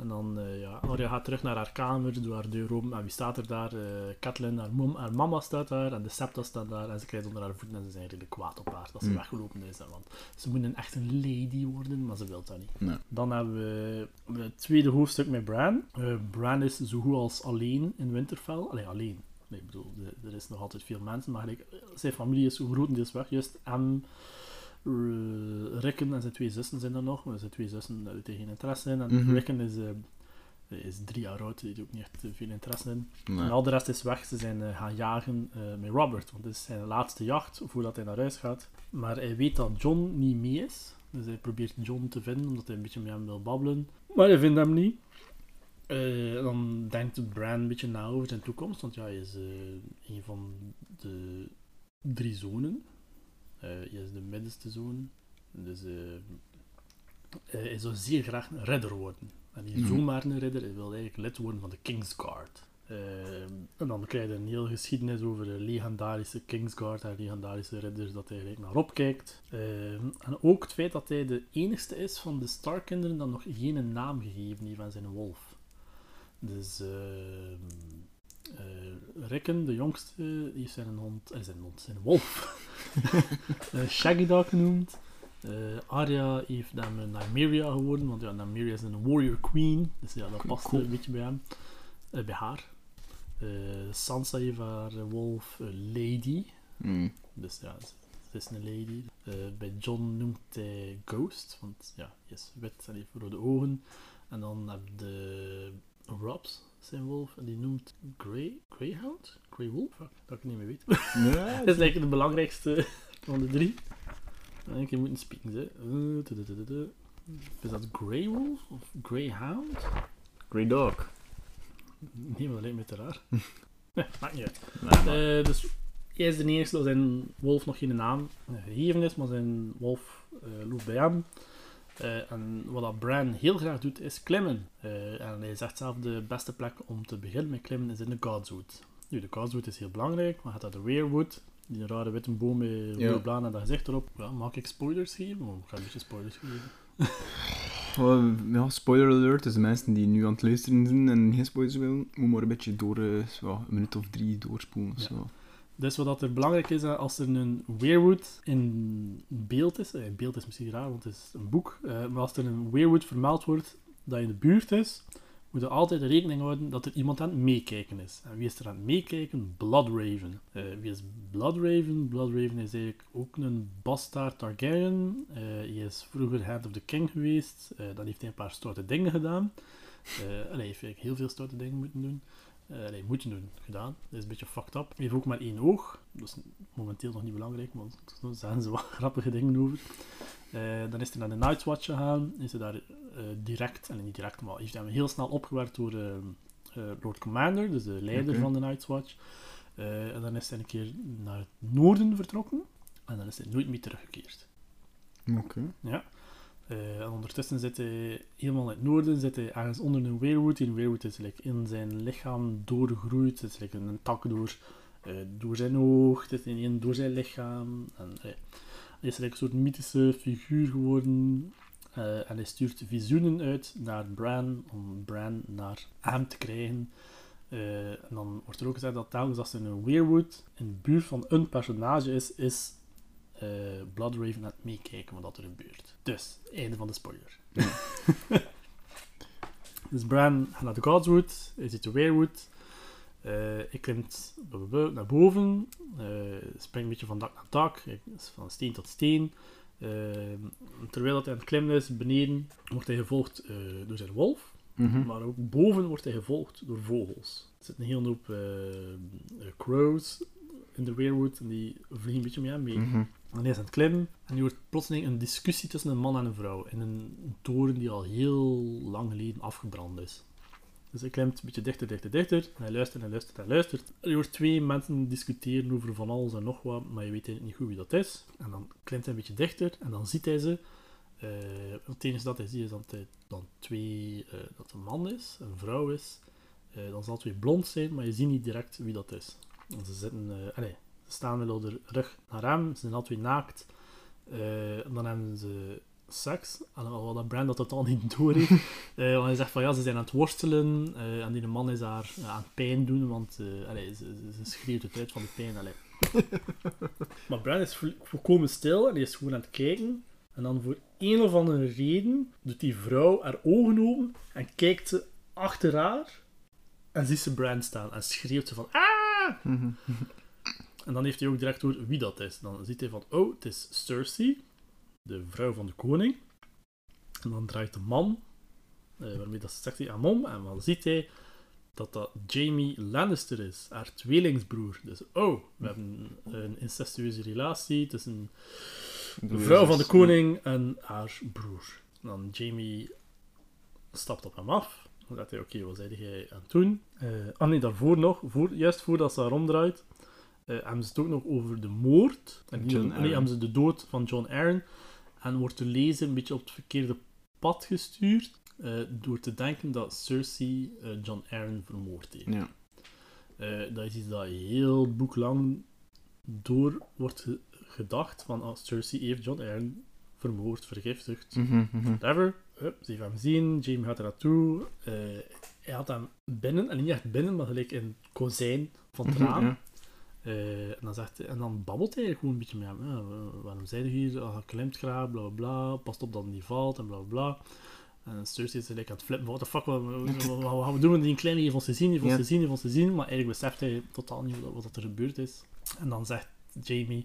En dan, eh ja, Arya gaat terug naar haar kamer, doet haar deur open. En wie staat er daar? Eh Catelyn, haar, mom, haar mama staat daar. En de septa staat daar. En ze krijgt onder haar voeten en ze zijn redelijk kwaad op haar dat ze Mm. weggelopen is. Want ze moet een echt een lady worden, maar ze wil dat niet. Nee. Dan hebben we het tweede hoofdstuk met Bran. Eh, Bran is zo goed als alleen in Winterfell. Allee, alleen. Nee, ik bedoel, er- is nog altijd veel mensen, maar gelijk, zijn familie is zo grotendeels weg. Juist M, R- Rickon en zijn twee zussen zijn er nog. Maar zijn twee zussen daar heeft hij geen interesse in. En Mhm. Is, eh, is drie jaar oud, die heeft ook niet echt eh, veel interesse in. Nee. En al de rest is weg. Ze zijn eh, gaan jagen eh, met Robert, want het is zijn laatste jacht voordat hij naar huis gaat. Maar hij weet dat John niet mee is. Dus hij probeert John te vinden, omdat hij een beetje met hem wil babbelen. Maar hij vindt hem niet. Eh, dan denkt Bran een beetje na over zijn toekomst, want ja, hij is eh, een van de drie zonen. Eh, hij is de middenste zoon. Dus eh, hij zou zeer graag een ridder worden. En niet Mhm. zomaar een ridder, hij wil eigenlijk lid worden van de Kingsguard. Eh, en dan krijg je een hele geschiedenis over de legendarische Kingsguard en legendarische ridders dat hij eigenlijk naar opkijkt. Eh, en ook het feit dat hij de enigste is van de Stark-kinderen dat nog geen naam gegeven heeft aan zijn wolf. Dus eh Rickon, de jongste, die heeft zijn hond, eh, zijn hond, zijn wolf, eh, Shaggy Dog genoemd. Eh, Arya heeft hem een Nymeria geworden, want ja, Nymeria is een warrior queen, dus ja, dat past Cool. een beetje bij hem, bij haar. Eh, Sansa heeft haar wolf Lady, Mm. dus ja, ze is een lady. Bij John noemt hij Ghost, want ja, hij is wit en heeft rode ogen. En dan heb je Robs, zijn wolf, en die noemt Grey, Greyhound? Grey Wolf? Fuck, dat ik niet meer weet. Ja, Dat is eigenlijk de belangrijkste van de drie. Ik, je moet spieken, hè. Eh. Is dat Grey Wolf of Greyhound? Great dog. Nee, maar dat lijkt me te raar. Nee, maakt niet uit. Nee, maar- Eh, dus hij is de enige dat zijn wolf nog geen naam gegeven is, maar zijn wolf eh, loopt bij hem. Eh, en wat dat Bran heel graag doet, is klimmen. Eh, en hij zegt zelf de beste plek om te beginnen met klimmen is in de Godswood. Nu, de Godswood is heel belangrijk, maar gaat naar de Weirwood, die rare witte boom met rode bladeren en dat gezicht erop. Ja, mag ik spoilers geven? Oh, ik ga een beetje spoilers geven. Ja, spoiler alert, dus de mensen die nu aan het luisteren zijn en geen spoilers willen, moet maar een beetje door, eh, zo, een minuut of drie doorspoelen. Ja. Zo. Dus wat er belangrijk is, eh, als er een weirwood in beeld is, eh, in beeld is misschien raar, want het is een boek, eh, maar als er een weirwood vermeld wordt dat in de buurt is, moet je altijd rekening houden dat er iemand aan het meekijken is. En wie is er aan het meekijken? Bloodraven. Eh wie is Bloodraven? Bloodraven is eigenlijk ook een bastard Targaryen. Eh, hij is vroeger Hand of the King geweest. Eh, dan heeft hij een paar stoute dingen gedaan. Eh, en hij heeft eigenlijk heel veel stoute dingen moeten doen. Eh nee, moeten doen, gedaan. Dat is een beetje fucked up. Hij heeft ook maar één oog. Dat is momenteel nog niet belangrijk, maar daar zijn ze wat grappige dingen over. Eh, dan is hij naar de Night's Watch gegaan. Is hij daar eh, direct, en niet direct, maar heeft hij heel snel opgewerkt door Lord Commander, dus de leider van de Night's Watch. Eh, en dan is hij een keer naar het noorden vertrokken. En dan is hij nooit meer teruggekeerd. Oké. Ja. Eh, en ondertussen zit hij helemaal in het noorden, zit ergens onder een weerwood. Die weerwood is like, in zijn lichaam doorgegroeid. Het is like, een tak door, eh, door zijn oog, het is in door zijn lichaam. En, eh, hij is like, een soort mythische figuur geworden. En hij stuurt visioenen uit naar Bran om Bran naar hem te krijgen. En dan wordt er ook gezegd dat telkens als er een weirwood in de buurt van een personage is, is eh Bloodraven aan het meekijken wat er gebeurt. Dus, einde van de spoiler. dus Bran gaat naar de Godswood, hij ziet de weirwood. Eh hij klimt naar boven, eh, springt een beetje van dak naar dak, van steen tot steen. Terwijl dat hij aan het klimmen is, beneden, wordt hij gevolgd door zijn wolf. Mhm. Maar ook boven wordt hij gevolgd door vogels. Er zitten een hele hoop crows in de weirwood en die vliegen een beetje mee aan mee. Mhm. En hij is aan het klimmen en je hoort plotseling een discussie tussen een man en een vrouw in een, toren die al heel lang geleden afgebrand is. Dus hij klimt een beetje dichter, dichter, dichter. En hij luistert en luistert en luistert. Je hoort twee mensen discussiëren over van alles en nog wat, maar je weet eigenlijk niet goed wie dat is. En dan klimt hij een beetje dichter en dan ziet hij ze. Eh, het enige dat hij ziet is dat hij dan twee, eh, dat een man is, een vrouw is. Eh, dan zal het twee blond zijn, maar je ziet niet direct wie dat is. Ze zitten, eh allee, ze staan met de rug naar hem, ze zijn al twee naakt. Eh, dan hebben ze seks. En wat dat Brand dat totaal niet door heeft. Eh, want hij zegt van ja, ze zijn aan het worstelen. eh, en die man is daar eh, aan het pijn doen, want eh, allee, ze, ze, ze schreeuwt het uit van de pijn. Allee. maar Brand is vo- volkomen stil en die is gewoon aan het kijken. En dan voor een of andere reden doet die vrouw haar ogen open en kijkt ze achter haar. En ziet ze Brand staan en schreeuwt ze van ah! En dan heeft hij ook direct door wie dat is. Dan ziet hij van, oh, het is Cersei, de vrouw van de koning. En dan draait de man, eh, waarmee dat zegt hij aan om, en dan ziet hij dat dat Jamie Lannister is, haar tweelingsbroer. Dus, oh, we hebben een incestueuze relatie tussen de vrouw van de koning en haar broer. En dan Jamie stapt op hem af. Zegt hij, oké, wat zei jij aan het doen? Eh ah nee, daarvoor nog, voor, juist voordat ze haar omdraait, eh, hebben ze het ook nog over de moord. En niet nee, hebben ze de dood van John Arryn. En wordt de lezer een beetje op het verkeerde pad gestuurd. eh, door te denken dat Cersei John Arryn vermoord heeft. Ja. Dat is iets dat heel boeklang door wordt ge- gedacht. Van ah, Cersei heeft John Arryn vermoord, vergiftigd, Mhm, mhm. whatever. Hup, ze heeft hem gezien, Jamie gaat er naartoe. Eh, hij had hem binnen, en niet echt binnen, maar gelijk in het kozijn van het raam. Ja. Eh, en, dan zegt en dan babbelt hij gewoon een beetje met hem. Waarom zijn je hier? Ah, klimt graag, bla bla. Past op dat het niet valt en bla bla. En Cersei is gelijk aan het flippen. What the fuck, wat, gaan we doen? Die kleine heeft ons gezien, heeft ons Ja. gezien, heeft ons gezien. Maar eigenlijk beseft hij totaal niet wat, wat er gebeurd is. En dan zegt Jamie,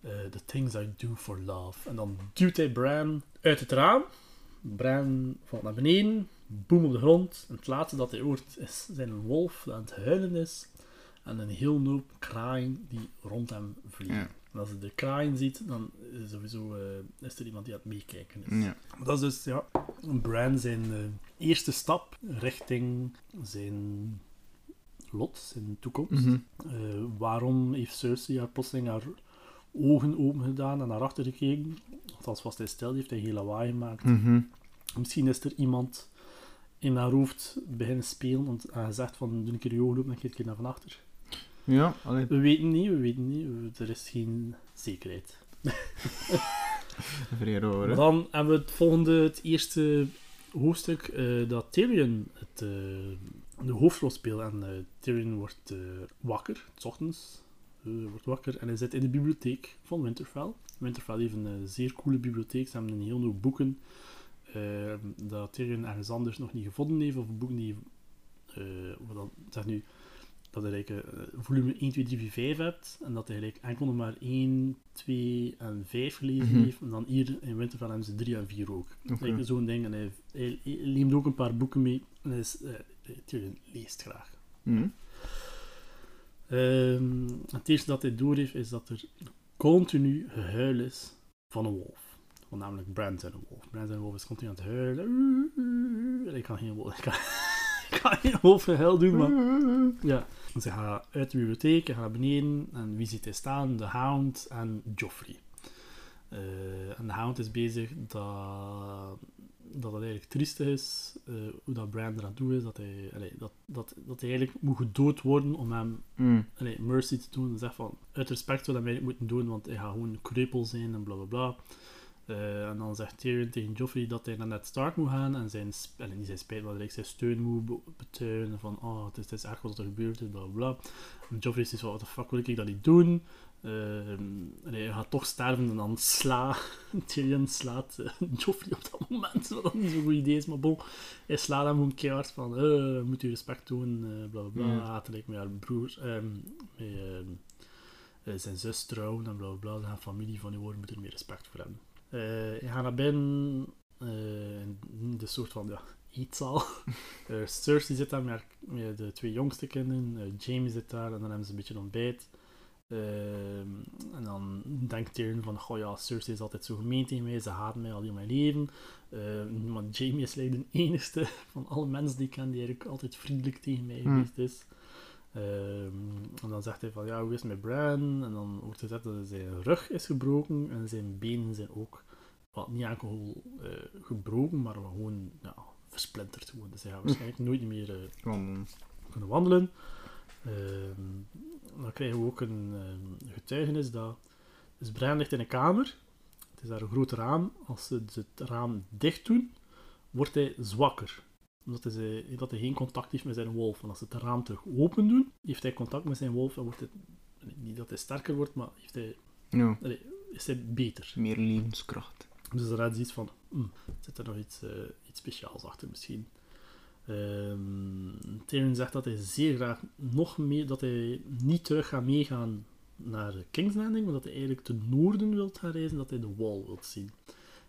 eh, the things I do for love. En dan duwt hij Bran uit het raam. Bran valt naar beneden, boem op de grond. En het laatste dat hij hoort is zijn een wolf dat aan het huilen is. En een heel hoop kraaien die rond hem vliegen. Ja. En als hij de kraaien ziet, dan is, sowieso, eh, is er iemand die aan het meekijken is. Ja. Dat is dus ja, Bran zijn eh, eerste stap richting zijn lot, zijn toekomst. Mhm. Eh, waarom heeft Cersei haar plotseling haar ogen open gedaan en naar achter gekeken? Althans, was hij stil, die heeft hij heel lawaai gemaakt. Mhm. Misschien is er iemand in haar hoofd beginnen spelen want hij gezegd van doe een keer je ogen open en kijk een keer naar van achter. Ja, allee. We weten niet, we weten niet, er is geen zekerheid. Vrij hoor, dan hebben we het volgende, het eerste hoofdstuk, eh, dat Tyrion het, eh, de hoofdrol speelt. En eh, Tyrion wordt wakker, s ochtends, eh, wordt wakker en hij zit in de bibliotheek van Winterfell. Winterfell heeft een eh, zeer coole bibliotheek, ze hebben een heel hoop boeken eh, dat Tyrion ergens anders nog niet gevonden heeft, of boeken die, eh, wat dan, zeg nu, dat je eh, volume 1, 2, 3, 4, 5 hebt, en dat hij eigenlijk enkel nog maar 1, 2 en 5 gelezen Mhm. heeft, en dan hier in Winterfell hebben ze 3 en 4 ook. Like, Zo'n ding, en hij, hij, hij neemt ook een paar boeken mee, en hij is, Tyrion leest graag. Mhm. Ehm, het eerste dat hij doorheeft is dat er continu gehuil is van een wolf. Want namelijk Bran zijn een wolf. Bran zijn wolf is continu aan het huilen. En Ik kan geen wolf, ik kan, geen wolfgehuil doen, maar... Ja. Dus hij gaat uit de bibliotheek, hij gaat beneden. En wie ziet hij staan? De Hound en Joffrey. Eh, en de Hound is bezig dat, dat het eigenlijk triestig is, eh, hoe dat Bran eraan toe is, dat hij, allee, dat, dat, dat hij eigenlijk moet gedood worden om hem allee, mercy te doen. En zegt van, uit respect zou hij mij niet moeten doen, want hij gaat gewoon kreupel zijn en bla bla bla. Eh, en dan zegt Tyrion tegen Joffrey dat hij naar Ned Stark moet gaan en zijn, en niet zijn spijt, maar zijn steun moet be- betuigen van oh, het is, het is erg wat er gebeurd is, bla. En Joffrey is van, wat de fuck wil ik dat niet doen? Eh, en hij gaat toch sterven en dan sla Tyrion slaat eh, Joffrey op dat moment, wat niet zo'n goed idee is, maar bon, hij slaat hem gewoon keihard van, eh, moet u respect doen, eh, bla bla bla, gelijk met haar broer, ehm, met ehm, eh, zijn zus trouwen en bla bla bla, de familie van die woorden moet er meer respect voor hebben. Hij gaat naar binnen, in de soort van ja, eetzaal. Cersei zit daar met, de twee jongste kinderen, Jamie zit daar en dan hebben ze een beetje ontbijt. Ehm, en dan denkt Tyrion van, goh ja, Cersei is altijd zo gemeen tegen mij, ze haat mij al heel mijn leven. Eh, maar Jamie is de enigste van alle mensen die ik ken die eigenlijk altijd vriendelijk tegen mij Hmm. geweest is. Ehm, en dan zegt hij van, ja, hoe is met Bran? En dan wordt gezegd dat zijn rug is gebroken en zijn benen zijn ook, wat niet enkel eh, gebroken, maar gewoon ja, versplinterd gewoon. Dus hij gaat waarschijnlijk nooit meer eh, Gewoon, kunnen wandelen. Ehm, dan krijgen we ook een ehm, getuigenis dat... Dus Brian ligt in een kamer. Het is daar een groot raam. Als ze het raam dicht doen, wordt hij zwakker. Omdat hij, dat hij geen contact heeft met zijn wolf. En als ze het raam terug open doen, heeft hij contact met zijn wolf en wordt het... Niet dat hij sterker wordt, maar heeft hij, allee, is hij beter. meer levenskracht. Dus had ze iets van, hmm, zit er nog iets, eh, iets speciaals achter misschien. Ehm Tyrion zegt dat hij zeer graag nog meer, dat hij niet terug gaat meegaan naar King's Landing, maar dat hij eigenlijk ten noorden wil gaan reizen, dat hij de Wall wil zien.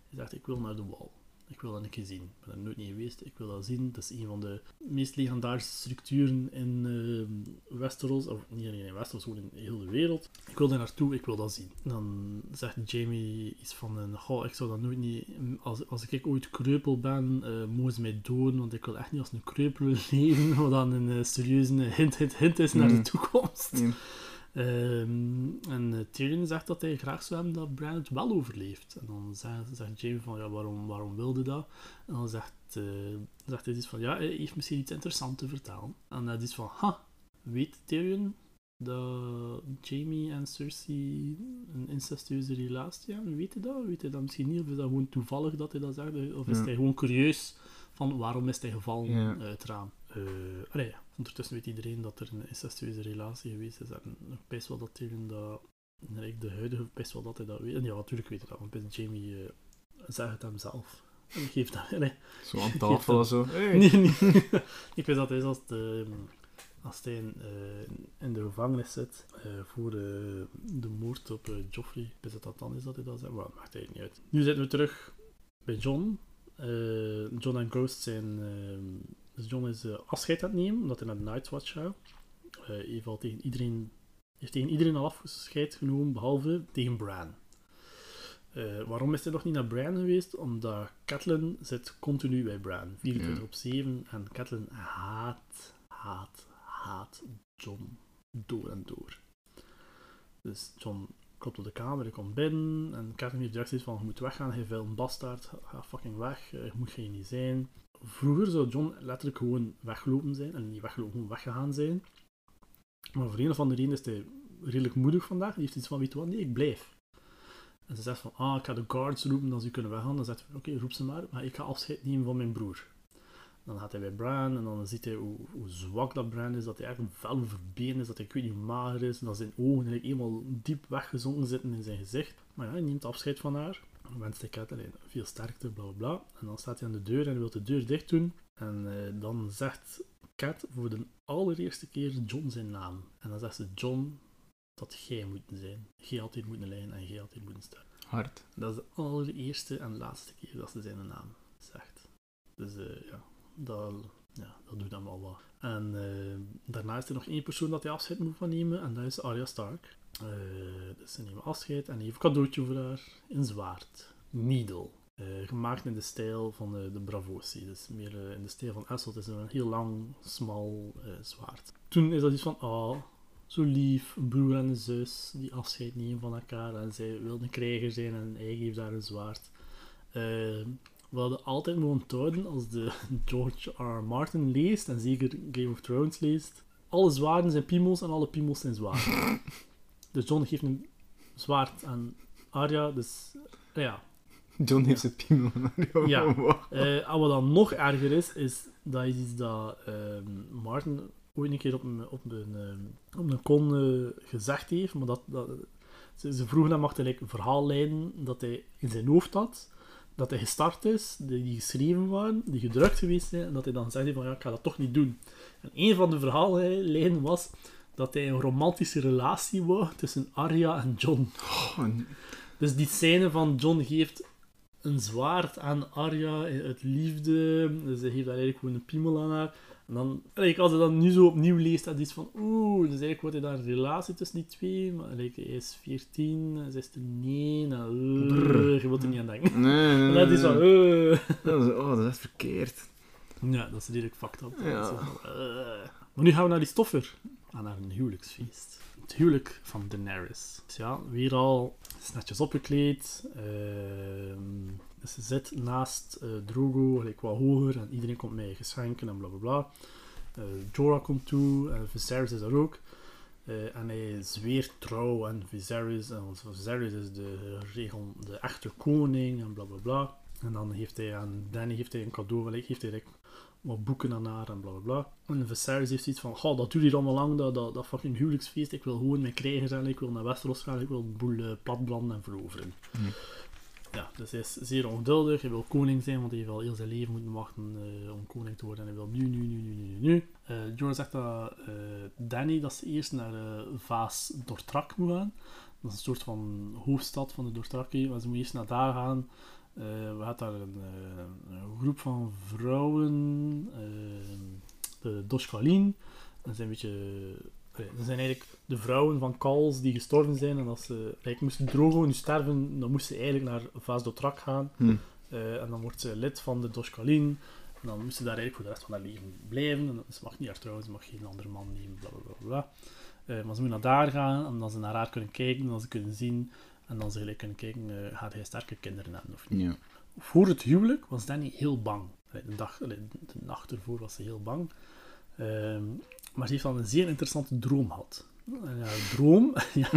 Hij zegt, ik wil naar de Wall. Ik wil dat een keer zien. Ik ben er nooit niet geweest. Ik wil dat zien. Dat is een van de meest legendarische structuren in ehm, Westeros. Of niet alleen in Westeros, gewoon in heel de wereld. Ik wil daar naartoe. Ik wil dat zien. Dan zegt Jamie iets van... Een, Goh, ik zou dat nooit niet... Als, als ik ooit kreupel ben, eh mogen ze mij doden. Want ik wil echt niet als een kreupel leven. Wat dan een eh, serieuze hint, hint, hint is naar de Mm. toekomst. Ja. Ehm, en eh, Tyrion zegt dat hij graag zou hebben dat Bran het wel overleeft. En dan zegt, zegt Jamie van, ja, waarom, waarom wilde dat? En dan zegt, eh, zegt hij iets van, ja, hij heeft misschien iets interessants te vertellen. En dat is van, ha, weet Tyrion dat Jamie en Cersei een incestueuze relatie hebben? Weet hij dat? Weet hij dat misschien niet? Of is dat gewoon toevallig dat hij dat zegt? Of is Ja. hij gewoon curieus van, waarom is hij gevallen Ja. uit het raam? Eh, allee, ondertussen weet iedereen dat er een incestueuze relatie geweest is. En ik best wel dat Tyrion dat... De huidige best wel dat hij dat weet. En ja, natuurlijk weet hij dat, want best Jamie uh, zegt het hem zelf. En geeft dat... Nee, Zo aan tafel of zo. Hey. nee, nee. ik weet dat hij is als, de, als hij in, eh, in de gevangenis zit eh, voor de, de moord op eh, Joffrey. Ik weet dat dat dan is dat hij dat zegt, maar dat maakt eigenlijk niet uit. Nu zitten we terug bij John. Eh, John en Ghost zijn... dus John is eh, afscheid aan het nemen, omdat hij naar de Night's Watch gaat. Hij heeft al tegen iedereen, heeft tegen iedereen al afscheid genomen, behalve tegen Bran. Eh, waarom is hij nog niet naar Bran geweest? Omdat Catelyn zit continu bij Bran, 24 Ja. op 7. En Catelyn haat, haat, haat John door en door. Dus John klopt op de kamer, hij komt binnen en Catelyn heeft direct zoiets van, je moet weggaan, hij wil een bastaard, ga fucking weg, je moet geen niet zijn. Vroeger zou John letterlijk gewoon weggelopen zijn, en niet weggelopen, gewoon weggegaan zijn. Maar voor een of andere reden is hij redelijk moedig vandaag, die heeft iets van, weet je wat, nee, ik blijf. En ze zegt van, ah, ik ga de guards roepen als u kunnen weggaan. Dan zegt hij, oké, roep ze maar, maar ik ga afscheid nemen van mijn broer. Dan gaat hij bij Bran en dan ziet hij hoe, hoe zwak dat Bran is, dat hij een fel verbeen is, dat hij ik weet niet mager is, en dat zijn ogen eigenlijk eenmaal diep weggezonken zitten in zijn gezicht. Maar ja, hij neemt afscheid van haar. Wenst hij Catelyn veel sterkte, bla bla bla. En dan staat hij aan de deur en wil de deur dicht doen. En eh, dan zegt Cat voor de allereerste keer John zijn naam. En dan zegt ze, John, dat jij moet zijn. Jij altijd moeten lijnen en jij altijd moeten sterven. Hard. Dat is de allereerste en laatste keer dat ze zijn naam zegt. Dus eh, ja, dat, ja, dat doet hem al wat. En eh, daarna is er nog één persoon dat hij afscheid moet van nemen, en dat is Arya Stark. Dus ze nemen afscheid en hij heeft een cadeautje voor haar. Een zwaard. Needle. Eh, gemaakt in de stijl van de, de Braavosi. Dus meer eh, in de stijl van Esselt. Het is een heel lang, smal eh, zwaard. Toen is dat iets van, oh, zo lief, broer en een zus die afscheid nemen van elkaar. En zij wil een krijger zijn en hij geeft daar een zwaard. We hadden altijd moeten onthouden als de George R. Martin leest, en zeker Game of Thrones leest. Alle zwaarden zijn piemels en alle piemels zijn zwaard. dus John geeft een zwaard aan Arya, dus ja, John heeft zijn piemel. Ja. Wow. Eh, wat dan nog erger is, is dat is iets dat ehm, Martin ooit een keer op een, op een, ehm, op een con eh, gezegd heeft, maar dat, dat, ze, ze vroegen hem achterlijk verhaallijnen dat hij in zijn hoofd had, dat hij gestart is, die, die geschreven waren, die gedrukt geweest zijn, en dat hij dan heeft van ja, ik ga dat toch niet doen. En een van de verhaallijnen was dat hij een romantische relatie wou tussen Arya en John. Oh, Dus die scène van John geeft een zwaard aan Arya uit liefde. Dus hij geeft daar eigenlijk gewoon een piemel aan haar. En dan, like, als hij dat nu zo opnieuw leest, dat is van oeh, dus eigenlijk wordt hij daar een relatie tussen die twee. Maar like, hij is 14, zij is 9. Uh, je wilt er niet aan denken. Nee, nee, nee. dat is van, nee. uh. Dat is- Oh, dat is verkeerd. Ja, dat is redelijk fucked up. Ja. Dat is van, uh. Maar nu gaan we naar die stoffer. Naar een huwelijksfeest. Het huwelijk van Daenerys. Dus ja, weer al is netjes opgekleed. Ehm, dus ze zit naast eh, Drogo, gelijk wat hoger. En iedereen komt mee geschenken en bla bla bla. Eh, Jorah komt toe en Viserys is er ook. Eh, en hij zweert trouw aan Viserys. En Viserys is de, de echte koning en bla bla bla. En dan heeft hij aan Danny heeft hij een cadeau, gelijk, heeft hij boeken aan haar en bla bla bla. En Viserys heeft zoiets van: Goh, dat duurt hier allemaal lang, dat, dat, dat fucking huwelijksfeest. Ik wil gewoon mijn krijgen zijn, ik wil naar Westeros gaan, ik wil de boel eh, platbranden en veroveren. Hm. Ja, dus hij is zeer ongeduldig, hij wil koning zijn, want hij heeft al heel zijn leven moeten wachten eh, om koning te worden. En hij wil nu, nu, nu, nu, nu, nu, Jorah zegt dat Danny dat ze eerst naar Vaas Dortrak moet gaan. Dat is een soort van hoofdstad van de Dorthraki, maar ze moet eerst naar daar gaan. Eh, we hadden daar een, eh, een groep van vrouwen, eh, de Doshkalin. Dat zijn een beetje... dat zijn eigenlijk de vrouwen van Kals die gestorven zijn. En als ze eigenlijk moesten Drogo nu sterven, dan moest ze eigenlijk naar Vaas Dotrak gaan. Hm. Eh, en dan wordt ze lid van de Doshkalin. En dan moest ze daar eigenlijk voor de rest van haar leven blijven. En ze mag niet haar trouwen, ze mag geen andere man nemen, bla bla bla. bla. Maar ze moet naar daar gaan, en dan ze naar haar kunnen kijken, en dan ze kunnen zien. En dan ze gelijk kunnen kijken, eh, gaat hij sterke kinderen hebben of niet. Ja. Voor het huwelijk was Danny heel bang. De, dag, de nacht ervoor was ze heel bang. Ehm, maar ze heeft dan een zeer interessante droom gehad. Ja, droom, ja,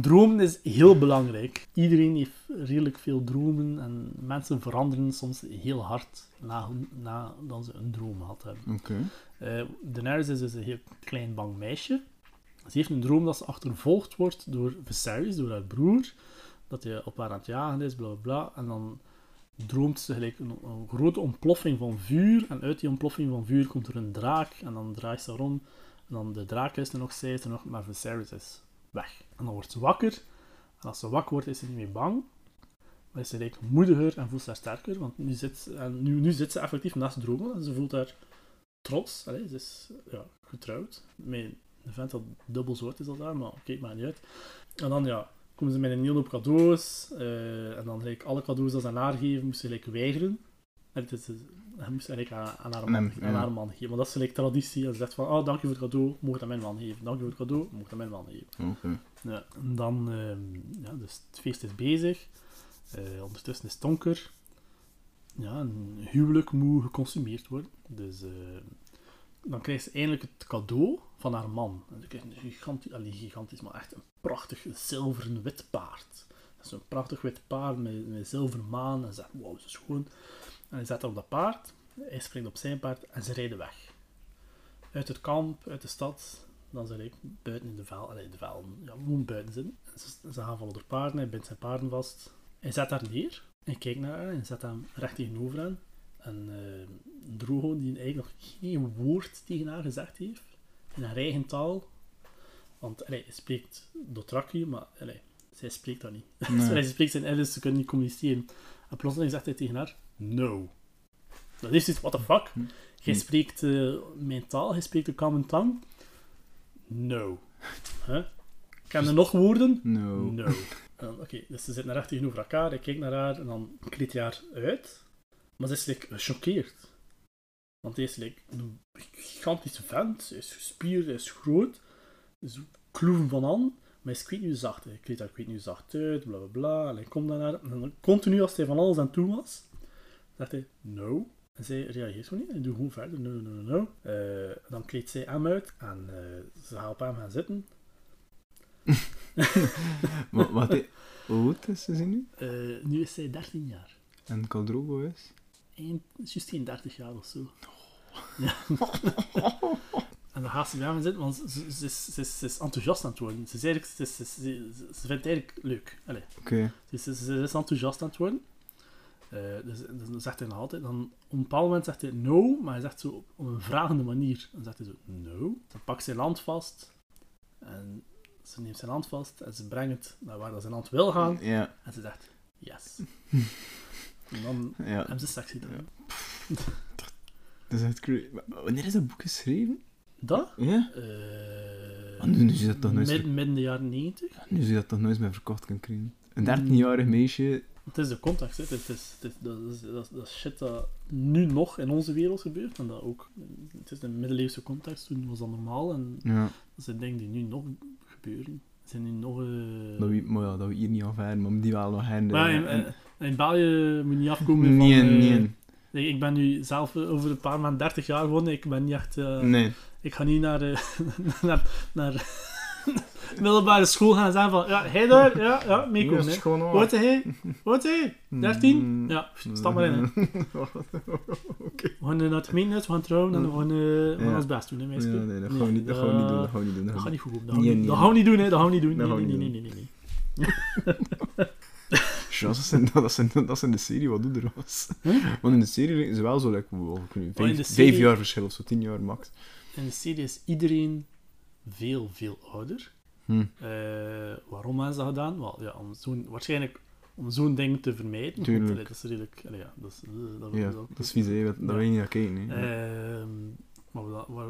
droom is heel belangrijk. Iedereen heeft redelijk veel dromen en mensen veranderen soms heel hard na, nadat ze een droom gehad hebben. Oké. Eh Daenerys is dus een heel klein bang meisje. Ze heeft een droom dat ze achtervolgd wordt door Viserys, door haar broer. Dat hij op haar aan het jagen is, bla bla bla. En dan droomt ze gelijk een, grote ontploffing van vuur. En uit die ontploffing van vuur komt er een draak. En dan draait ze rond. En dan de draak is er nog, zij is er nog, maar Viserys is weg. En dan wordt ze wakker. En als ze wakker wordt, is ze niet meer bang. Maar is ze gelijk moediger en voelt ze haar sterker. Want nu zit, en nu, nu zit ze effectief naast Drogo. En ze voelt haar trots. Ze is ja, getrouwd. Met een vent dat dubbel oud is als haar, maar kijk maar niet uit. En dan ja, komen ze met een hele hoop cadeaus. eh, en dan gelijk alle cadeaus dat ze aan haar geven, moest ze gelijk weigeren. En het is, hij moest eigenlijk aan, aan, haar man, aan haar man geven. Maar dat is gelijk traditie. En ze zegt van, oh, dank je voor het cadeau, mocht aan mijn man geven. Dank je voor het cadeau, mocht aan mijn man geven. Oké. Ja, en dan, ehm, ja, dus het feest is bezig. Eh, ondertussen is het donker. Ja, een huwelijk moet geconsumeerd worden. Dus eh, dan krijgt ze eindelijk het cadeau van haar man. En ze krijgt een gigantisch, allee, gigantisch, maar echt een prachtig zilveren wit paard. Dat is een prachtig wit paard met, met zilveren maan. En ze zegt, wow, zo schoon. En hij zet haar op dat paard. Hij springt op zijn paard en ze rijden weg. Uit het kamp, uit de stad, dan zijn ik buiten in de vel, allee, de velden, ja, gewoon buiten. En Ze, ze gaan vallen door paarden, hij bindt zijn paarden vast. Hij zet haar neer, hij kijkt naar haar en zet hem recht tegenover hen. En eh Drogo, die eigenlijk nog geen woord tegen haar gezegd heeft, in haar eigen taal. Want allee, hij spreekt Dothraki, maar allee, zij spreekt dat niet. Nee. Ze spreekt zijn Ellis, ze kunnen niet communiceren. En plotseling zegt hij tegen haar, no. Dat is iets, what the fuck? Jij spreekt eh, mijn taal, jij spreekt de common tongue. No. Huh? Ken je nog woorden? No. Dan, Oké, dus ze zitten recht tegenover elkaar, hij kijkt naar haar en dan kleedt hij haar uit. Maar ze is like, gechoqueerd. Want hij is like, een gigantische vent, hij is gespierd, hij is groot. Dus kloeven van aan, maar hij is kwijt nu zacht. Hij kleedt haar kwijt nu zacht uit, bla bla bla. En hij komt dan naar en dan continu als hij van alles aan toe was, zegt hij no. En zij reageert gewoon niet. Hij doet gewoon verder. No, no, no, no. Eh, dan kleedt zij hem uit en eh, ze gaat op hem gaan zitten. Maar, wat, Hoe oud is ze nu? Eh, nu is zij 13 jaar. En Caldrogo is? Eind, juist geen 30 jaar of zo. Ja. en dan gaat ze bij me zitten, want ze, ze, ze is, ze, enthousiast aan het worden. Ze, is eigenlijk, ze, ze, ze, ze vindt het eigenlijk leuk. Allee, Oké. ze, is- ze, ze is enthousiast aan het worden. Eh, dus, dan zegt hij nog altijd, dan, op een bepaald moment zegt hij no, maar hij zegt zo op, een vragende manier. Dan zegt hij zo no. Dan pakt zijn hand vast en ze neemt zijn hand vast en ze brengt het naar waar dat zijn hand wil gaan. Ja. En ze zegt yes. en dan Ja. hebben ze dan. Ja. Dat is echt crazy. Wanneer is dat boek geschreven? Dat? Ja? Eh, Ah, nu- nu is dat toch nooit mid- midden de jaren 90. Nu zie je dat toch nooit meer verkocht kan krijgen. Een 13-jarig meisje... Het is de context, hè. Het is, het is, dat, is, dat, dat shit dat nu nog in onze wereld gebeurt. En dat ook, het is een middeleeuwse context, toen was dat normaal. En Ja. dat zijn dingen die nu nog gebeuren. Zijn nu nog... eh, Dat we, maar ja, dat we hier niet afhalen, maar die wel nog heen. maar in, in België moet je niet afkomen van... Nee, eh, nee. nee, Ik ben nu zelf eh, over een paar maanden 30 jaar geworden. Ik ben niet echt... eh, Nee. Ik ga niet naar, eh, naar, naar middelbare school gaan zeggen van... Ja, hij daar? Ja, ja, meekomen. hè. is hij? Is hij? 13? Ja, stap maar in. Hè. We gaan eh, naar het gemeentehuis, we gaan trouwen en we gaan, eh, we gaan Ja. ons best doen. Hè, Ja, meisje. nee, dat gaan we niet, dat gaan we niet doen. Dat gaan we niet doen. Dat gaat gaan niet goed komen. Dat gaan we niet- nee. dat gaan we niet doen, hè. Dat gaan we niet doen. Dat Nee, gaan nee, niet nee, nee, doen. nee, nee. Ja, dat zijn, dat, zijn, dat zijn de serie wat doet er was. Want in de serie is het wel zo, like, wow, ik weet niet, vijf, serie- vijf jaar verschil of zo, tien jaar max. In de serie is iedereen veel, veel ouder. Hm. Eh, waarom hebben ze dat gedaan? Wel, ja, om zo'n, waarschijnlijk om zo'n ding te vermijden. Want, Tuurlijk. allee, dat is redelijk... allee, ja, dat is, dat, Ja, dat- is vies, hè. dat, dat Ja. wil je niet naar kijken. Hè. Maar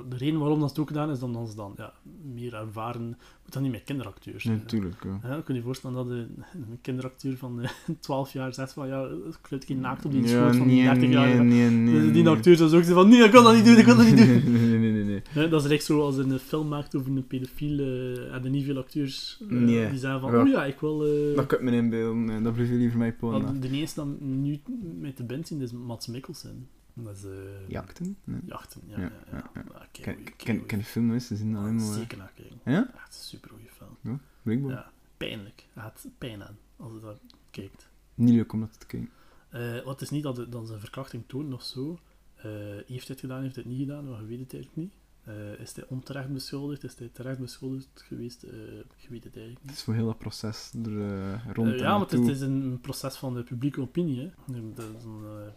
de reden waarom dat ook gedaan is, dan dat ze dan ja, meer ervaren... moet dan niet met kinderacteurs zijn, natuurlijk. Ja. Ja, kun je je voorstellen dat een, een kinderacteur van eh, 12 jaar zegt van ja, kluit geen naakt op die schoot van nee, 30 jaar. nee, nee, nee, Dus die acteur zou ook zeggen van nee, ik kan dat niet doen, ik kan dat niet doen. Nee, nee, nee, dat is echt zo als een film maakt over een pedofiel, eh en er niet veel acteurs eh, die zeggen van oh ja, ik wil... eh, Dat kan ik me inbeelden. Dat blijft liever mij ponen. de eerste dan nu met de band zien is Mats Mikkelsen. Dat is... eh, Jachten? Nee. Jachten, ja. Ja, ja, ja, ja, ja. Ja, kijk, Ken, ken, de film? Ze zien goeie- alleen maar... Zeker naar kijken. Ja? Echt een super goede film. Blijkbaar. Ja, pijnlijk. Hij had pijn aan als je dat kijkt. Niet leuk om dat te kijken. Eh, wat is niet dat, het- dat ze een verkrachting toont of zo. Eh, heeft hij het gedaan, heeft hij het niet gedaan? Maar je weet het eigenlijk niet. Eh, is hij onterecht beschuldigd? Is hij terecht beschuldigd geweest? Eh, je weet het eigenlijk Het niet. is voor heel dat proces er eh, rond Eh, ja, maar het is, het is een proces van de publieke opinie. Hè. Nee, Dat is een, eh,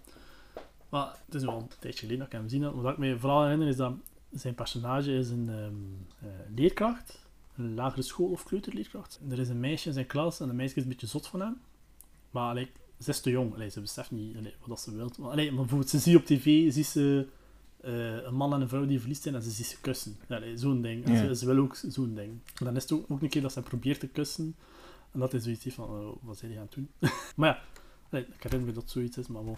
maar het is wel een tijdje geleden dat ik hem gezien had. Wat ik me vooral herinner is dat zijn personage is een ehm, eh, leerkracht. Een lagere school- of kleuterleerkracht. Er is een meisje in zijn klas en de meisje is een beetje zot van hem. Maar ze is te jong. Allee, ze beseft niet allee, wat dat ze wil. Maar, allee, maar bijvoorbeeld, ze ziet op tv ziet ze, eh, een man en een vrouw die verliefd zijn en ze ziet ze kussen. Zo'n ding. Ja. ze, ze wil ook zo'n ding. En dan is het ook, ook een keer dat ze probeert te kussen. En dat is zoiets van, oh, wat zijn die aan het doen? maar ja, allee, ik herinner me dat zoiets is, maar bon.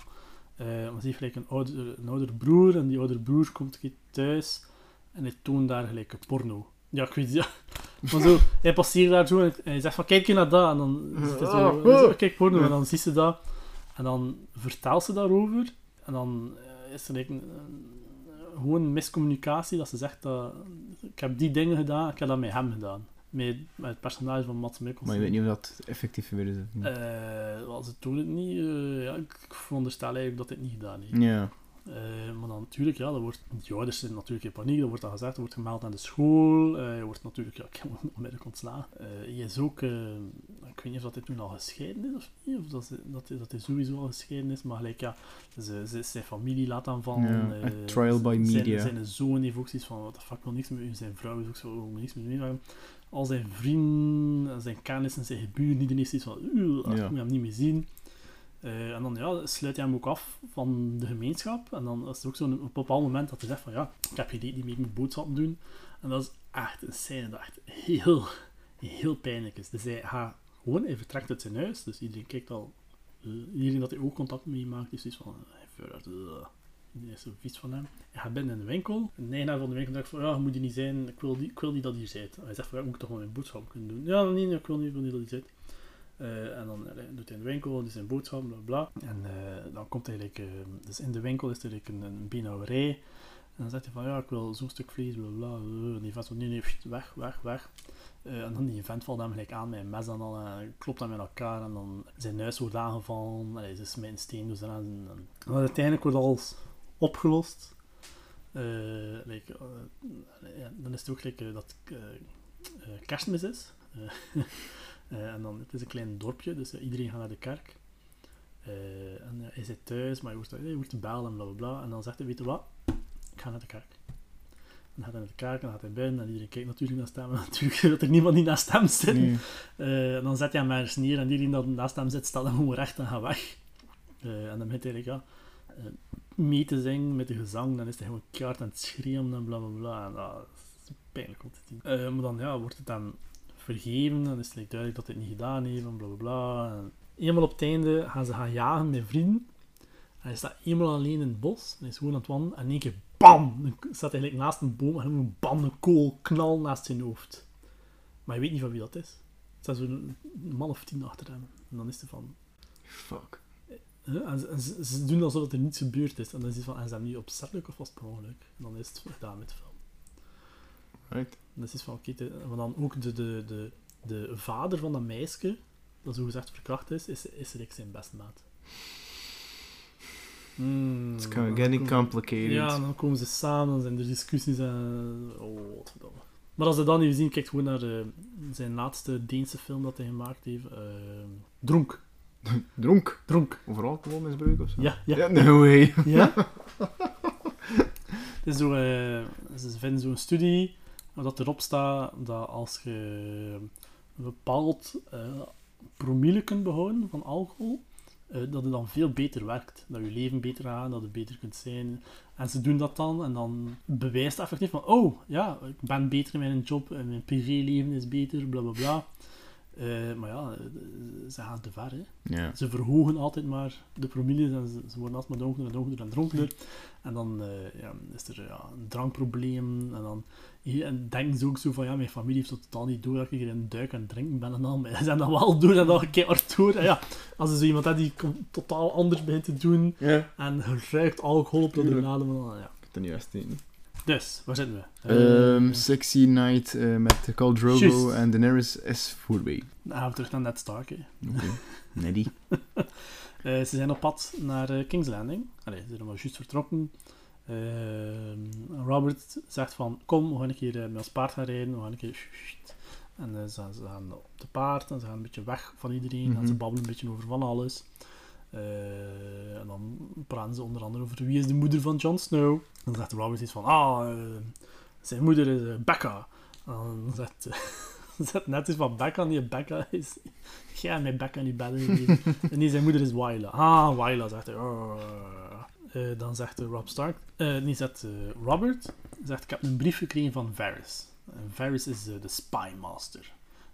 Maar ze heeft gelijk een, ouder, een oudere broer en die oudere broer komt een keer thuis en hij toont daar gelijk een porno. Ja, ik weet ja. Maar zo, hij passeert daar zo en hij zegt van kijk je naar dat en dan zit hij zo, ah. kijk porno en dan ziet ze dat en dan vertelt ze daarover en dan eh, is er like een- gewoon miscommunicatie dat ze zegt dat ik heb die dingen gedaan, ik heb dat met hem gedaan. Met, met het personage van Mats Mikkelsen. Maar je weet niet of dat effectief of niet. Eh, wel, ze doen het niet. eh, ja, ik, veronderstel eigenlijk dat het niet gedaan heeft. Ja. Eh, maar dan natuurlijk, ja, dat wordt, die ouders zijn natuurlijk in paniek. Dat wordt dan gezegd, er wordt gemeld aan de school. je wordt natuurlijk, ja, ik heb onmiddellijk ontslagen. Je is ook, ik weet niet of dat hij toen al gescheiden is of niet. Of dat, dat, hij, dat hij sowieso al gescheiden is. Maar gelijk, ja, ze, ze, zijn familie laat aanvallen. Ja, trial by zijn- media. Zijn zoon heeft ook zoiets van, wat de fuck, wil niks met u. Zijn vrouw is ook zo, wil niks met u. Al zijn vrienden, zijn kennissen, zijn geburen, iedereen heeft zoiets van, "Uw, ik Ja. moet hem niet meer zien. Eh, en dan ja, sluit hij hem ook af van de gemeenschap. En dan is er ook zo'n op een bepaald moment dat hij zegt van ja, ik heb geen idee niet meer moet boodschappen doen. En dat is echt een scène dat echt heel, heel pijnlijk is. Dus hij gaat gewoon, hij vertrekt uit zijn huis. Dus iedereen kijkt al, eh, iedereen dat hij oogcontact mee maakt, is zoiets van, uh, iedereen is zo vies van hem. Hij gaat binnen in de winkel. En de eigenaar van de winkel zegt van ja, je moet hier niet zijn, ik wil, niet, ik wil niet dat je hier zit. En hij zegt van ja, ik moet toch gewoon mijn boodschap kunnen doen. Ja, nee, ik wil niet, ik wil niet dat je zit. Eh, en dan eh, doet hij in de winkel, doet zijn boodschap, bla bla. En eh, dan komt hij eh, dus in de winkel is er eigenlijk een, een beenhouwerij. En dan zegt hij van ja, ik wil zo'n stuk vlees, bla bla. En die vent zo nee, nee, weg, weg, weg. En dan die vent valt hem gelijk aan met een mes en al, en klopt hem in elkaar en dan zijn huis wordt aangevallen. Allee, ze smijten steen dus en, en, en uiteindelijk wordt alles opgelost. Eh, like, eh, ja, dan is het ook like, eh, dat kerstmis is. En dan, het is een klein dorpje, dus iedereen gaat naar de kerk. En hij zit thuis, maar hij wordt, hij wordt bellen en bla bla bla. En dan zegt hij, weet je wat, ik ga naar de kerk. En dan gaat hij naar de kerk en gaat hij binnen en iedereen kijkt natuurlijk naar hem. En natuurlijk dat er niemand die naast hem zit. Nee. Dan zet hij hem maar eens neer en iedereen dat naast hem zit, staat hem gewoon recht en gaat weg. En dan begint hij ja, mee te zingen met de gezang. Dan is hij gewoon keihard aan het schreeuwen en bla bla bla. En, dat is pijnlijk om te. Eh, maar dan ja, wordt het dan vergeven. Dan is het duidelijk dat hij het niet gedaan heeft en bla bla bla. En eenmaal op het einde gaan ze gaan jagen met vrienden. En hij staat eenmaal alleen in het bos. En hij is gewoon aan het wandelen. En in één keer, bam! Dan staat hij naast een boom. En gewoon bam, een kool knal naast zijn hoofd. Maar je weet niet van wie dat is. Er staat zo'n man of tien achter hem. En dan is het van... Fuck. En, ze, en ze, doen alsof er niets gebeurd is. En dan is het van, en ze hebben niet opzettelijk of was het per ongeluk? En dan is het gedaan met de film. Right. En dan is het van, oké, want dan ook de, de, de, de vader van dat meisje, dat zogezegd verkracht is, is, is Rick zijn beste maat. Hmm, It's of getting complicated. Ja, dan komen ze samen, dan zijn er discussies en... Oh, wat verdomme. Maar als je dat niet zien, kijk gewoon naar eh, zijn laatste Deense film dat hij gemaakt heeft. eh, Dronk. Dronk. Dronk. Over alcoholmisbruik of zo? Ja, ja. Ja, no way. Ja? Het is zo, eh, ze vinden zo'n studie dat erop staat dat als je een bepaald eh promille kunt behouden van alcohol, eh, dat het dan veel beter werkt. Dat je leven beter gaat, dat het beter kunt zijn. En ze doen dat dan en dan bewijst het effectief van oh, ja, ik ben beter in mijn job en mijn privéleven is beter, bla bla bla. Eh, maar ja, eh, ze gaan te ver, hè. Ja. Ze verhogen altijd maar de promilles en ze, ze worden alsmaar dronkener en dronkener en dronkener. En dan eh, ja, is er ja, een drankprobleem. En dan en denken ze ook zo van, ja, mijn familie heeft totaal niet door dat ik hier in duik het drinken ben en al. Maar ze hebben dat wel door en dan keihard door. En ja, als er zo iemand hebt die totaal anders begint te doen Ja. en ruikt alcohol op de dan ja. Ik heb het niet juist eten. Dus, waar zitten we? Ehm, Eh, Sexy Night eh, met Khal Drogo en Daenerys is voorbij. dan gaan we terug naar Ned Stark. Oké. Neddy. Eh, ze zijn op pad naar eh, King's Landing. Allee, ze zijn maar juist vertrokken. Ehm, Robert zegt van, kom, we gaan een keer met ons paard gaan rijden. We gaan een keer... En ze, ze gaan op de paard en ze gaan een beetje weg van iedereen. En ze Mhm. babbelen een beetje over van alles. Eh, en dan praten ze onder andere over wie is de moeder van Jon Snow. Dan zegt Robert iets van, ah, eh, zijn moeder is eh, Becca. En dan zegt, zegt net iets van Becca, die Becca is... Jij met Becca niet bedden gegeven. En nee, zijn moeder is Wyla. Ah, Wyla, zegt hij. Oh. Dan zegt Rob Stark, nee, zegt eh, Robert, zegt ik heb een brief gekregen van Varys. En Varys is de spy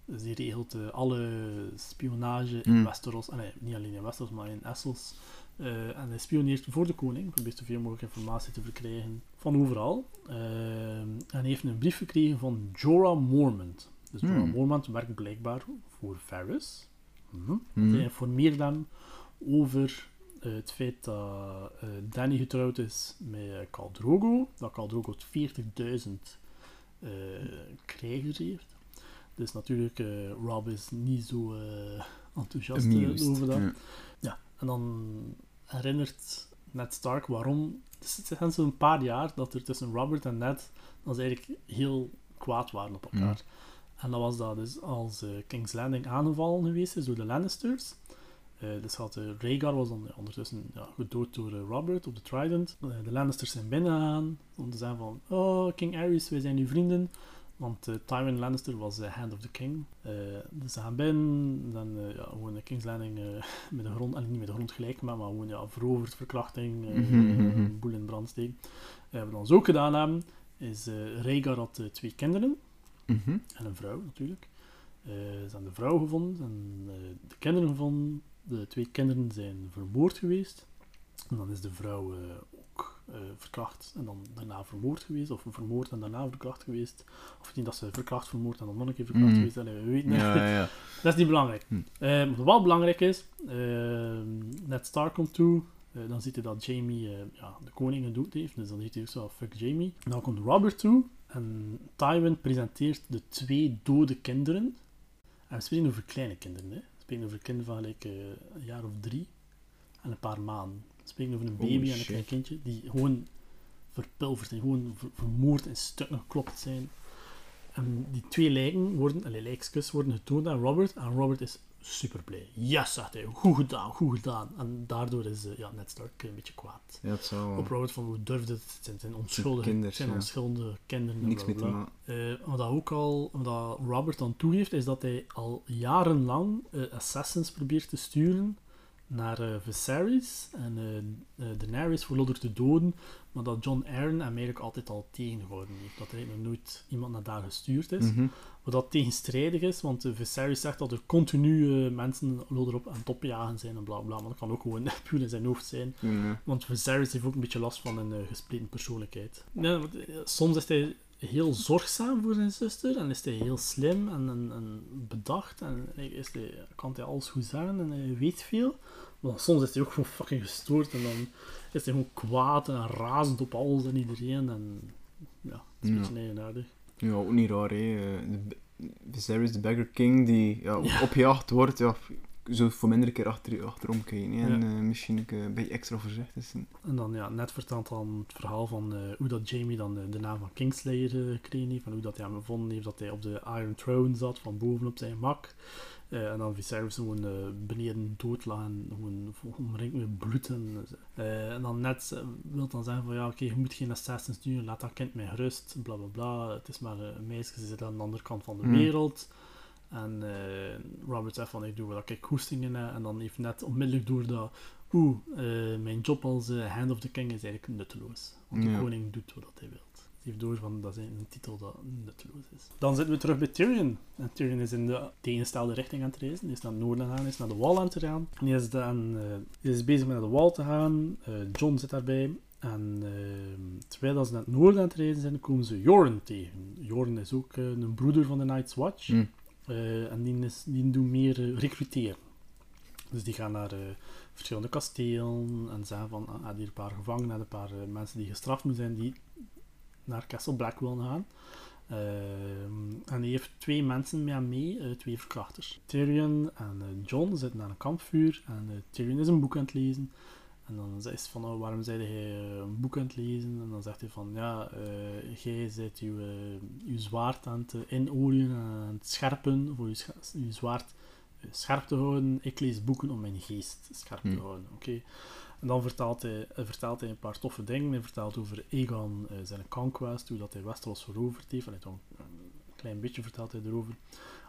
die regelt eh, alle spionage in Hmm. Westeros. Nee, niet alleen in Westeros, maar in Essos. Eh, en hij spioneert voor de koning, probeert zoveel mogelijk informatie te verkrijgen van overal. Eh, en hij heeft een brief gekregen van Jorah Mormont. Dus Jorah Hmm. Mormont werkt blijkbaar voor Varys. Mhm. Mhm. Hij informeert hem over eh, het feit dat Danny getrouwd is met uh, Khal Drogo. Dat Khal Drogo 40.000 eh, krijgers heeft. Dus natuurlijk, eh, Rob is niet zo eh, enthousiast eh, Amused. over dat. Ja. Ja, en dan herinnert Ned Stark waarom. Dus het zijn zo'n paar jaar dat er tussen Robert en Ned dat ze eigenlijk heel kwaad waren op elkaar. En dat was dat dus als King's Landing aangevallen geweest is door de Lannisters. Dus had, eh, Rhaegar was dan ondertussen ja, gedood door Robert op de Trident. De Lannisters zijn binnengegaan om te zeggen van Oh, King Aerys, wij zijn uw vrienden. Want eh, Tywin Lannister was de Hand of the King. Eh, dus ze gaan binnen, dan eh, ja, gewoon de King's Landing eh, met de grond, en niet met de grond gelijk, maar, maar gewoon ja, veroverd, verkrachting, eh, Mhm, mhm. boel in brand steken. Eh, wat we dan ook gedaan hebben, is uh, Rhaegar had eh, twee kinderen Mhm. en een vrouw natuurlijk. Eh, ze hebben de vrouw gevonden en eh, de kinderen gevonden. De twee kinderen zijn vermoord geweest. En dan is de vrouw eh, verkracht en dan daarna vermoord geweest. Of vermoord en daarna verkracht geweest. Of niet dat ze verkracht, vermoord en dan nog een keer verkracht Mm. geweest. Allee, we weten Ja, ja, ja. dat is niet belangrijk. Hm. Eh, wat wel belangrijk is, eh, Ned Stark komt toe. dan ziet hij dat Jamie ja, de koning gedood heeft. Dus dan ziet hij ook zo, fuck Jamie. En dan komt Robert toe. En Tywin presenteert de twee dode kinderen. En we spreken over kleine kinderen. Hè. We spreken over kinderen van gelijk een jaar of drie en een paar maanden. Spreken over een Holy baby en een klein kindje die gewoon verpulverd zijn, gewoon ver- vermoord in stukken geklopt zijn. En die twee lijken worden, allee, lijkskus worden getoond aan Robert. En Robert is super blij. Yes, zegt hij. Goed gedaan, goed gedaan. En daardoor is eh, ja, Ned Stark een beetje kwaad. Ja, het zou Op Robert van hoe durfde het? Het zijn, zijn onschuldige zijn ja. onschuldige kinderen. en niks bla, mee te maken. Eh, wat ook al, wat Robert dan toegeeft, is dat hij al jarenlang eh, assassins probeert te sturen naar eh, Viserys en eh eh, Daenerys voor Lodder te doden, maar dat John Arryn hem eigenlijk altijd al tegengehouden heeft. Dat er eigenlijk nog nooit iemand naar daar gestuurd is. Mhm. Wat dat tegenstrijdig is, want uh, Viserys zegt dat er continu eh, mensen Lodder op aan het opjagen zijn en bla bla, maar dat kan ook gewoon puur in zijn hoofd zijn. Want Viserys heeft ook een beetje last van een gespleten persoonlijkheid. Ja, want, soms is hij heel zorgzaam voor zijn zuster en is hij heel slim en, en, en bedacht en is hij, kan hij alles goed zeggen en hij weet veel. Maar soms is hij ook gewoon fucking gestoord en dan is hij gewoon kwaad en razend op alles en iedereen en ja, het is een Ja. beetje eigenaardig. Ja, ook niet raar, hè. Eh, de- Viserys, de Beggar King, die ja, Ja. opgejaagd wordt, ja, zo voor minder keer achter, achterom kijken. hè. En Ja. eh, misschien een, beetje extra voorzichtig zijn. En dan, ja, net vertelt dan het verhaal van eh, hoe dat Jamie dan de, de naam van Kingslayer eh, gekregen heeft. En hoe dat hij hem gevonden heeft dat hij op de Iron Throne zat, van boven op zijn mak. Eh, en dan Viserys gewoon eh, beneden dood lag en gewoon omringd met bloed. En, eh, en dan net eh, wil dan zeggen van ja, oké, je moet geen assassins sturen, laat dat kind met gerust, bla bla bla. Het is maar eh, een meisje, ze zit aan de andere kant van de Hmm. wereld. En eh, Robert zegt van ik doe wat ik goesting in heb. En dan heeft net onmiddellijk door dat oeh, eh, mijn job als eh, Hand of the King is eigenlijk nutteloos. Want de Ja. koning doet wat hij wil. Hij heeft door van dat is een titel dat nutteloos is. Dan zitten we terug bij Tyrion. En Tyrion is in de tegenstelde richting aan het reizen. Hij is naar het noorden aan hij is naar de wal aan het gaan. En hij is, dan, hij is bezig met naar de wal te gaan. John zit daarbij. En eh, terwijl dat ze naar het noorden aan het reizen zijn, komen ze Joren tegen. Joren is ook een broeder van de Night's Watch. Hm. Eh, en die, die doen meer eh, recruteren. Dus die gaan naar eh, verschillende kastelen en zeggen van, ah, ah, hier een paar gevangenen, een paar mensen die gestraft moeten zijn, die naar Castle Black willen gaan. En hij heeft twee mensen met hem mee, twee verkrachters. Tyrion en John zitten aan een kampvuur en Tyrion is een boek aan het lezen. En dan zegt ze van, oh, waarom zei hij eh, een boek aan het lezen? En dan zegt hij van, ja, eh, jij bent uw, eh, uw zwaard aan het inolieën en aan het scherpen, voor scha- uw zwaard scherp te houden. Ik lees boeken om mijn geest scherp te Hm. houden, oké? En dan vertelt hij, vertelt hij een paar toffe dingen. Hij vertelt over Aegon, eh, zijn conquest, hoe dat hij Westeros veroverd heeft. En hij een klein beetje vertelt hij erover.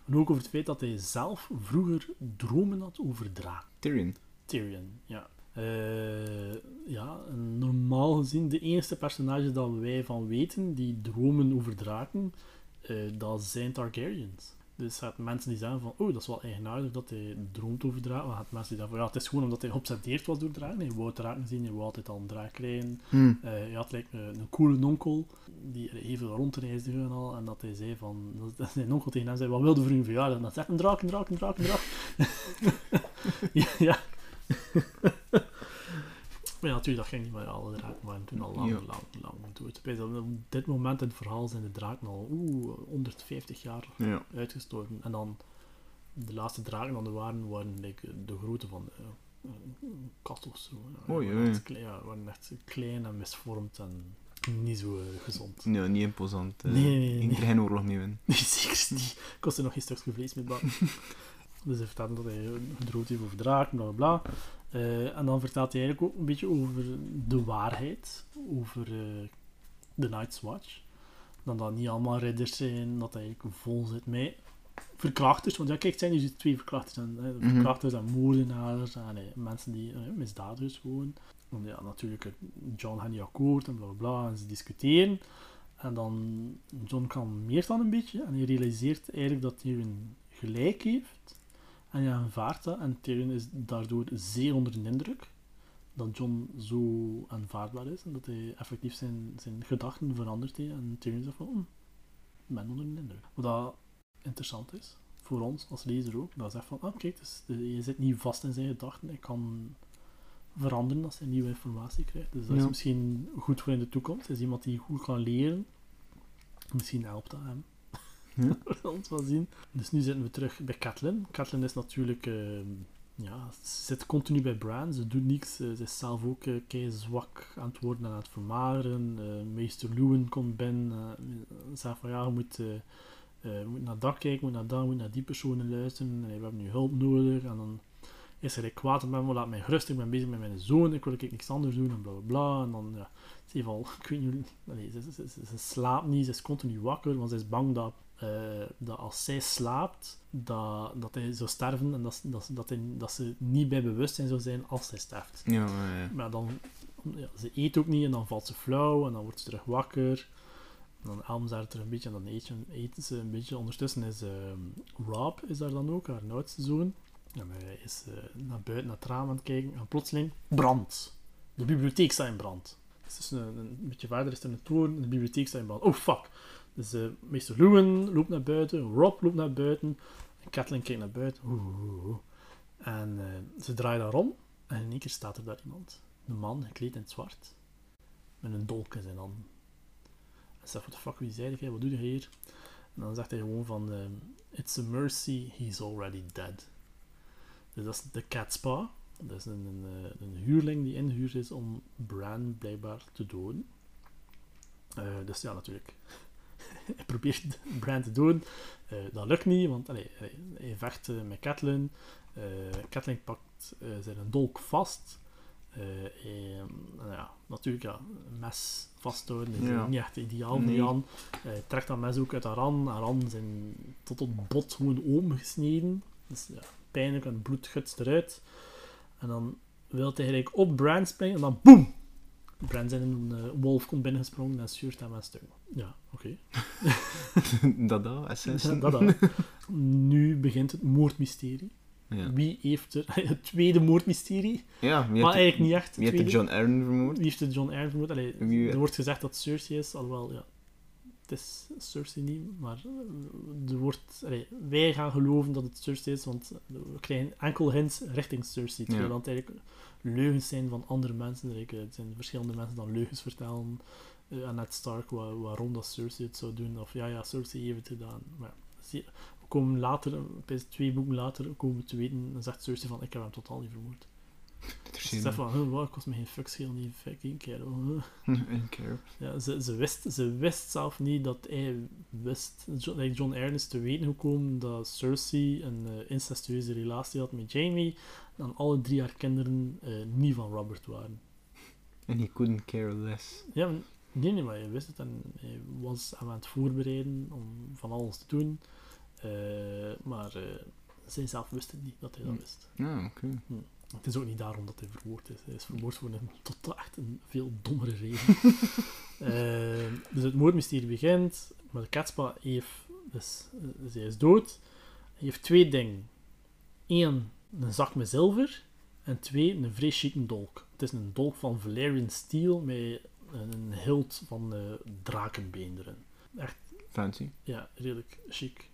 En ook over het feit dat hij zelf vroeger dromen had over draken. Tyrion. Tyrion, ja. Eh, ja, normaal gezien, de enige personage dat wij van weten die dromen over draken, eh, dat zijn Targaryens. Dus je hebt mensen die zeggen van, oh, dat is wel eigenaardig dat hij droomt over draken. Maar je hebt mensen die zeggen van, ja, het is gewoon omdat hij geobsedeerd was door draken. Hij wou draken zien, hij wou altijd al een draak krijgen. Hij had like, een, een coole onkel die er even rondreisde en al. En dat hij zei van, dat, zijn onkel tegen hem zei, wat wilde voor uw verjaardag? En dat zegt een draak, een draak, een draak, een draak. ja, ja. Maar ja, natuurlijk, dat ging niet, maar ja, alle draken waren toen al lang, Ja. lang, lang dood. Op dit moment in het verhaal zijn de draken al oeh, 150 jaar Ja. uitgestorven. En dan de laatste draken die er waren, waren like, de grootte van eh, een kat of zo. Ja, Oh, waren echt klein- ja, waren echt klein en misvormd en niet zo eh, gezond. Ja, niet imposant. eh. Nee, nee, nee, Ik nee. geen oorlog mee winnen. Nee, zeker niet. Ik kost er nog geen stukje vlees mee bakken. dus hij vertelt dat hij gedroomd heeft over draken, bla bla bla. Eh, en dan vertelt hij eigenlijk ook een beetje over de waarheid, over eh, de Night's Watch. Dan dat niet allemaal ridders zijn, dat hij eigenlijk vol zit met verkrachters. Want ja, kijk, het zijn dus twee verkrachters. En, hè, Mhm. verkrachters en moordenaars en eh, mensen die, eh, misdadigers gewoon. Want ja, natuurlijk, John gaat niet akkoord en bla bla. En ze discussiëren. En dan, John kan meer dan een beetje. En hij realiseert eigenlijk dat Tyrion gelijk heeft. En hij aanvaardt dat. En Tyrion is daardoor zeer onder de indruk. Dat John zo aanvaardbaar is. En dat hij effectief zijn, zijn gedachten veranderd heeft. En Tyrion zegt van, hm, ik ben onder de indruk. Wat dat interessant is. Voor ons als lezer ook. Dat zegt van, ah kijk, dus, je zit niet vast in zijn gedachten. Ik kan veranderen als hij nieuwe informatie krijgt. Dus dat is misschien goed voor in de toekomst. Hij is iemand die goed kan leren. Misschien helpt dat hem. We zien. Dus nu zitten we terug bij Catelyn. Catelyn is natuurlijk... eh, ja, zit continu bij Bran. Ze doet niks. Eh, ze is zelf ook eh kei zwak aan het worden en aan het vermageren. Eh, meester Lewin komt binnen. eh, zegt van ja, je moet, moet naar dat kijken, moet naar dat, moet naar die personen luisteren. En we hebben nu hulp nodig. En dan is er kwaad op laat mij gerust. Ik ben bezig met mijn zoon. Ik wil ik niks anders doen en bla bla. En dan, ja, ze al, ik weet niet ze, ze, ze slaapt niet, ze is continu wakker, want ze is bang dat, eh, dat als zij slaapt, dat, dat hij zou sterven en dat, dat, dat, hij, dat ze niet bij bewustzijn zou zijn als hij sterft. Ja, maar ja. Maar dan, ja, ze eet ook niet en dan valt ze flauw en dan wordt ze terug wakker. En dan helpen ze haar terug een beetje en dan eet je- eten ze een beetje. Ondertussen is ehm, Rob is daar dan ook, haar oudste zoon. En hij is eh, naar buiten, naar het raam aan het kijken en plotseling brand. De bibliotheek staat in brand. Dus een, een, een beetje verder is er een toren en de bibliotheek staat in brand. Oh fuck! Dus eh meester Lewin loopt naar buiten, Rob loopt naar buiten, en Kathleen kijkt naar buiten. En eh, ze draait daar om en in één keer staat er daar iemand. Een man gekleed in het zwart. Met een dolk in zijn hand. En ze zegt, what the fuck, wie zei jij? Wat doe je hier? En dan zegt hij gewoon van, ehm, it's a mercy, he's already dead. Dus dat is de Catspa. Dat is een, een, eh, een huurling die ingehuurd is om Bran blijkbaar te doden. Eh, dus ja, natuurlijk. Hij probeert Bran te doden. Eh, dat lukt niet, want allee, hij, hij vecht eh, met Catelyn. Eh Catelyn pakt eh, zijn dolk vast. Eh, en, nou ja, natuurlijk, ja, een mes vasthouden is Ja. niet echt ideaal Nee. Jan. Hij trekt dat mes ook uit haar hand. Haar handen zijn tot op bot gewoon opengesneden. Dus ja, pijnlijk en het bloed gutst eruit. En dan wil hij eigenlijk op Bran springen en dan boem! Bran zijn een eh, wolf komt binnengesprongen en stuurt hem aan stuk. Ja, oké. dat, assassin. dat dan. Nu begint het moordmysterie. Ja, Wie heeft er... Het tweede moordmysterie. ja wie Maar eigenlijk niet echt. wie heeft de. John Arryn vermoord? Wie heeft de John Arryn vermoord? Allee, Wie- er wordt gezegd dat Cersei is, alhoewel, ja, het is Cersei niet, maar eh, er wordt, allee, wij gaan geloven dat het Cersei is, want we krijgen enkel hints richting Cersei, terwijl Ja. eigenlijk leugens zijn van andere mensen. Like, het zijn verschillende mensen die leugens vertellen eh, aan Ned Stark wa- waarom dat Cersei het zou doen, of ja, ja, Cersei heeft het gedaan. Maar we komen later, twee boeken later, komen we te weten, dan zegt Cersei van, ik heb hem totaal niet vermoord. Ze zegt van, huh, wat, ik was me geen fuck schelen, die fucking kerel. huh. Een keer. Ja, ze, ze, wist, ze wist zelf niet dat hij wist. John, like John is te weten gekomen dat Cersei een eh, incestueuze relatie had met Jamie. En alle drie haar kinderen eh, niet van Robert waren. En he couldn't care less. Ja, maar- nee, nee, maar hij wist het en hij was hem aan het voorbereiden om van alles te doen. Eh, maar eh, zij zelf wist het niet dat hij dat Hm. wist. Ja, oké. Het is ook niet daarom dat hij vermoord is. Hij is vermoord voor een tot echt een veel dommere reden. Dus het moordmysterie begint, maar de Catspa heeft, dus, zij is dood. Hij heeft twee dingen. Eén, een zak met zilver. En twee, een vrij chique dolk. Het is een dolk van Valerian Steel met een hilt van eh drakenbeen erin. Echt Fancy. ja, redelijk chic.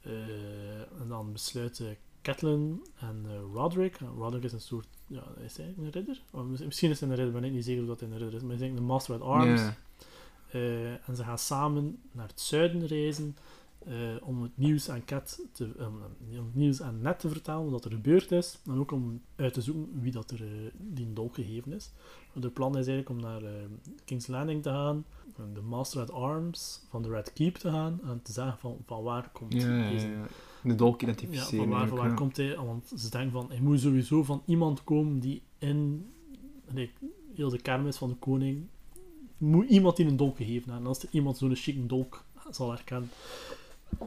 Eh, en dan besluiten Catelyn en eh, Roderick. Nou, Roderick is een soort, ja, is hij een ridder? Of mis- misschien is hij een ridder, maar ik ben niet zeker of dat hij een ridder is. Maar hij is een Master at Arms. Eh, en ze gaan samen naar het zuiden reizen eh, om het nieuws aan Cat te, eh, om het nieuws aan Ned te vertellen wat er gebeurd is. En ook om uit te zoeken wie dat er eh, die dolk gegeven is. De plan is eigenlijk om naar eh, King's Landing te gaan, de Master at Arms van de Red Keep te gaan en te zeggen van, van waar komt Ja, ja, deze. De dolk ja, identificeren. van waar, van waar komt hij? Want ze denken van, hij moet sowieso van iemand komen die in like, heel de kermis van de koning, moet iemand die een dolk gegeven hebben. En als er iemand zo'n chique dolk zal herkennen,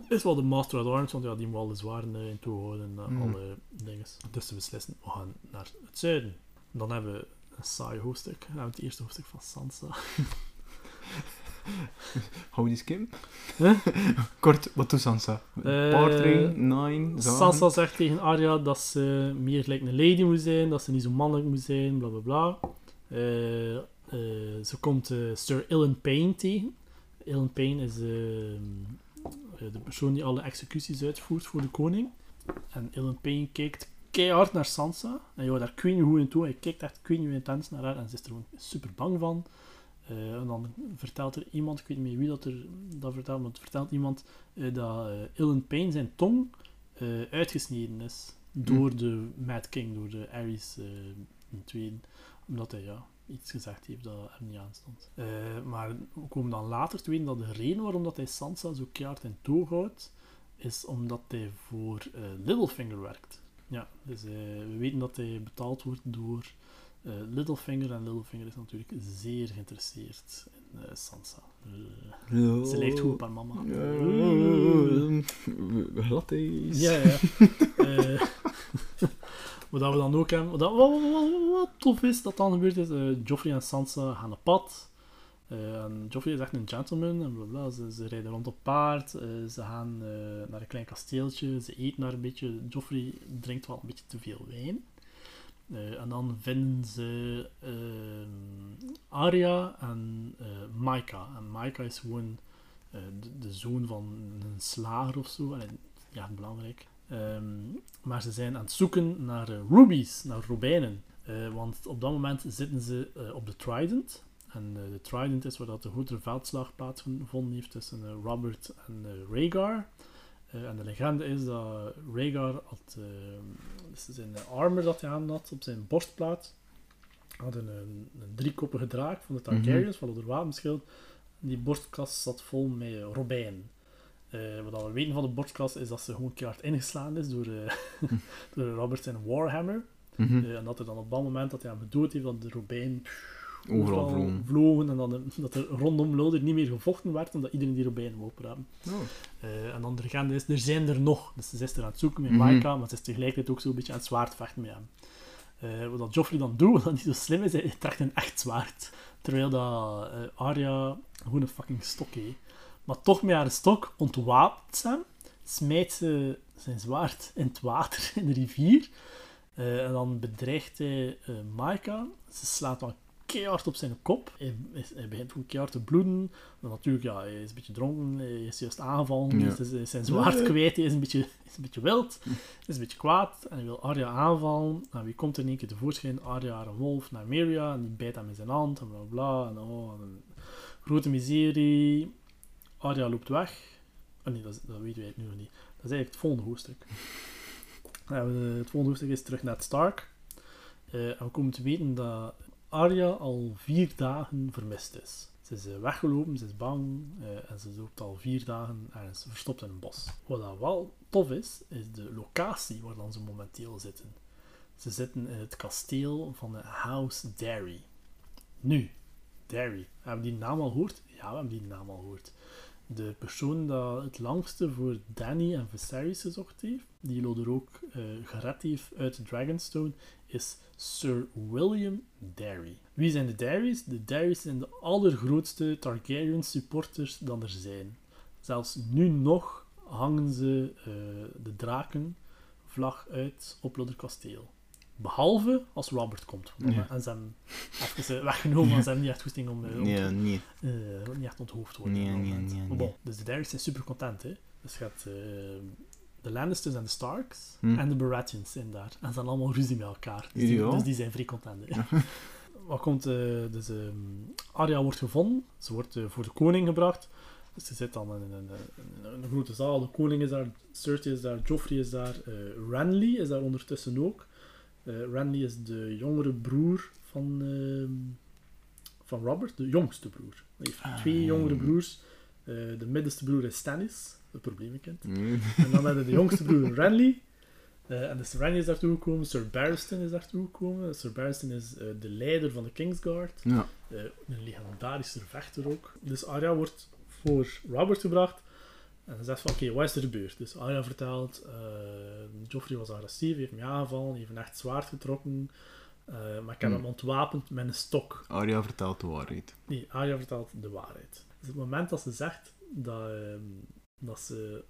is wel de Master at Arms, want ja, die moet al de zwaren eh, in toehouden houden en Mm. alle dingen. Dus ze beslissen, we gaan naar het zuiden. Dan hebben we een saai hoofdstuk. Dan hebben we het eerste hoofdstuk van Sansa. Hou die skim. Huh? Kort, wat doet Sansa? Eh, Partering, nine, zagen. Sansa zegt tegen Arya dat ze meer lijkt een lady moet zijn, dat ze niet zo mannelijk moet zijn, bla bla bla. Eh, eh, ze komt eh, Sir Ilyn Payne tegen. Ilyn Payne is eh, eh, de persoon die alle executies uitvoert voor de koning. En Ilyn Payne kijkt keihard naar Sansa. En joh, daar kun je hoe in toe. Hij kijkt echt kun je intens naar haar en ze is er gewoon super bang van. Eh, Eh, en dan vertelt er iemand, ik weet niet meer wie dat er dat vertelt, maar het vertelt iemand eh, dat eh Illen Payne zijn tong eh, uitgesneden is door de Mad King, door de Ares eh een tweede, omdat hij ja, iets gezegd heeft dat hem niet aanstond. Eh, maar we komen dan later te weten dat de reden waarom dat hij Sansa zo keihard in toog houdt, is omdat hij voor eh, Littlefinger werkt. Ja, dus eh, we weten dat hij betaald wordt door Littlefinger. En Littlefinger is natuurlijk zeer geïnteresseerd in Sansa. Ze lijkt goed op haar mama. Gladdees. Ja, ja. Wat we dan ook hebben, wat, wat, wat, tof is dat dan gebeurd is, eh, Joffrey en Sansa gaan op pad. En Joffrey is echt een gentleman en blablabla. Ze, ze rijden rond op paard, eh, ze gaan naar een klein kasteeltje, ze eten daar een beetje. Joffrey drinkt wel een beetje te veel wijn. En dan vinden ze Arya en Maika. En Maika is gewoon de, de zoon van een slager of zo. Allee, ja, belangrijk. Ehm, maar ze zijn aan het zoeken naar eh, rubies, naar robijnen. Eh, want op dat moment zitten ze eh, op de Trident. En de Trident is waar dat de grotere veldslag plaatsgevonden heeft tussen Robert en Rhaegar. En de legende is dat Rhaegar had eh, dus zijn armor dat hij aan had op zijn borstplaat had een, een, een driekoppige draak van de Targaryens, van het wapenschild. En die borstkas zat vol met eh, Eh, wat we weten van de borstkas is dat ze gewoon keihard ingeslaan is door, eh, door Robert zijn Warhammer. Mhm. Eh, en dat er dan op dat moment dat hij hem gedood heeft, dat de robijn Overal vlogen. vlogen en dan dat er rondom Lodder niet meer gevochten werd, omdat iedereen die robijn wou hebben. Oh. En dan de legende is, er zijn er nog. Dus ze is er aan het zoeken met Mhm. Maika, maar ze is tegelijkertijd ook zo'n beetje aan het zwaard vechten met hem. Wat dat Joffrey dan doet, wat dat niet zo slim is, hij trekt een echt zwaard. Terwijl dat Arya gewoon een fucking stok heeft. Maar toch met haar stok ontwapent ze hem, smijt ze zijn zwaard in het water, in de rivier. Eh, en dan bedreigt hij eh Maika. Ze slaat dan keihard op zijn kop. Hij, begint gewoon keihard te bloeden. Maar natuurlijk, ja, hij is een beetje dronken, hij is juist aangevallen, Ja. dus hij is- zijn zwaard kwijt, hij is een beetje, is een beetje wild, hij is een beetje kwaad en hij wil Arya aanvallen. En wie komt er in één keer tevoorschijn? Arya, haar wolf, naar Meria en die bijt hem in zijn hand en bla bla. En oh, een grote miserie. Arya loopt weg. Oh nee, dat, dat weten wij nu nog niet. Dat is eigenlijk het volgende hoofdstuk. Ja, het volgende hoofdstuk is terug naar het Stark. Eh, en we komen te weten dat Arya al vier dagen vermist is. Ze is eh, weggelopen, ze is bang eh, en ze loopt al vier dagen ergens verstopt in een bos. Wat dat wel tof is, is de locatie waar dan ze momenteel zitten. Ze zitten in het kasteel van de House Derry. Nu, Derry. Hebben we die naam al gehoord? Ja, we hebben die naam al gehoord. De persoon dat het langste voor Danny en Viserys gezocht heeft, die Lodder ook eh, gered heeft uit Dragonstone, is Sir William Derry. Wie zijn de Derrys? De Derrys zijn de allergrootste Targaryen supporters dan er zijn. Zelfs nu nog hangen ze eh, de drakenvlag uit op Lodder Kasteel. Behalve als Robert komt. Want dan- Ja. En even eh, weggenomen, want ze hebben niet echt goesting om, eh, om Nee, nee. eh, niet echt onthoofd worden. Nee, nee, nee, Maar nee. bon, dus de Derrys zijn super content, hè. Dus je hebt eh, de Lannisters en de Starks Hm. en de Baratheons zijn daar. En ze hebben allemaal ruzie met elkaar. Dus die, dus die zijn vrij content, hè. Wat komt, dus ehm, Arya wordt gevonden. Ze wordt voor de koning gebracht. Dus ze zit dan in een, in een, grote zaal. De koning is daar, Cersei is daar, Joffrey is daar, Renly is daar ondertussen ook. Eh Renly is de jongere broer van, ehm, van Robert, de jongste broer. Hij heeft Ah, twee jongere broers. Eh, de middenste broer is Stannis, het probleemkind. Nee. En dan hebben we de jongste broer Renly. Eh, en dus Renly is daartoe gekomen, Sir Barristan is daartoe gekomen. Sir Barristan is de leider van de Kingsguard. Ja. Een legendarische vechter ook. Dus Arya wordt voor Robert gebracht. En dan zegt van, oké, wat is er gebeurd? Dus Arya vertelt, eh Joffrey was agressief, heeft me aangevallen, heeft een echt zwaard getrokken. eh, maar ik heb Hmm. hem ontwapend met een stok. Arya vertelt de waarheid. Nee, Arya vertelt de waarheid. Dus op het moment dat ze zegt dat, ehm, dat ze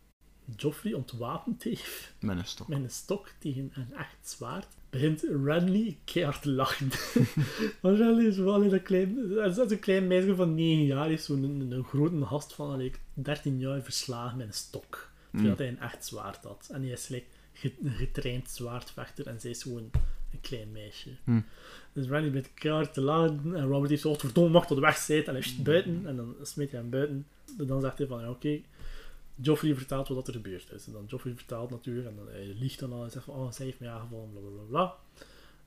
Joffrey ontwapend heeft Met een stok. met een stok tegen een echt zwaard, begint Renly keihard te lachen. Want Renly is wel een klein, dat is een klein meisje van 9 jaar, heeft zo'n een, een grote gast van like, 13 jaar verslagen met een stok. Terwijl Mm. hij een echt zwaard had. En hij is like, getraind zwaardvechter en zij is gewoon een klein meisje. Hm. Dus Randy begint keihard te laden en Robert heeft zo, verdomme, mag tot de weg zit en hij is buiten en dan smijt hij hem buiten. En dan zegt hij van, ja oké, Joffrey vertelt wat er gebeurd is. En dan Joffrey vertelt natuurlijk en dan hij liegt dan al en zegt van, oh, zij heeft mij aangevallen, bla bla bla.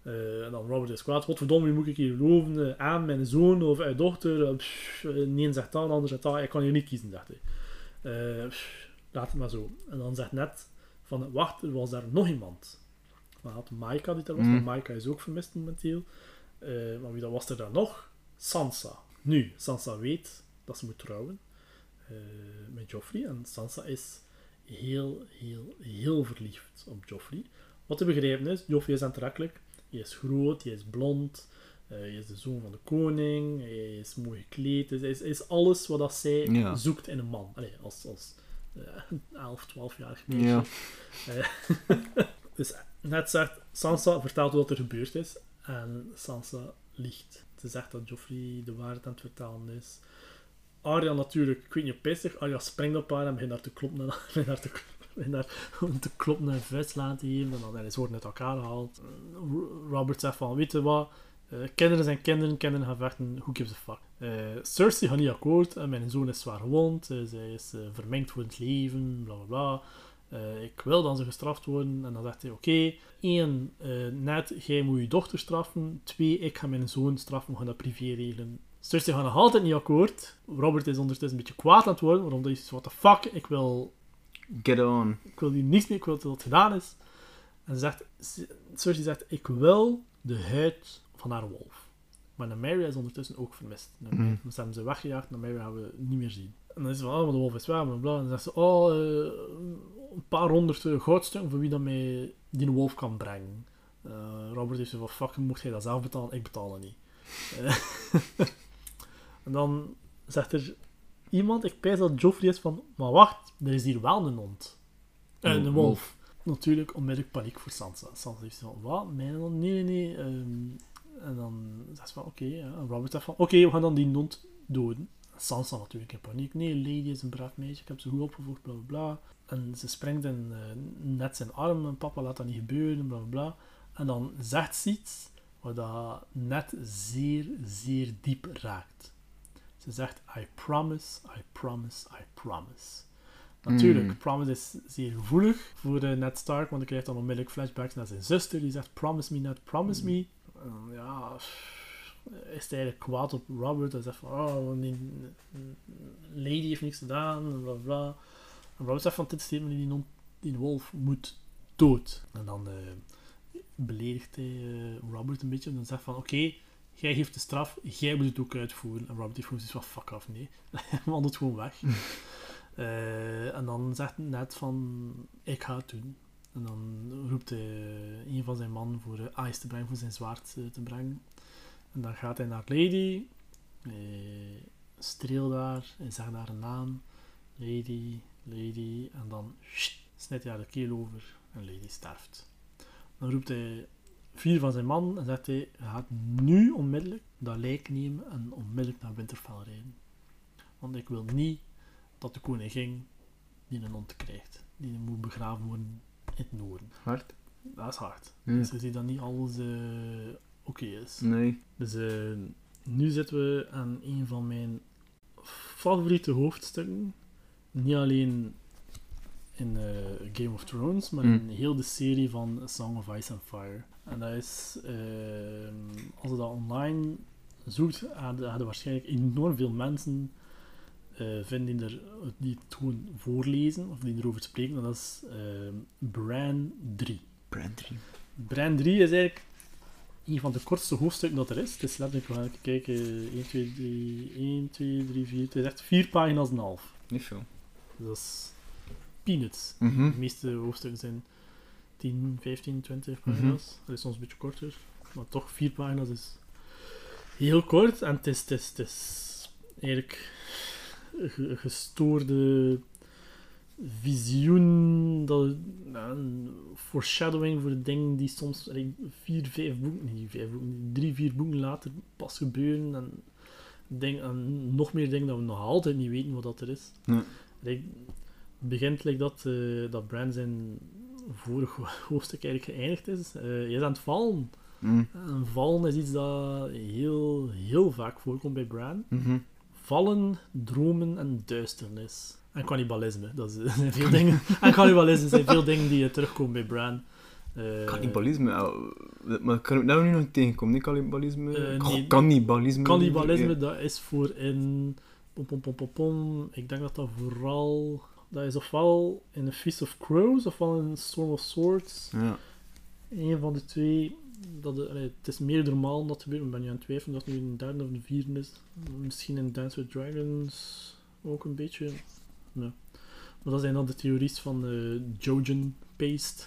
Eh, en dan Robert is kwaad, godverdomme, wie moet ik hier geloven? Eh, aan mijn zoon of uit dochter? Eh, pff, eh, nee, zegt dat, ander zegt dat, ik kan hier niet kiezen, zegt hij. Eh, pff, laat het maar zo. En dan zegt net van, wacht, er was daar nog iemand. Dan had Maika die daar was, Mm. maar Maika is ook vermist momenteel. Eh, maar wie dat was er dan nog? Sansa. Nu, Sansa weet dat ze moet trouwen eh, met Joffrey. En Sansa is heel, heel, heel verliefd op Joffrey. Wat te begrijpen is, Joffrey is aantrekkelijk. Hij is groot, hij is blond. eh, hij is de zoon van de koning. Hij is mooi gekleed. Hij is, is alles wat dat zij Ja. zoekt in een man. Allee, als, als eh, 11, 12-jarig meisje. Ja. Dus net zegt, Sansa vertelt wat er gebeurd is. En Sansa liegt. Ze zegt dat Joffrey de waarheid aan het vertellen is. Arya natuurlijk, ik weet niet, pissig. Arya springt op haar en begint haar te kloppen en begint haar te, begint haar te kloppen en vuist te geven. En dan ze worden uit elkaar gehaald. R- Robert zegt van, weet je wat, eh, kinderen zijn kinderen, kinderen gaan vechten, who gives a fuck. Eh, Cersei gaat niet akkoord, en mijn zoon is zwaar gewond, eh, zij is eh, vermengd voor het leven, bla bla bla. Eh, ik wil dat ze gestraft worden. En dan zegt hij, oké, één, eh, net, jij moet je dochter straffen. Twee, ik ga mijn zoon straffen, we gaan dat privé regelen. Cersei gaat nog altijd niet akkoord. Robert is ondertussen een beetje kwaad aan het worden, waarom dat is, what the fuck, ik wil, Get on. ik wil hier niets meer, ik wil dat het gedaan is. En zegt, Cersei zegt, ik wil de huid van haar wolf. Maar Nymeria is ondertussen ook vermist. Nymeria- Mhm. Dus hebben ze weggejaagd, Nymeria gaan we niet meer zien. En dan is ze van, oh, maar de wolf is weg, bla. En dan zegt ze, oh, eh, een paar honderd eh, goudstukken voor wie dat mij die wolf kan brengen. Eh, Robert heeft zo van, fuck, mocht jij dat zelf betalen? Ik betaal dat niet. En dan zegt er iemand, ik pijs dat Joffrey is van, maar wacht, er is hier wel een hond. Eh, Een een wolf. Natuurlijk onmiddellijk paniek voor Sansa. Sansa heeft zo van, wat? Mijn hond? Nee, nee, nee. Ehm, en dan zegt ze van, oké. En Robert zegt van, oké, we gaan dan die hond doden. Sansa natuurlijk in paniek. Nee, Lady is een braaf meisje, ik heb ze goed opgevolgd, bla bla bla. En ze springt in eh, net zijn arm en papa laat dat niet gebeuren, bla bla bla. En dan zegt ze iets wat dat net zeer, zeer diep raakt. Ze zegt, I promise, I promise, I promise. Natuurlijk, Mm. promise is zeer gevoelig voor eh, Ned Stark, want hij krijgt dan onmiddellijk flashbacks naar zijn zuster, die zegt, promise me, Ned, promise me. En ja, is hij eigenlijk kwaad op Robert. Hij zegt van, oh, die lady heeft niks gedaan, en bla bla. En Robert zegt van, dit statement, die, non- die wolf moet dood. En dan eh, beledigt hij eh, Robert een beetje en dan zegt van, oké, jij geeft de straf, jij moet het ook uitvoeren. En Robert gewoon zoiets van, fuck af, nee. Hij wandelt gewoon weg. Eh, en dan zegt hij net van, ik ga het doen. En dan roept hij een van zijn mannen voor eh, ice te brengen, voor zijn zwaard eh, te brengen. En dan gaat hij naar Lady. Streelt daar, hij zegt daar een naam. Lady, Lady. En dan snijdt hij haar de keel over en Lady sterft. Dan roept hij vier van zijn mannen en zegt hij, je gaat nu onmiddellijk dat lijk nemen en onmiddellijk naar Winterfell rijden. Want ik wil niet dat de koningin die een hond krijgt. Die moet begraven worden in het noorden. Hard? Dat is hard. Ja. Dus je ziet dat niet alles eh, oké is. Nee. Dus eh, nu zitten we aan een van mijn favoriete hoofdstukken. Niet alleen in eh, Game of Thrones, maar Mm. in heel de serie van Song of Ice and Fire. En dat is, eh, als je dat online zoekt, hadden, waarschijnlijk enorm veel mensen eh, vinden die, er, die het gewoon voorlezen of die erover spreken. En dat is eh, Bran 3. Brandry. Bran 3 is eigenlijk een van de kortste hoofdstukken dat er is. Het is letterlijk, we gaan even kijken, 1, 2, 3, 1, 2, 3, 4. Het is echt vier pagina's en een half. Niet veel. Dus peanuts. Mhm. De meeste hoofdstukken zijn 10, 15, 20 pagina's. Dat is soms een beetje korter. Maar toch, vier pagina's is heel kort. En het is, het is, het is eigenlijk een gestoorde visioen, dat, een foreshadowing voor dingen die soms vier, vijf boeken, niet vijf boeken, drie, vier boeken later pas gebeuren. En, en nog meer dingen dat we nog altijd niet weten wat dat er is. Begint like dat, eh, dat Bran zijn vorig hoofdstuk eigenlijk geëindigd is. Eh, je is aan het vallen. Mm. En vallen is iets dat heel, heel vaak voorkomt bij Bran. Mhm. Vallen, dromen en duisternis. En cannibalisme, dat zijn veel dingen. En cannibalisme zijn veel dingen die eh, terugkomen bij Bran. Eh, Cannibalisme, maar kan ik daar nu nog tegenkomen? Niet cannibalisme? Nee. Cannibalisme. Cannibalisme, dat is voor in... Pom, pom, pom, pom, pom. Ik denk dat dat vooral... Dat is ofwel in A Feast of Crows, ofwel in Storm of Swords. Ja. Een van de twee. Dat de, allee, het is meerdere malen dat gebeurt. Ik ben nu aan het twijfelen dat het nu een derde of een vierde is. Misschien in Dance with Dragons ook een beetje. Maar dat zijn dan de theories van eh Jojen Paste.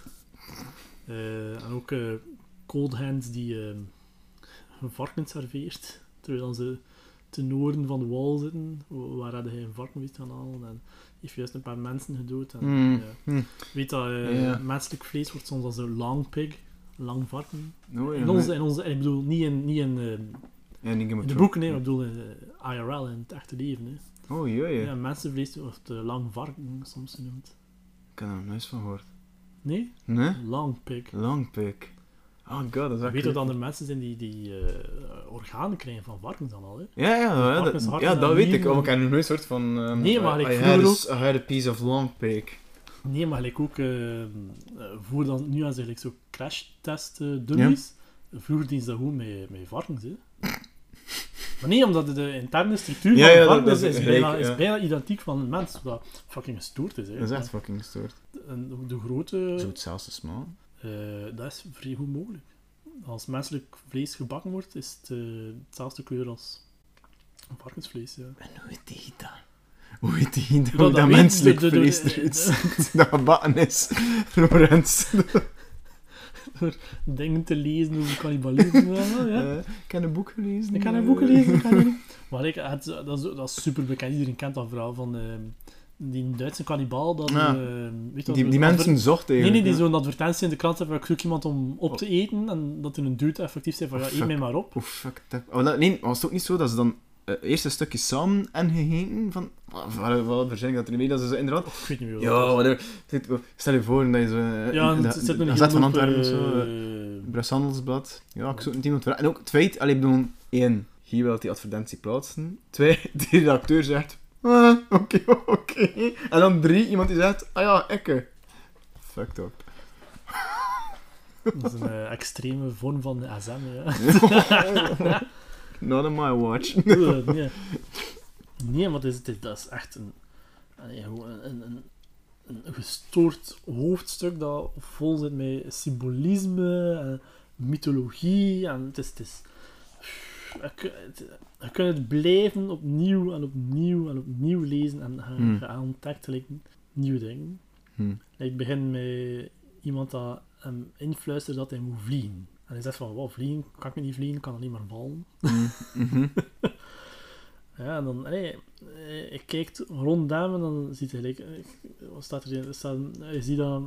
Eh, en ook eh, Cold Hands die eh, een varken serveert. Terwijl ze ten noorden van de wal zitten. Waar had hij een varken wist gaan halen. En heeft juist een paar mensen gedood. En, Hmm. ja. Hm. Weet dat eh, menselijk vlees wordt soms als een long pig, lang varken. In onze, in onze, ik bedoel, niet in, niet in, eh, in de boeken, nee, ik bedoel in eh, IRL, in het echte leven. Hè. Oh, jee, Ja. ja. mensenvlees wordt eh, lang varken soms genoemd. Ik heb er nog nooit van gehoord. Nee? Nee? Long pig. Longpick. Oh god, dat is echt... Dat er mensen zijn die, die eh, organen krijgen van varkens dan al? Hè? Ja, ja, ja, Varkens, dat, ja, dat weet ik. Oh, ik heb nog nooit soort van... ehm, Nee, maar ik had ook- I had a piece of longpick. Nee, maar gelijk ook, eh, eh, voor dan, nu als ze gelijk zo crashtest eh dummies, vroeger deden ze dat gewoon met, met varkens. Hè. Maar nee, omdat de interne structuur Ja, van ja, een dat- varken dat is, is bijna, ja. is bijna identiek van een mens, wat fucking gestoord is. Hè. Dat is echt fucking gestoord. En de- de grootte, Zo hetzelfde smaak. Eh, dat is vrij goed mogelijk. Als menselijk vlees gebakken wordt, is het eh, hetzelfde kleur als varkensvlees. Ja. En hoe weet hij dat? Hoe weet hij dat? Dat- menselijk de- de- de- vlees de- eruit ziet. Dat gebakken is. Lorenz. Dingen te lezen over cannibalisme. ja. Eh, ik heb een boek gelezen. Ik heb een eh. boek gelezen, ik. Maar ik, het, dat, is, dat is super bekend. Iedereen kent dat verhaal van ehm, die Duitse kannibaal. Dat, Ja. weet wat, Die, die mensen zochten Nee, nee, die zo'n advertentie in de krant hebben, ik zoek iemand om op te eten. En dat er een dude effectief zei van, ja, Oh, eet mij maar op. Oh, fuck. Oh, dat, nee, was het ook niet zo dat ze dan eh, eerst een stukje samen en gegeten van... Verzin ik dat er niet mee? Dat ze zo inderdaad... Ik weet niet meer Ja, whatever. Zit- Stel je voor dat je zo... eh, Ja, het zit een zet van Antwerpen zo. Brusselsblad. Ja, ik zoek een team om te vragen. En ook het feit... Allee, ik bedoel... één, hier wil die advertentie plaatsen. Twee, die redacteur zegt... Ah, oké, oké. En dan drie, iemand die zegt... Ah ja, ikke. Fucked up. Dat is een eh, extreme vorm van de ASM, ja. Not on my watch. Nee. nee, maar het is, dat is echt een, een, een, een gestoord hoofdstuk dat vol zit met symbolisme en mythologie. En het is, het is, je, kunt het blijven opnieuw en opnieuw en opnieuw lezen en je, Hmm. gelijk nieuwe dingen. Hm. Ik begin met iemand dat hem influistert dat hij moet vliegen. En hij zegt van, wow, vliegen, kan ik niet vliegen, kan alleen maar vallen. Mhm. Ja, en dan, allee, eh, ik kijk rond hem en dan ziet hij eh, wat staat er in? Staat, je ziet dat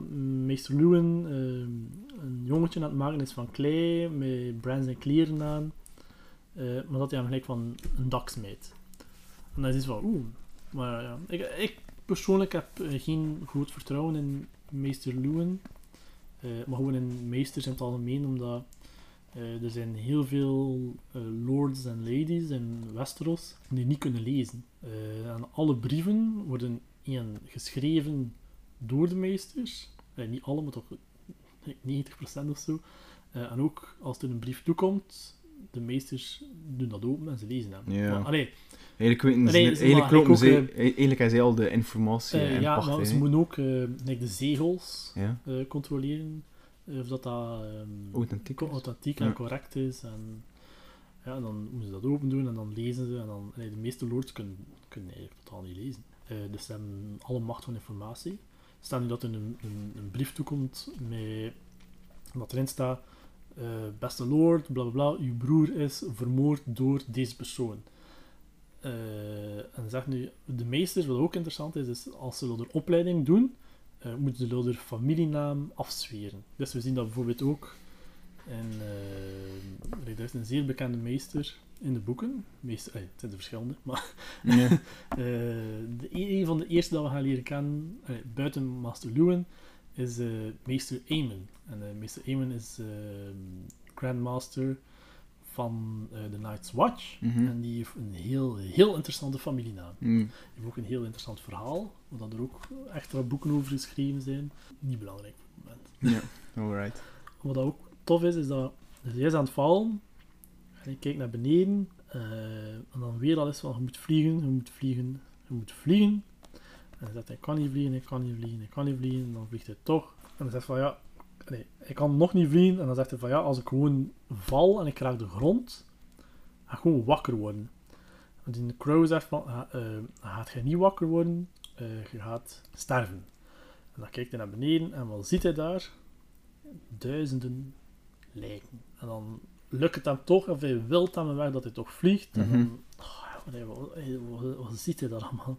meester Lewin eh, een jongetje aan het maken is van klei, met brands en kleren aan, eh, maar dat hij hem gelijk van een dak smijt. En dan is hij van, oeh, maar ja, ik, ik persoonlijk heb eh, geen groot vertrouwen in meester Lewin, eh, maar gewoon in meesters in het algemeen, omdat er zijn heel veel lords en ladies in Westeros die niet kunnen lezen. En alle brieven worden één, geschreven door de meesters. Niet alle, maar toch 90% of zo. En ook als er een brief toekomt, de meesters doen dat open en ze lezen hem. Ja. Maar, allee, Eigenlijk weten ze... Niet- eigenlijk, mag kloppen ze, ook, eigenlijk hebben zij al de informatie eh, en ja, maar ze moeten ook eh, like de zegels Ja, eh, controleren. eh, of dat dat ehm, authentiek. en correct is. En, ja, en dan moeten ze dat open doen en dan lezen ze. En dan, allee, de meeste lords kunnen, kunnen eigenlijk totaal niet lezen. Eh, dus ze hebben alle macht van informatie. Stel nu dat er een, een, een brief toekomt met wat erin staat. Eh, beste lord, bla bla bla, uw broer is vermoord door deze persoon. Eh, en zeg nu, de meesters, wat ook interessant is, is als ze de opleiding doen, eh, moeten ze de familienaam afzweren. Dus we zien dat bijvoorbeeld ook in, er is een zeer bekende meester in de boeken. Meester, eh, het zijn er verschillende, maar de, een van de eerste dat we gaan leren kennen, buiten Master Lewin, is eh, meester Aemon. En eh, meester Aemon is eh, Grandmaster van The Night's Watch. Mhm. En die heeft een heel, heel interessante familienaam. Mm. Die heeft ook een heel interessant verhaal, waar er ook extra boeken over geschreven zijn. Niet belangrijk op het moment. Ja, alright. Wat ook tof is, is dat dus hij is aan het vallen en je kijkt naar beneden en dan weer al is van je moet vliegen, je moet vliegen, je moet vliegen. En hij zegt hij kan niet vliegen, hij kan niet vliegen, hij kan niet vliegen en dan vliegt hij toch. En hij zegt van ja, nee, hij kan nog niet vliegen en dan zegt hij van ja, als ik gewoon val en ik raak de grond, ga ik gewoon wakker worden. En die crow zegt van, "Ah, eh, gaat jij niet wakker worden, eh, je gaat sterven. En dan kijkt hij naar beneden en wat ziet hij daar? Duizenden lijken. En dan lukt het hem toch, of hij wil het hem weg dat hij toch vliegt. En dan, oh, nee, wat, wat, wat ziet hij daar allemaal?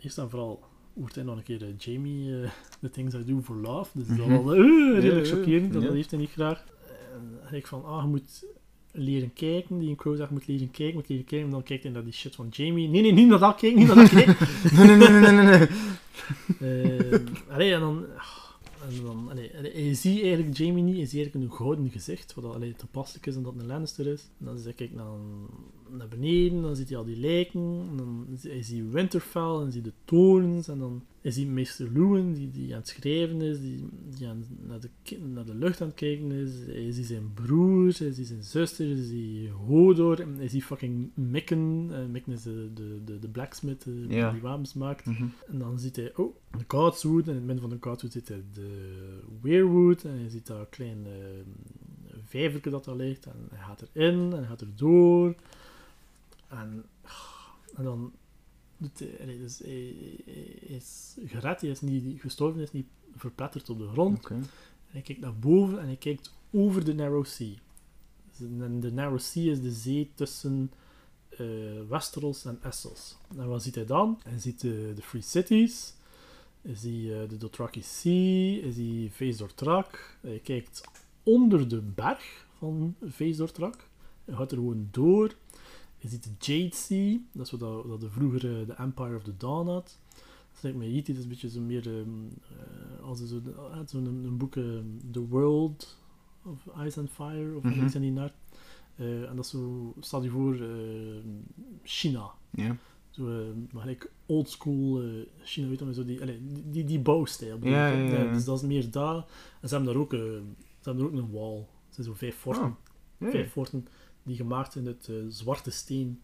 Eerst en vooral hoort hij nog een keer eh, Jamie eh The Things I Do For Love. Dus dat is Mhm. wel eh, redelijk chockerend, dat, dat heeft hij niet graag. En dan denk ik van, ah, je moet leren kijken. Die een crow zegt, moet leren kijken, moet leren kijken. En dan kijkt hij naar die shit van Jamie. Nee, nee, niet naar dat kijken, niet naar dat kijken. Nee, nee, nee, nee, nee, nee. Allee, en dan... En dan allee, allee, je ziet eigenlijk Jamie niet, je ziet eigenlijk een gouden gezicht, wat allee, toepasselijk is omdat het een Lannister is. En dan zie ik naar, naar beneden, dan ziet hij al die lijken, en dan zie- hij ziet Winterfell, en dan zie je de torens, en dan hij ziet meester Lewin, die, die aan het schrijven is, die, die aan, naar, de, naar de lucht aan het kijken is. Hij ziet zijn broers, hij ziet zijn zuster, hij ziet Hodor, en hij ziet fucking Mikken. Eh, Mikken is de, de, de, de blacksmith eh, die wapens maakt. Mhm. En dan ziet hij, oh, de Godswood. En in het midden van de Godswood ziet hij de Weirwood. En je ziet daar een klein uh, vijverke dat daar ligt. En hij gaat erin en hij gaat er door. En, en dan hij, dus hij, hij- hij is gered, hij is niet gestorven, hij is niet verpletterd op de grond. En hij kijkt naar boven en hij kijkt over de Narrow Sea. Dus en de Narrow Sea is de zee tussen eh, Westeros en Essos. En wat ziet hij dan? Hij ziet de, de Free Cities, hij ziet eh, de Dothraki Sea, hij ziet Face Dortrak. Hij kijkt onder de berg van Face Dortrak. Hij gaat er gewoon door. Je ziet de Jade Sea, dat is wat dat, dat de vroegere de Empire of the Dawn had. Dat lijkt me iets, dat is een beetje zo meer eh, als zo, uh, zo'n een, een boek, ehm, The World of Ice and Fire, of Mhm. iets in die naart. Eh, en dat is zo, staat je voor ehm, China. Ja. Zo, eh, maar gelijk old school eh, China, weet je zo die, allee, die, die, bouwstijl. ja, ja. Dus dat is meer daar. En ze hebben daar ook, ze hebben daar ook een wall. Het zijn zo vijf forten Oh. Vijf forten die gemaakt zijn uit eh, zwarte steen.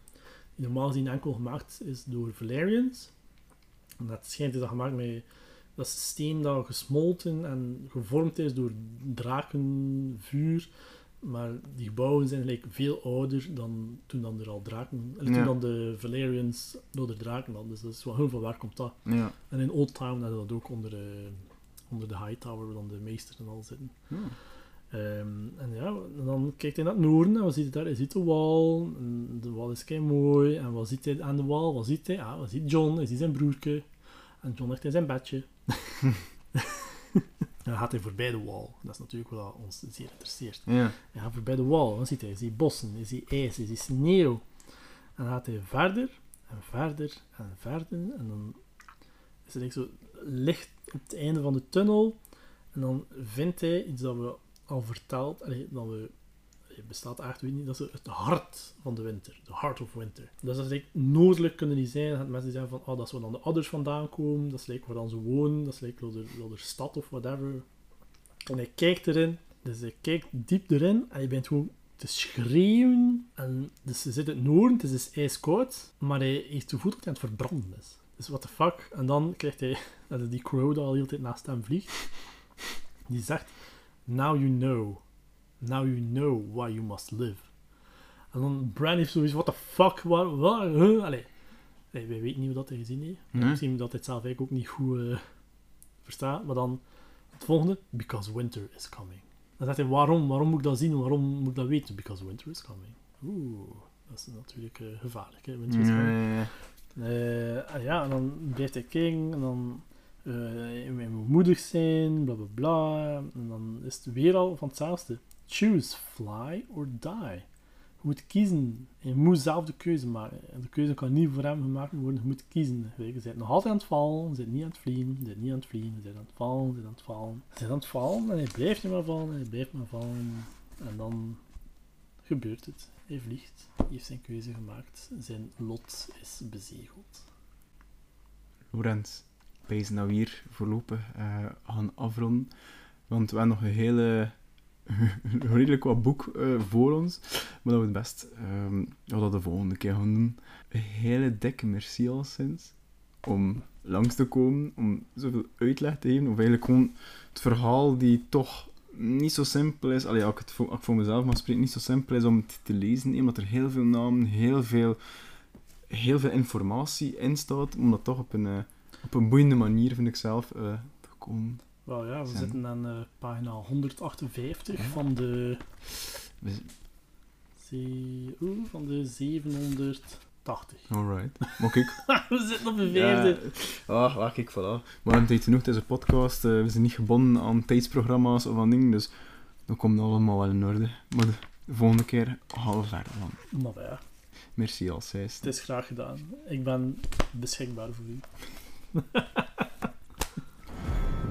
Die normaal gezien enkel gemaakt is door Valerians. En dat schijnt is dat gemaakt met... Dat is steen dat gesmolten en gevormd is door draken, vuur. Maar die gebouwen zijn gelijk veel ouder dan toen dan er al draken... eh, Toen Ja. dan de Valerians door de draken hadden. Dus dat is wel heel veel waar komt dat. Ja. En in Old Town hadden we dat ook onder, eh, onder de High Tower, waar dan de meester en al zitten. Ja. Ehm, en ja, dan kijkt hij naar het noorden en wat ziet hij daar? Hij ziet de wal. De wal is kei mooi. En wat ziet hij aan de wal? Wat ziet hij? Ah, wat ziet John? Hij ziet zijn broertje. En John ligt in zijn bedje. en dan gaat hij voorbij de wal. Dat is natuurlijk wat ons zeer interesseert. Ja. Hij gaat voorbij de wal. Wat ziet hij? Hij ziet bossen, hij ziet ijs, hij ziet sneeuw. En dan gaat hij verder en verder en verder. En dan is er like zo licht op het einde van de tunnel. En dan vindt hij iets dat we al verteld, allee, dat we, bestaat weet niet, dat is het hart van de winter, de heart of winter. Dus dat is noordelijk kunnen die zijn, dan gaan mensen die zeggen van, oh, dat is waar dan de ouders vandaan komen, dat is like waar dan ze wonen, dat is like de, de stad of whatever. En hij kijkt erin, dus hij kijkt diep erin en je bent gewoon te schreeuwen. En dus ze zit in het noorden, het is dus ijskoud, maar hij heeft gevoel dat hij aan het verbranden is. Dus what the fuck? En dan krijgt hij, dat die crow die al de hele tijd naast hem vliegt, die zegt, now you know. Now you know why you must live. En dan Bran heeft zoiets, what the fuck, waar, waar, huh? Allee, Allee, wij weten niet hoe dat hij gezien heeft. Nee. Misschien dat hij het zelf eigenlijk ook niet goed eh, verstaat. Maar dan het volgende, because winter is coming. Dan zegt hij, waarom? Waarom moet ik dat zien? Waarom moet ik dat weten? Because winter is coming. Oeh, dat is natuurlijk eh, gevaarlijk, hè? Winter is coming. ja. Eh, en ja, en dan blijft hij kijken en dan eh hij moet moedig zijn, bla bla bla. En dan is het weer al van hetzelfde. Choose fly or die. moet kiezen. Je moet zelf de keuze maken. En de keuze kan niet voor hem gemaakt worden. Je moet kiezen. Je bent nog altijd aan het vallen. Je bent niet aan het vliegen. Je bent niet aan het vliegen. Je bent aan het vallen. Je bent aan het vallen. Je bent aan het vallen. En hij blijft maar vallen. En hij blijft maar vallen. En dan gebeurt het. Hij vliegt. Hij heeft zijn keuze gemaakt. Zijn lot is bezegeld. Lorenz, zijn nou hier voorlopig eh, gaan afronden. Want we hebben nog een hele... redelijk wat boek eh, voor ons. Maar dat we het best... ja, dat de volgende keer gaan doen. Een hele dikke merci al sinds. Om langs te komen. Om zoveel uitleg te geven. Of eigenlijk gewoon het verhaal die toch niet zo simpel is. Allee, als ik het voor, ik voor mezelf mag spreken, niet zo simpel is om het te lezen. Omdat er heel veel namen, heel veel, heel veel informatie in staat. Om dat toch op een, eh, op een boeiende manier, vind ik zelf, komen. Wel ja, we Zijn- zitten aan eh, pagina 158 Ja. van de... We- oeh, van de 780. Alright. Maar kijk, we zitten op de vijfde. Ja, ah, wacht, kijk, voilà. Maar we hebben tijd genoeg, deze podcast. eh, we zijn niet gebonden aan tijdsprogramma's of aan dingen, dus dat komt allemaal wel in orde. Maar de, de volgende keer gaan we verder. Maar ja, Merci al zes. het is graag gedaan. Ik ben beschikbaar voor u.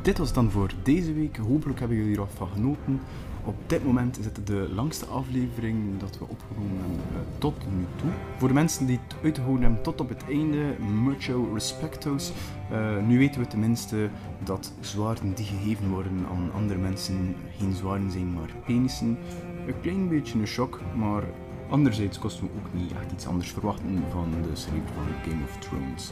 Dit was dan voor deze week. Hopelijk hebben jullie er wat van genoten. Op dit moment is het de langste aflevering dat we opgenomen hebben eh, tot nu toe. Voor de mensen die het uitgehouden hebben tot op het einde, mucho respectos. Eh, nu weten we tenminste dat zwaarden die gegeven worden aan andere mensen geen zwaarden zijn, maar penissen. Een klein beetje een shock, maar anderzijds kosten we ook niet echt iets anders verwachten van de schrijver van Game of Thrones.